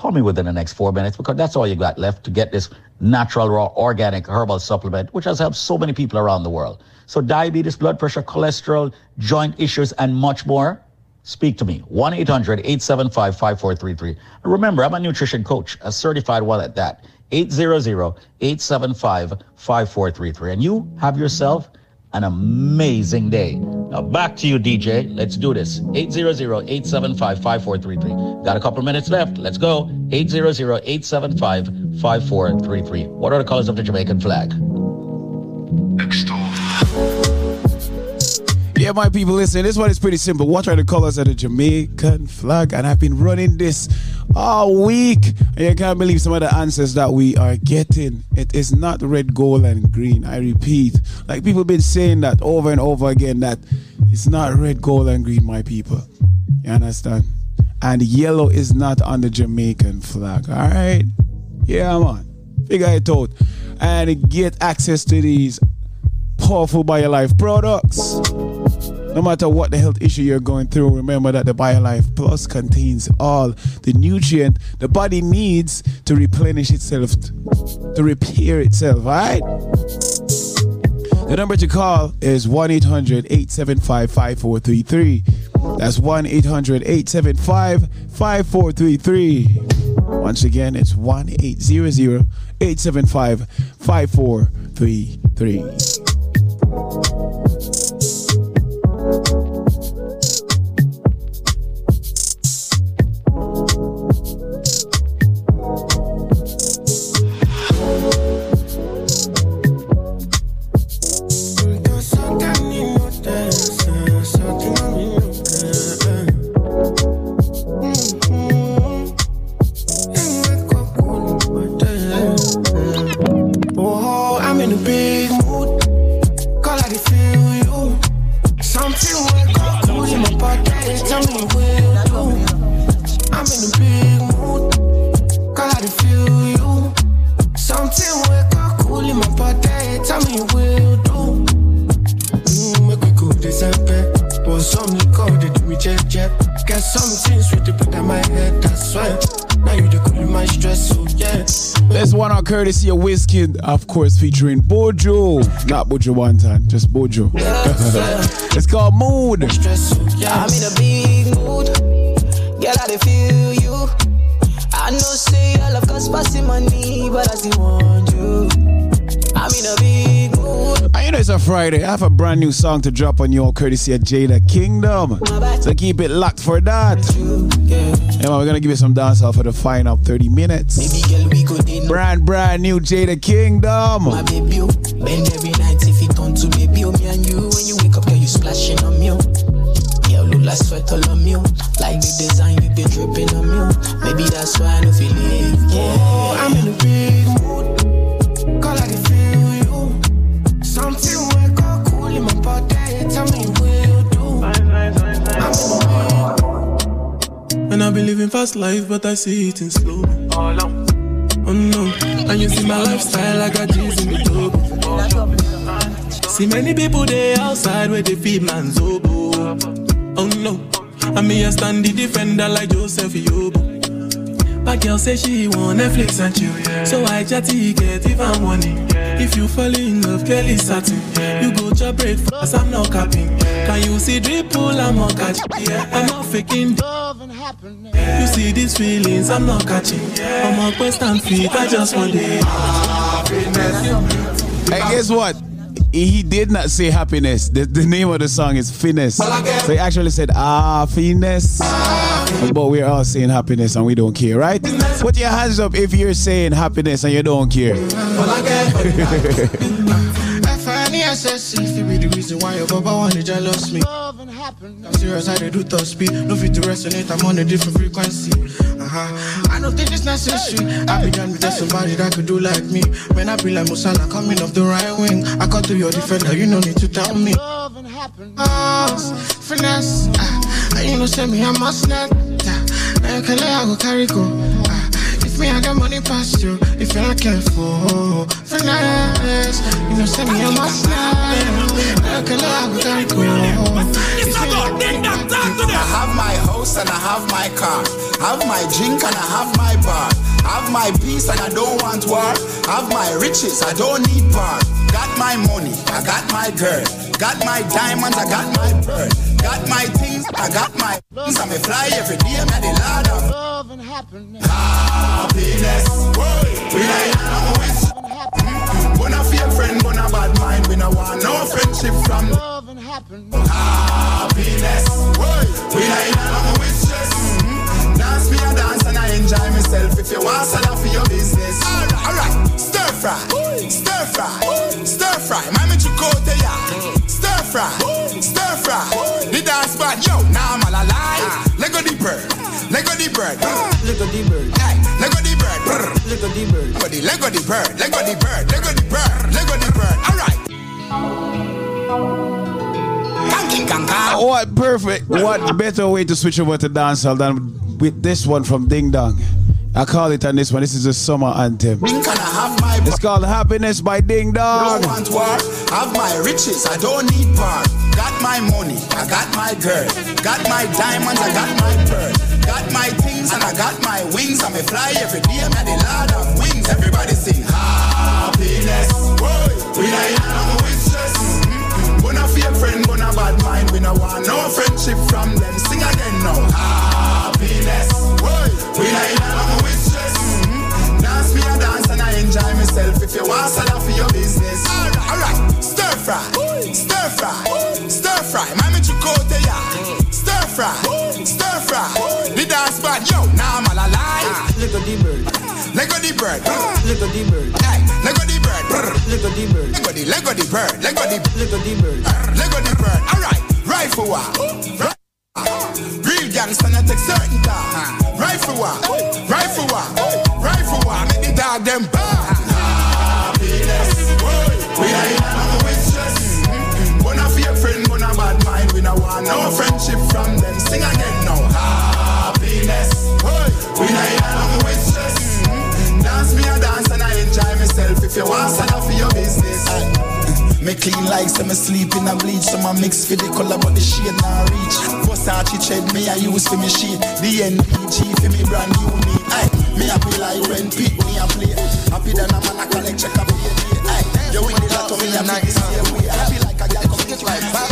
Call me within the next four minutes because that's all you got left to get this natural, raw, organic herbal supplement, which has helped so many people around the world. So, diabetes, blood pressure, cholesterol, joint issues, and much more. Speak to me. 1 800 875 5433. Remember, I'm a nutrition coach, a certified one at that. 800 875 5433. And you have yourself an amazing day. Now back to you, DJ. Let's do this. 800-875-5433. Got a couple minutes left. Let's go. 800-875-5433. What are the colors of the Jamaican flag? Yeah, my people, listen, this one is pretty simple. What are the colors of the Jamaican flag? And I've been running this all week. You can't believe some of the answers that we are getting. It is not red, gold, and green. I repeat, like people been saying that over and over again that it's not red, gold, and green, my people. You understand? And yellow is not on the Jamaican flag. All right? Yeah, man. Figure it out. And get access to these powerful BioLife products. No matter what the health issue you're going through, remember that the BioLife Plus contains all the nutrient the body needs to replenish itself, to repair itself, alright? The number to call is 1 800 875 5433. That's 1 800 875 5433. Once again, it's 1 800 875 5433. Oh, check. Get some things with the put on my head. That's why. Now you the cool my stress. So yeah. Let's one on courtesy of Wizkid, of course, featuring Buju. Not Buju Banton, just Buju. (laughs) it's called Mood. Oh, I'm in a big mood. Girl, I dey feel you. I know say I love cause passing money, but I still want you. I'm in a big mood. And you know it's a Friday. I have a brand new song to drop on you all courtesy of Jada Kingdom. So keep it locked for that. Man, we're gonna give you some dancehall for the final 30 minutes. Brand brand new Jada Kingdom. And sweat all on. Like the design you be dripping on. Maybe that's why I don't feel it. Yeah, I'm in big I've been living fast life, but I see it in slow. Oh no, and you see my lifestyle, I got G's in the dope. See many people there outside where they feed man's oboe. Oh no, and me a stand the defender like Joseph Yobo. But girl say she want Netflix and chill, so I chatty get even money. If you fall in love, Kelly satin, you go to breakfast, I'm not capping. Can you see dripple, I'm not catching. I'm not faking. Love and happiness. You see these feelings, I'm not catching. I'm a quest and feet, I just want it. Hey, guess what? He did not say happiness. The, the name of the song is Finesse. So he actually said, ah, finesse. But we're all saying happiness and we don't care, right? Put your hands up if you're saying happiness and you don't care. (laughs) F-I-N-E-S-S-E, if it be the reason why your baba wanna jealous me. I'm serious, I dey do top speed. No fit to resonate, I'm on a different frequency. Uh-huh. I don't think it's necessary. I be done with just somebody that could do like me. When I be like Musala coming off the right wing, I cut to your defender, you no need to tell me. Oh, finesse, ah, and you know send me a must not. Now you can let I go carry go. Me I got money past you, if you're not careful, finesse, you know send me on a must not. Now you can let I go carry go. If me I got I have my house and I have my car. Have my drink and I have my bar. Have my peace and I don't want war. Have my riches, I don't need bar. Got my money, I got my girl. Got my diamonds, I got my pearl. Got my things, I got my things. I may fly every day, I'm the lord of Love and happiness. happiness. We ain't no wish. Wanna fake friend, wanna bad mind. We no want no friendship from Love and happiness. happiness. We ain't no wishes. Dance me a dance and I enjoy myself. If you want sell for your business. Alright, alright. Stir fry, stir fry, stir fry. Mami chukote ya. Stir fry, stir fry. Spot, yo, now I'm all alive. Lego the bird, Lego the bird, Lego the bird, hey, Lego the bird, Lego the bird, the Lego the bird, Lego the bird, Lego the bird, Lego the bird. Alright. Kanking. What perfect? What better way to switch over to dancehall than with this one from Ding Dong? I call it on this one. This is a summer anthem. Drink and I have my It's called Happiness by Ding Dong. Don't want war, have my riches, I don't need bar. Got my money, I got my girl. Got my diamonds, I got my pearl. Got my things and I got my wings. I may fly every day, I'm the lord of wings. Everybody sing happiness. We ain't no wishes. Mhm. Wanna fake friend, wanna bad mind. We no want no friendship from you want sell for your business. Alright, alright. Stir fry, stir fry, stir fry. Mami chukote ya. Mm. Stir fry, stir fry. The dance spot, yo, now I'm all alive. Ah. Lego the bird, Lego ah. the bird, Lego the bird, Lego the bird, Lego the bird, Lego the bird, Lego the Lego the bird, Lego the bird. Alright, rifle war. Real gangsta not take certain time. Rifle war, rifle war, rifle war. Make the dog them bark. If you want sign up for your business. (laughs) Me clean like some sleep in a bleach. Some a mix for the color but the shade not reach. Versace tread me I use for me sheet The NPG for me brand unique Aye, me happy like when pick me a play. Happy than a man a collect check a pay Aye, you win the lotto me a way Happy like a girl come get like Papa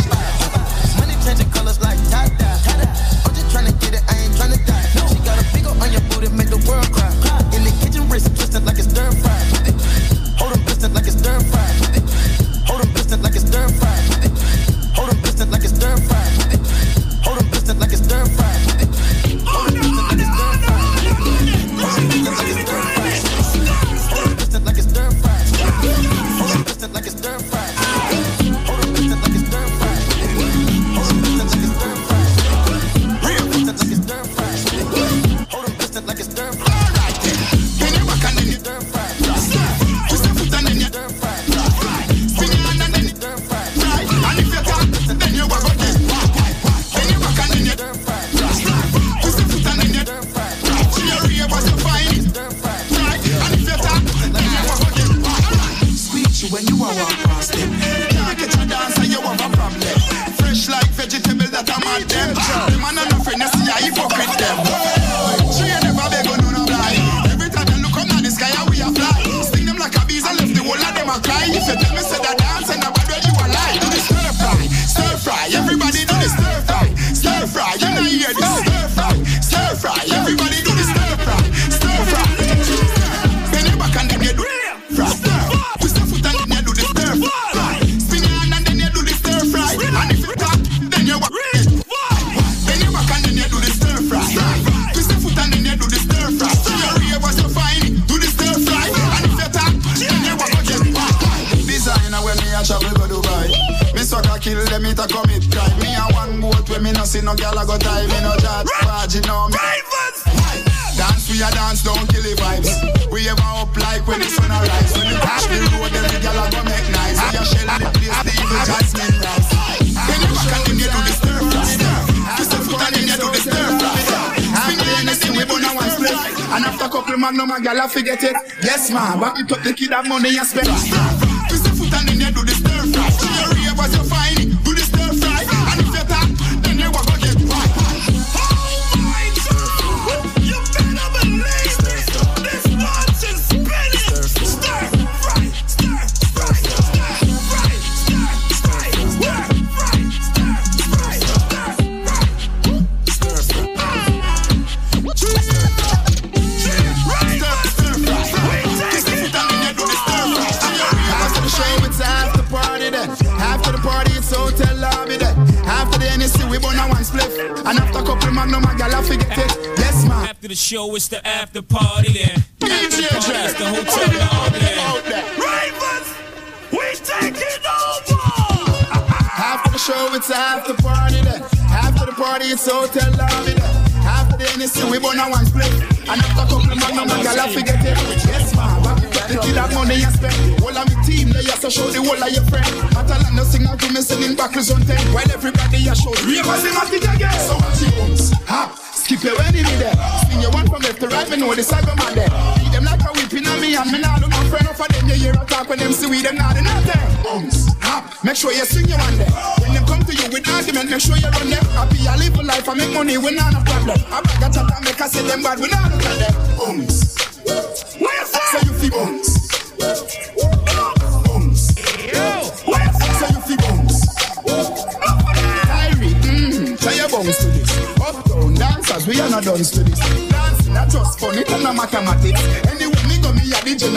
money you spend.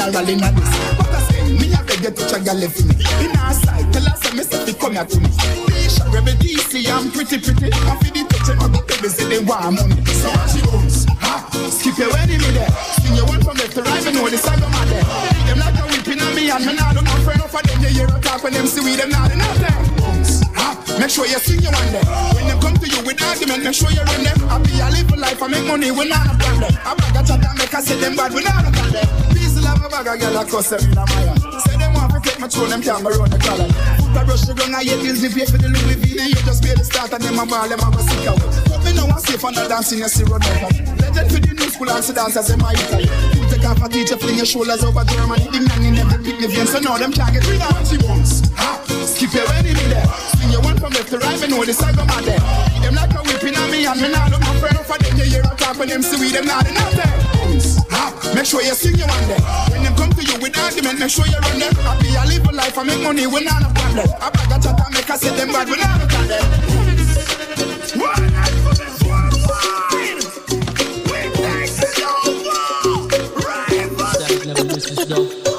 A the general in a this. But I say, me a to check your left me. In our side, tell us, me say, fi come here to me. Tisha, Rebel DC, I'm pretty, pretty. I'm for the touch, and the baby say they want money. So watch your bounce, ha, skip your wedding me there. Swing your one from left to right, me know of my there. Beat them like a whipping on me, and me nah look no friend of them. You hear a talk when them see we them nah do nothing. Make sure you swing your one there. When them come to you with argument, make sure you run them. I live a life, I make money, we nah no problem. I bag a chat and make I say them bad, we nah look at bag a girl a cuss them in a mire. Say them want to take my throne, them can't go run the collar. Put a brush the gun, I hate bills, they pay for the Louis V. Then you just the start and them a ball, them a go sick away. But me know I'm safe on the dancing, you see out. Legend for the new school and see dancers, them a Italy. You take off a teacher, fling your shoulders over Germany. Ding dang in every pick the so now them can't get rid of what she. Ha, skip your enemy there. Swing your one from left to right, me know the side of my there. Them like a whipping on me and me nah look no friend of them. You hear a talk when them see we them nah do nothing. Bounce, ha, make sure you swing your one there. When them come to you with argument, make sure you run them. Happy I live a life, I make money, we nah no problem. I bag a chat and make I say them bad, we nah look at them. One night for this one wine. We take it over.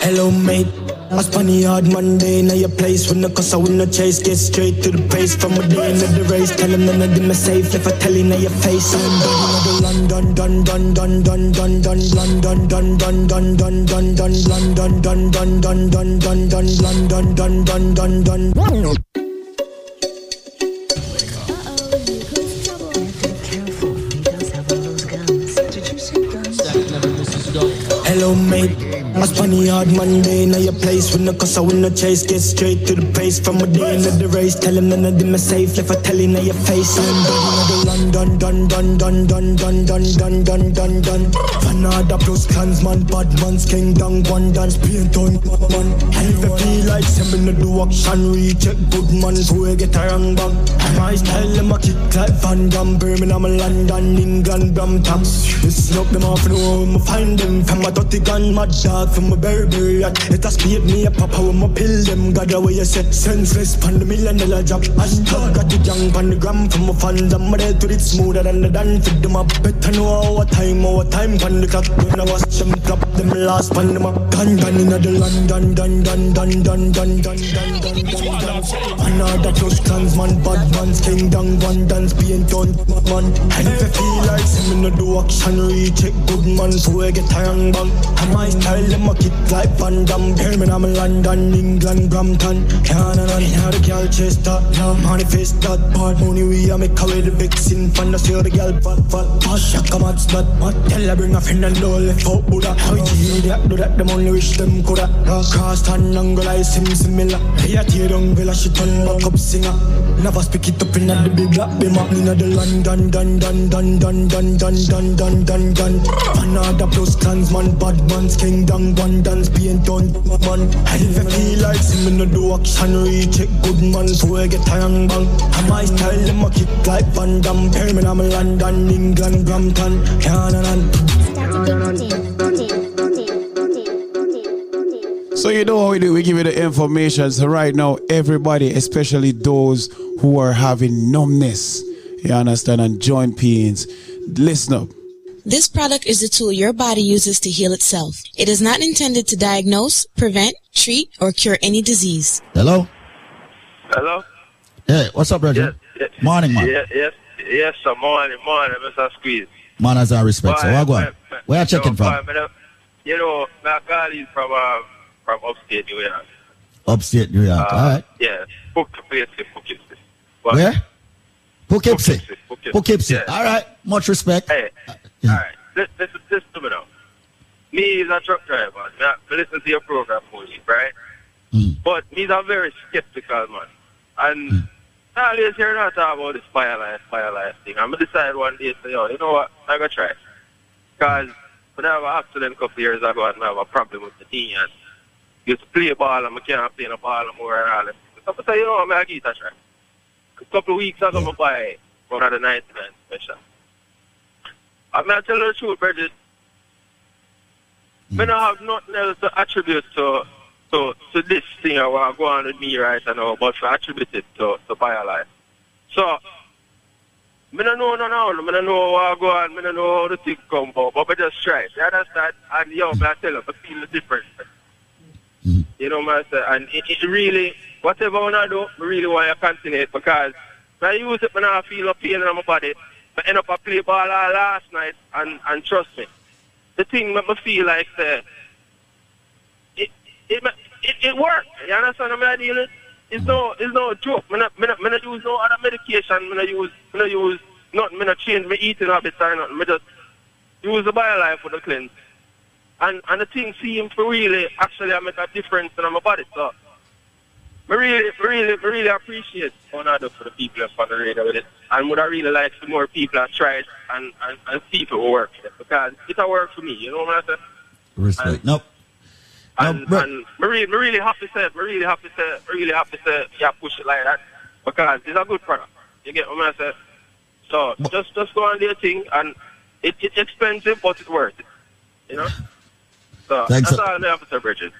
Hello, mate. I spun the hard Monday, now your place when the cause I win the chase. Get straight to the pace from a day into the race. Tell him that I did my safe if I tell him now your face. I'm burning the London, dun, dun, dun, dun, dun, London, dun, dun, dun, dun, dun, dun, London, dun, dun, dun, dun, dun, dun, London, dun, dun, dun, dun, dun. Hello, mate. I spun the hard Monday in your place when the cause I win no chase. Get straight to the pace from a day into the race. Tell them none of them are safe. If I tell you, now your face. I'm done, done, done, done, done, done, done, done, done, done, done, done. Canada plus clansman, bad man's king, down one dance, paint on. And if I feel like sending the do action, recheck good man, so we get a wrong back. My style, them a kick like Van Damme, Birmingham, London, England, Brampton. Listen up, them off home, find them from a dirty gun, mad dog from a Burberry yacht. It has paid me a papa when my pill them, God away you say senseless, pan the million dollar job. Hashtag got the young pan the gram from my fans, I'm ready to it smoother than the dance. Fit them up, better know our time, our time pan the clock. When I watch them drop them last pan them up. Gun gun in the London, dun dun dun dun dun dun dun dun dun dun. Another close clansman, bad man's king, down one dance, paint on man. And if I feel like some in the do action, recheck good man, so I get young bang. And my style, them a kick like Van Damme. Me Birmingham, London, England, Brampton. Canada, now the girl chase that, now manifest that part. Money we a make away the vixen, fantasy of the girl fat fat. Hush, I come out, not what. Tell her bring a friend and don't left out Buddha. How you do that, do that, them only wish them coulda. Cross and angle, I sim similar. Hey, I tear down villa, she turn back up singer. Never speak it up in the big black bimmer. In the London, dun dun dun dun dun dun dun dun dun dun. Another plus clansman, bad man's king, one dance, paint on man. I feel like sim in the do action, recheck good man, so I get a young bang. And my style, them a kick like Van Damme. Birmingham, London, England, Brampton, Canada. So you know how we do. We give you the information. So right now, everybody, especially those who are having numbness, you understand, and joint pains, listen up. This product is a tool your body uses to heal itself. It is not intended to diagnose, prevent, treat, or cure any disease. Hello? Hello? Hey, what's up, Roger? Yes, Morning, man. Yeah, yes. yes, sir. Morning, morning, Mr. Squeeze. Manners and respect. So, Boy, what go on? boy, boy, Where you checking no, from? boy, You know, my call is from um, from upstate New York. Upstate New York. Uh, All right. Yeah, Poughkeepsie, Poughkeepsie. But- Where? Poughkeepsie. Poughkeepsie. Poughkeepsie. Yeah. All right. Much respect. Hey, all right. This, this, this to me now. Me is a truck driver. Me, I listen to your program, Moody, right? Mm. But me's a very skeptical man. And I always hear not talk about this BioLife, fire life thing. I'm going to decide one day, say, yo, you know what? I'm going to try. Because when I have an accident a couple years ago and I have a problem with the knee and used to play ball and I can't play no ball more and all that. So I say, you know what, I'm going to give it a try. A couple of weeks ago, I'm going to buy one of the 99 special. I'm going to tell you the truth, Bridget. I don't have nothing else to attribute to to, to this thing I want to go on with me right now, but to attribute it to, to BioLife. So, I don't know no now, I don't know what I go on, I don't know how the thing come about, but I just try. You understand? And yo, I tell you, I feel the difference. Mm-hmm. You know say? And it, it really, whatever I want to do, I really want to continue it because when I use it when I feel a pain in my body, I end up I play ball all last night and, and trust me, the thing make me feel like say, it it it, it works. You understand what I'm dealing? It's no it's no joke. Me not, not, not use no other medication. Me not use me not use nothing. Me not change my eating habits or nothing. Me just use the BioLife for the cleanse. And and the thing seems to really actually I make a difference in my body. So I really, really, really appreciate I for the people that's on the radio with it. And would I really like some more people that try it and, and, and see if it will work for. Because it will work for me, you know what I'm saying? Respect. Nope. And, and I really, I really have to say, I really have to say, I really have to say, yeah, push it like that. Because it's a good product. You get what I'm saying? So just just go on your thing and it, it's expensive but it's worth it. You know? (laughs) So Thanks, that's sir. all I have to say, Bridget.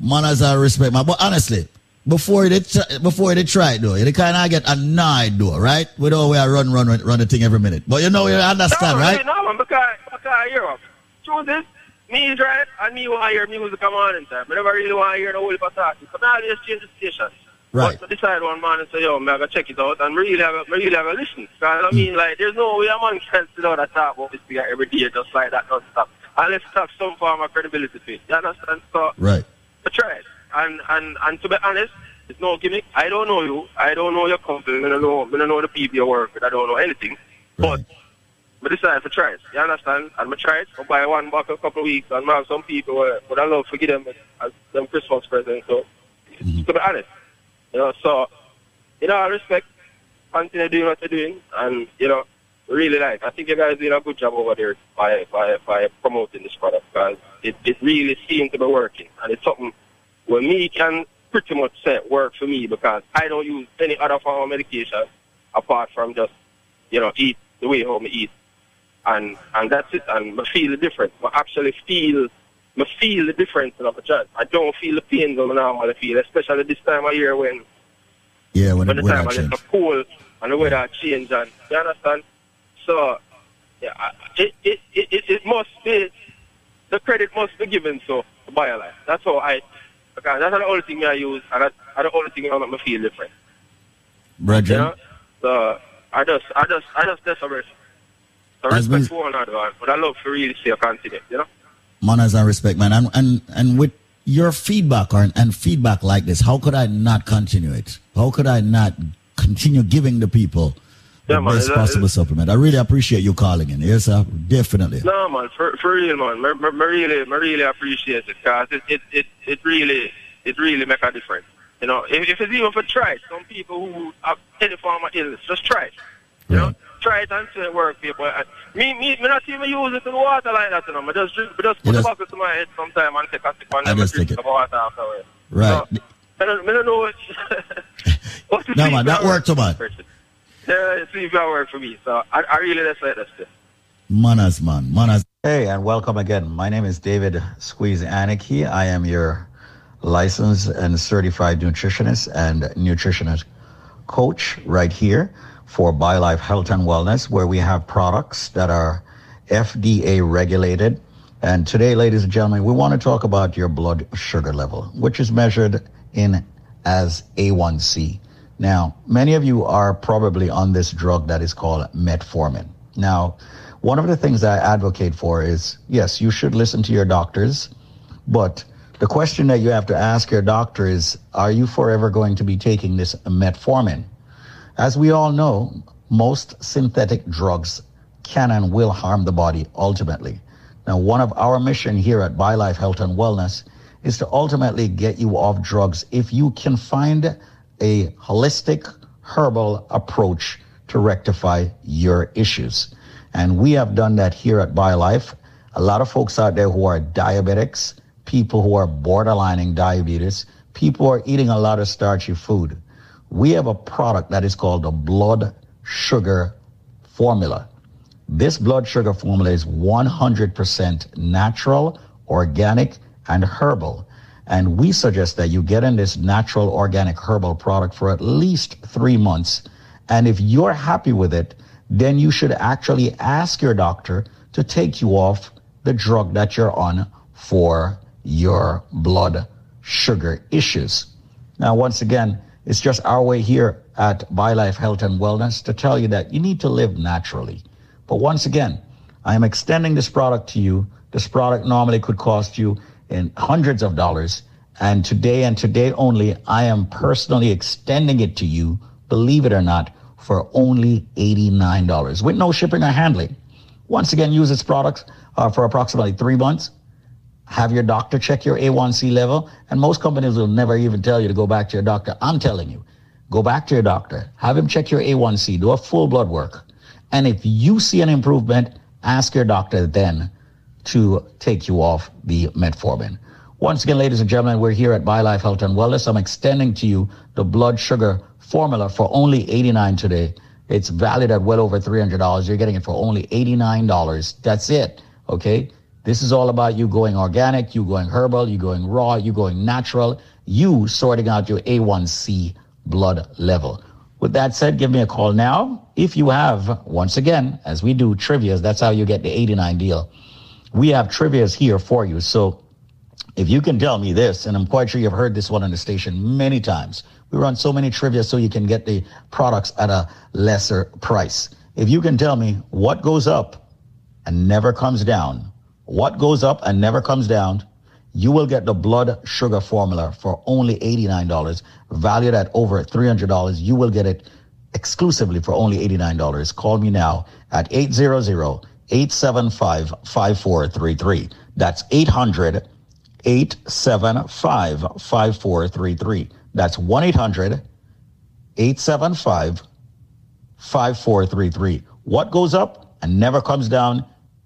Manners and respect, man. But honestly, before they try, before they try it though, they kind of get annoyed though, right? With all we are run, run, run, run the thing every minute. But you know, you understand, no, right? No, man, because, because I hear of. Truth is, me is right, and me want to hear music come on in time. I never really want to hear the whole heap of talking. So now I just change the station. Right. But I decide one and say, yo, man, I gotta check it out, and really have a, really have a listen. Because, I mm. mean, like, there's no way a man (laughs) can sit down and talk about this thing every day just like that, non-stop. Unless it have some form of credibility to it. You understand? So, Right. I tried. And, and, and to be honest, it's no gimmick. I don't know you. I don't know your company. I don't know, I don't know the people you work with. I don't know anything. But I decided to try it. You understand? And I tried. It, I buy one box a couple of weeks and I have some people where, but I love to give them as them Christmas presents. So, mm-hmm. to be honest, you know, so, in all respect, continue doing what you're doing. And, you know, really like, I think you guys doing a good job over there by, by, by promoting this product because it, it really seems to be working. And it's something where me can pretty much say work for me because I don't use any other form of medication apart from just, you know, eat the way how I eat. And and that's it. And I feel the difference. I actually feel I feel the difference in my job. I don't feel the pain that I normally feel, especially this time of year when Yeah, when, when the when time I I change. get cold and the weather change and you understand? So yeah, it it, it, it, it must be the credit must be given so to BioLife. That's how I because that's the only thing I use and that's the only thing that make me feel different. Brethren, You know? So I just I just I just desperate. So respect we- for one another, but I love to really see a continent, you know? manners and respect, man. And and and with your feedback or and feedback like this, how could I not continue it? How could I not continue giving the people Yeah, man, best it's- possible supplement? I really appreciate you calling in. Yes, sir. Definitely. No, man, for, for real, man. I, really, I really appreciate it because it, it, it, it really, it really make a difference. You know, if, if it's even for try it, some people who have any form of illness, just try it. You know, try it and see it work, people. And me, me, me not even use it in water like that, you know. I just drink, I just put the just- bottle to my head sometime and take a sip and I just drink some water afterwards. Right. I don't, I don't know what, (laughs) (laughs) what No, man, that worked, too, man. Yeah, see if that work for me. So I, I really just like this. Manners, man. Manners. Hey, and welcome again. My name is David Squeeze Anarchy. I am your licensed and certified nutritionist and nutritionist coach right here for BioLife Health and Wellness, where we have products that are FDA regulated. And today, ladies and gentlemen, we want to talk about your blood sugar level, which is measured in as A1C, Now, many of you are probably on this drug that is called metformin. Now, one of the things I advocate for is yes, you should listen to your doctors, but the question that you have to ask your doctor is are you forever going to be taking this metformin? As we all know, most synthetic drugs can and will harm the body ultimately. Now, one of our mission here at BioLife Health and Wellness is to ultimately get you off drugs if you can find a holistic herbal approach to rectify your issues. And we have done that here at BioLife. A lot of folks out there who are diabetics, people who are borderlining diabetes, people who are eating a lot of starchy food. We have a product that is called the blood sugar formula. This blood sugar formula is 100% natural, organic, and herbal. And we suggest that you get in this natural, organic, herbal product for at least three months. And if you're happy with it, then you should actually ask your doctor to take you off the drug that you're on for your blood sugar issues. Now, once again, it's just our way here at BioLife Health and Wellness to tell you that you need to live naturally. But once again, I am extending this product to you. This product normally could cost you in hundreds of dollars. And today and today only, I am personally extending it to you, believe it or not, for only $89 with no shipping or handling. Once again, use this product uh, for approximately three months. Have your doctor check your A1C level. And most companies will never even tell you to go back to your doctor. I'm telling you, go back to your doctor, have him check your A1C, do a full blood work. And if you see an improvement, ask your doctor then to take you off the metformin. Once again, ladies and gentlemen, we're here at BioLife Health and Wellness. I'm extending to you the blood sugar formula for only 89 today. It's valued at well over $300. You're getting it for only $89. That's it. Okay. This is all about you going organic, you going herbal, you going raw, you going natural, you sorting out your A1C blood level. With that said, give me a call now. If you have, once again, as we do trivias, that's how you get the 89 deal. We have trivias here for you. So if you can tell me this, and I'm quite sure you've heard this one on the station many times, we run so many trivia so you can get the products at a lesser price. If you can tell me what goes up and never comes down, what goes up and never comes down, you will get the blood sugar formula for only $89, valued at over $300. You will get it exclusively for only $89. Call me now at 800-875-5433. That's 800 875 5433. That's 1 800 875 5433. What goes up and never comes down?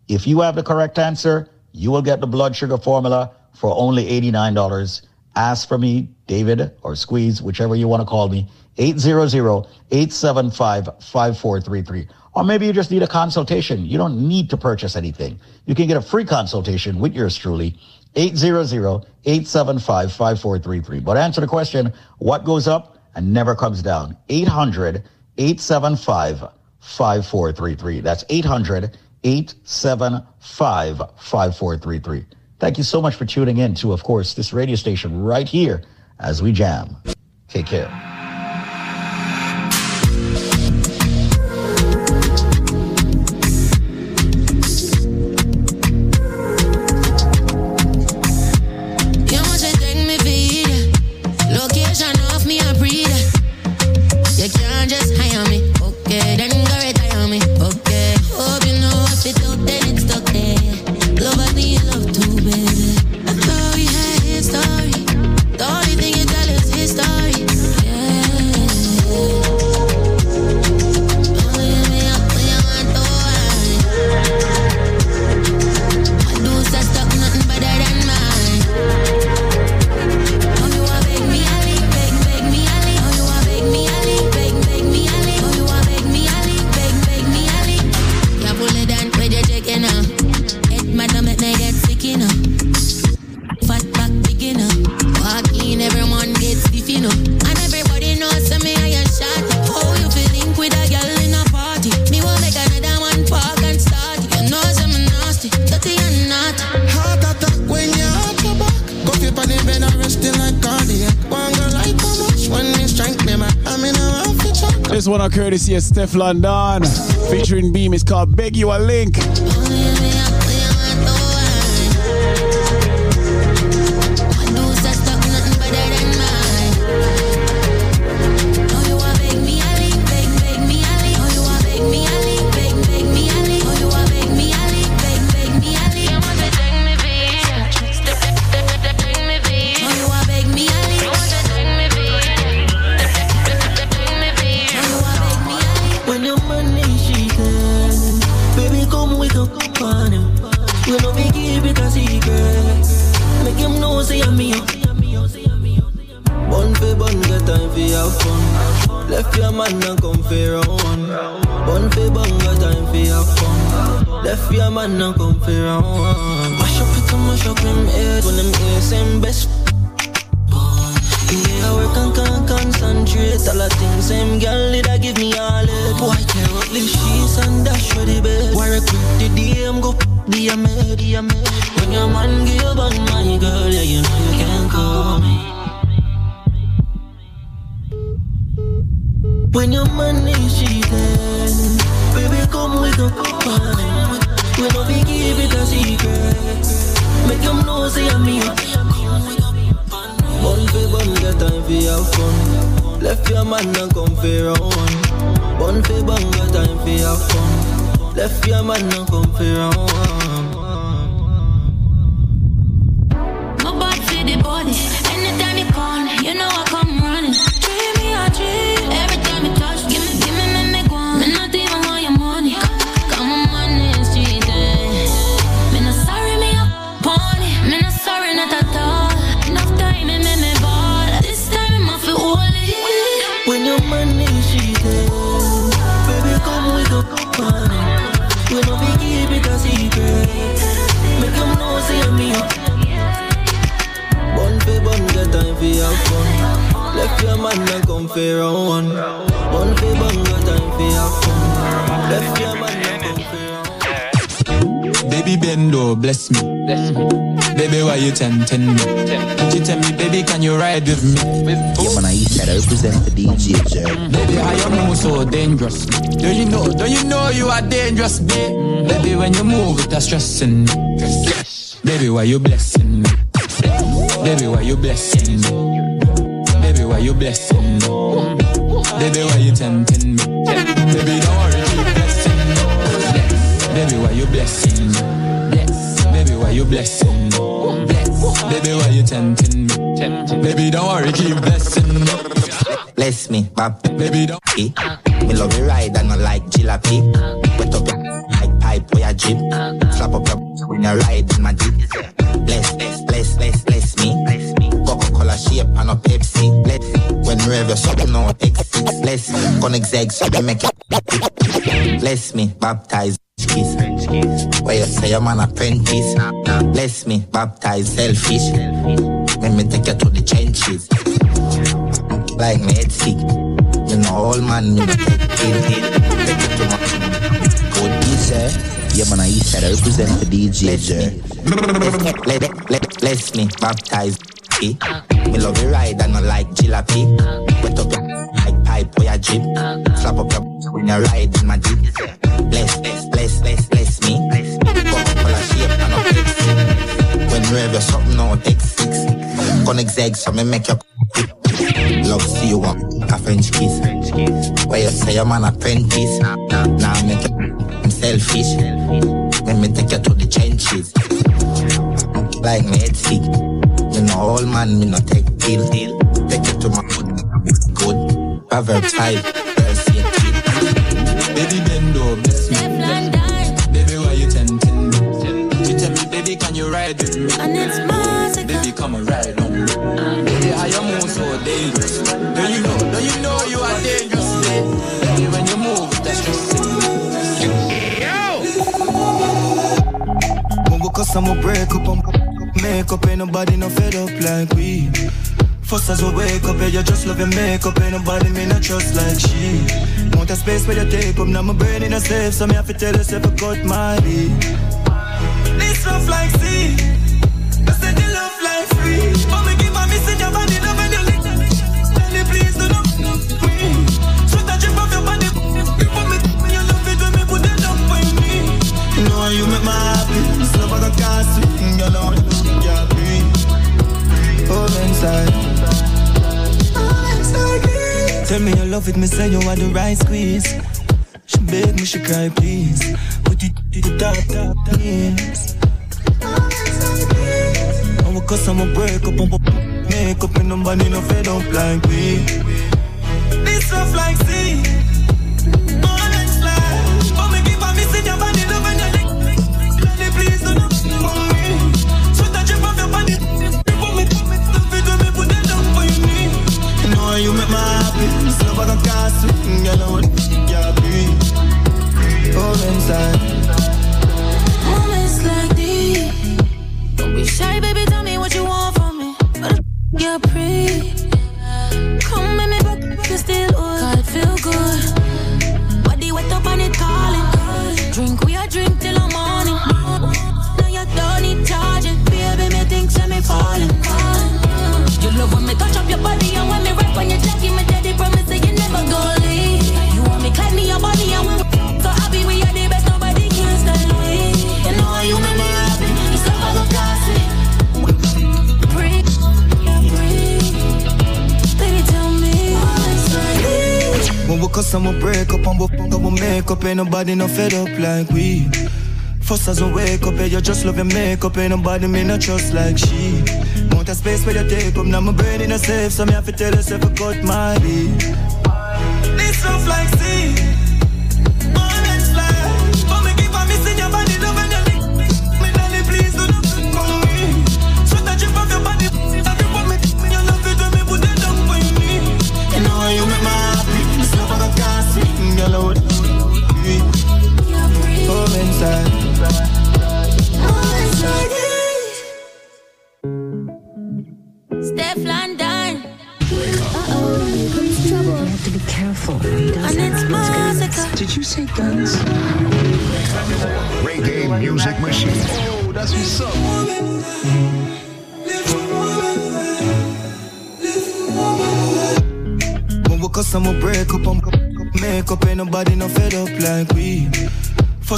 If you have the correct answer, you will get the blood sugar formula for only $89. Ask for me, David or Squeeze, whichever you want to call me, 800-875-5433. Or maybe you just need a consultation. You don't need to purchase anything. You can get a free consultation with yours truly, 800-875-5433. But answer the question, what goes up and never comes down? 800-875-5433. That's 800-875-5433. Thank you so much for tuning in to, of course, this radio station right here as we jam. Take care. This courtesy of Stefflon Don featuring Beam. It's called Beg You a Link. Left your man and come for round. Bun for bun, get time for your fun. Left your man and come for round. Mash up it and mash up him head when them hear same best. Yeah, I work and can't concentrate. All the things same girl did I give me all it. Boy, I tear up the sheets and dash for the bed. Why quick the DM go the med, the med. When your man give on my girl, yeah, you know you can't call me. Left your man and come for dangerous? Do you know, do you know you are dangerous, babe? Baby, when you move, it's stressing me. Baby, why you blessing me? Baby, why you blessing me? Baby, why you blessing me? Baby, why you tempting me? Baby, don't worry, keep blessing me. Baby, why you blessing me? Baby, why you blessing me? Baby, why you tempting me? Baby, don't worry, keep blessing me. Bless me, bab. Baby, don't. Eh? Me love you ride and I like jalopy. Wet up your like pipe or your jeep. Slap up your when you ride in my jeep. Bless, bless, bless, bless, bless me. Coca-Cola shape and a Pepsi. Bless when rev your something no X6. Bless connect zag so they make it. Bless me, baptize. Kiss. Where you say I'm an apprentice. Bless me, baptize selfish. Let me take you to the trenches. Like me head sick. You know, all man, me no take. Take it to my good DJ. Yeah, man, I used to represent the DJ Jerry. Let, let, let, bless me, baptize me. Love you ride and I like jalopy. Wet up your like pipe or your jeep. Slap up your when you ride in my jeep. Bless, bless, bless, bless, bless me. Coca-Cola shape and a When you have your something on X6. Connect zag so me make your Love see you want a French kiss. Where you say I'm an apprentice. Now make I'm mm, selfish. Let me take you to the trenches. Like me head sick. You know all man me no take pill. Take you to my good. Good. Proverbs 5. Verse 18. Baby Bendo, bless me. Baby, why you tempting me? You tell me, baby, can you ride with me? And it's magic. Baby, come and ride on dangerous? Do you know, do you know you are dangerous? Baby, when you move, that's stressing Mumbo cause I'm a break up, I'm make ain't nobody no fed up like we. First as we wake up, yeah, you just love your makeup, ain't nobody me not trust like she. Want a space where you take up, now my brain in a safe, so me have to tell yourself I cut my beat. This love like sea, I said the love like free. For me give my missing your body, side. Tell me you love it, me say you are the right squeeze. She beg me, she cry, please. Put it to the top, top, yes. I'm a cause I'm a break up, I'm make up, and nobody no fed up like me. This stuff like sea. Want I'ma break up and fuck up, we make up. Ain't nobody no fed up like we. First as I wake up, yeah, you just love your makeup. Ain't nobody me no trust like she. Want a space where you take up, now my brain in a safe, so me have to tell yourself I cut my lead. This stuff like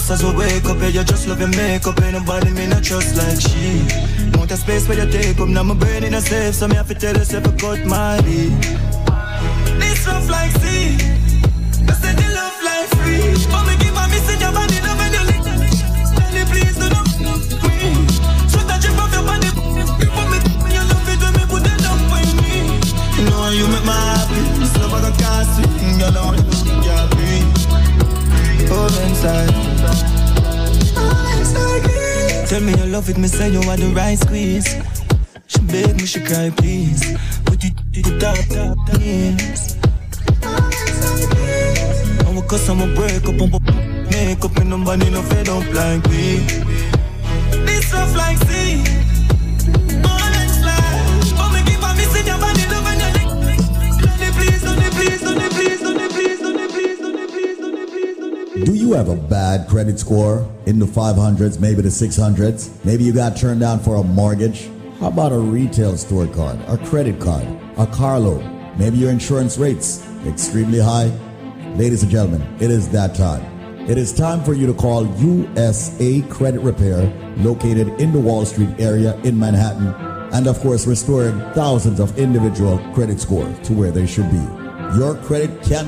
First as we wake up, yeah, you just love your makeup, ain't nobody me not trust like she. Want a space where you take up, now my brain in a safe, so me have to tell yourself I cut my lead. This love like sea, I said the love like free. But me keep on missing your body, Tell me you love it, me say you are the right squeeze. She beg me, she cry, please. Put it to the top, top, top, yes. And we cause I'ma break up, and make up, and nobody no fed up like we. This stuff like sea. Have a bad credit score in the 500s, maybe the 600s? Maybe you got turned down for a mortgage? How about a retail store card, a credit card, a car loan? Maybe your insurance rates extremely high? Ladies and gentlemen, it is that time. It is time for you to call USA Credit Repair, located in the Wall Street area in Manhattan, and of course, restoring thousands of individual credit scores to where they should be. Your credit can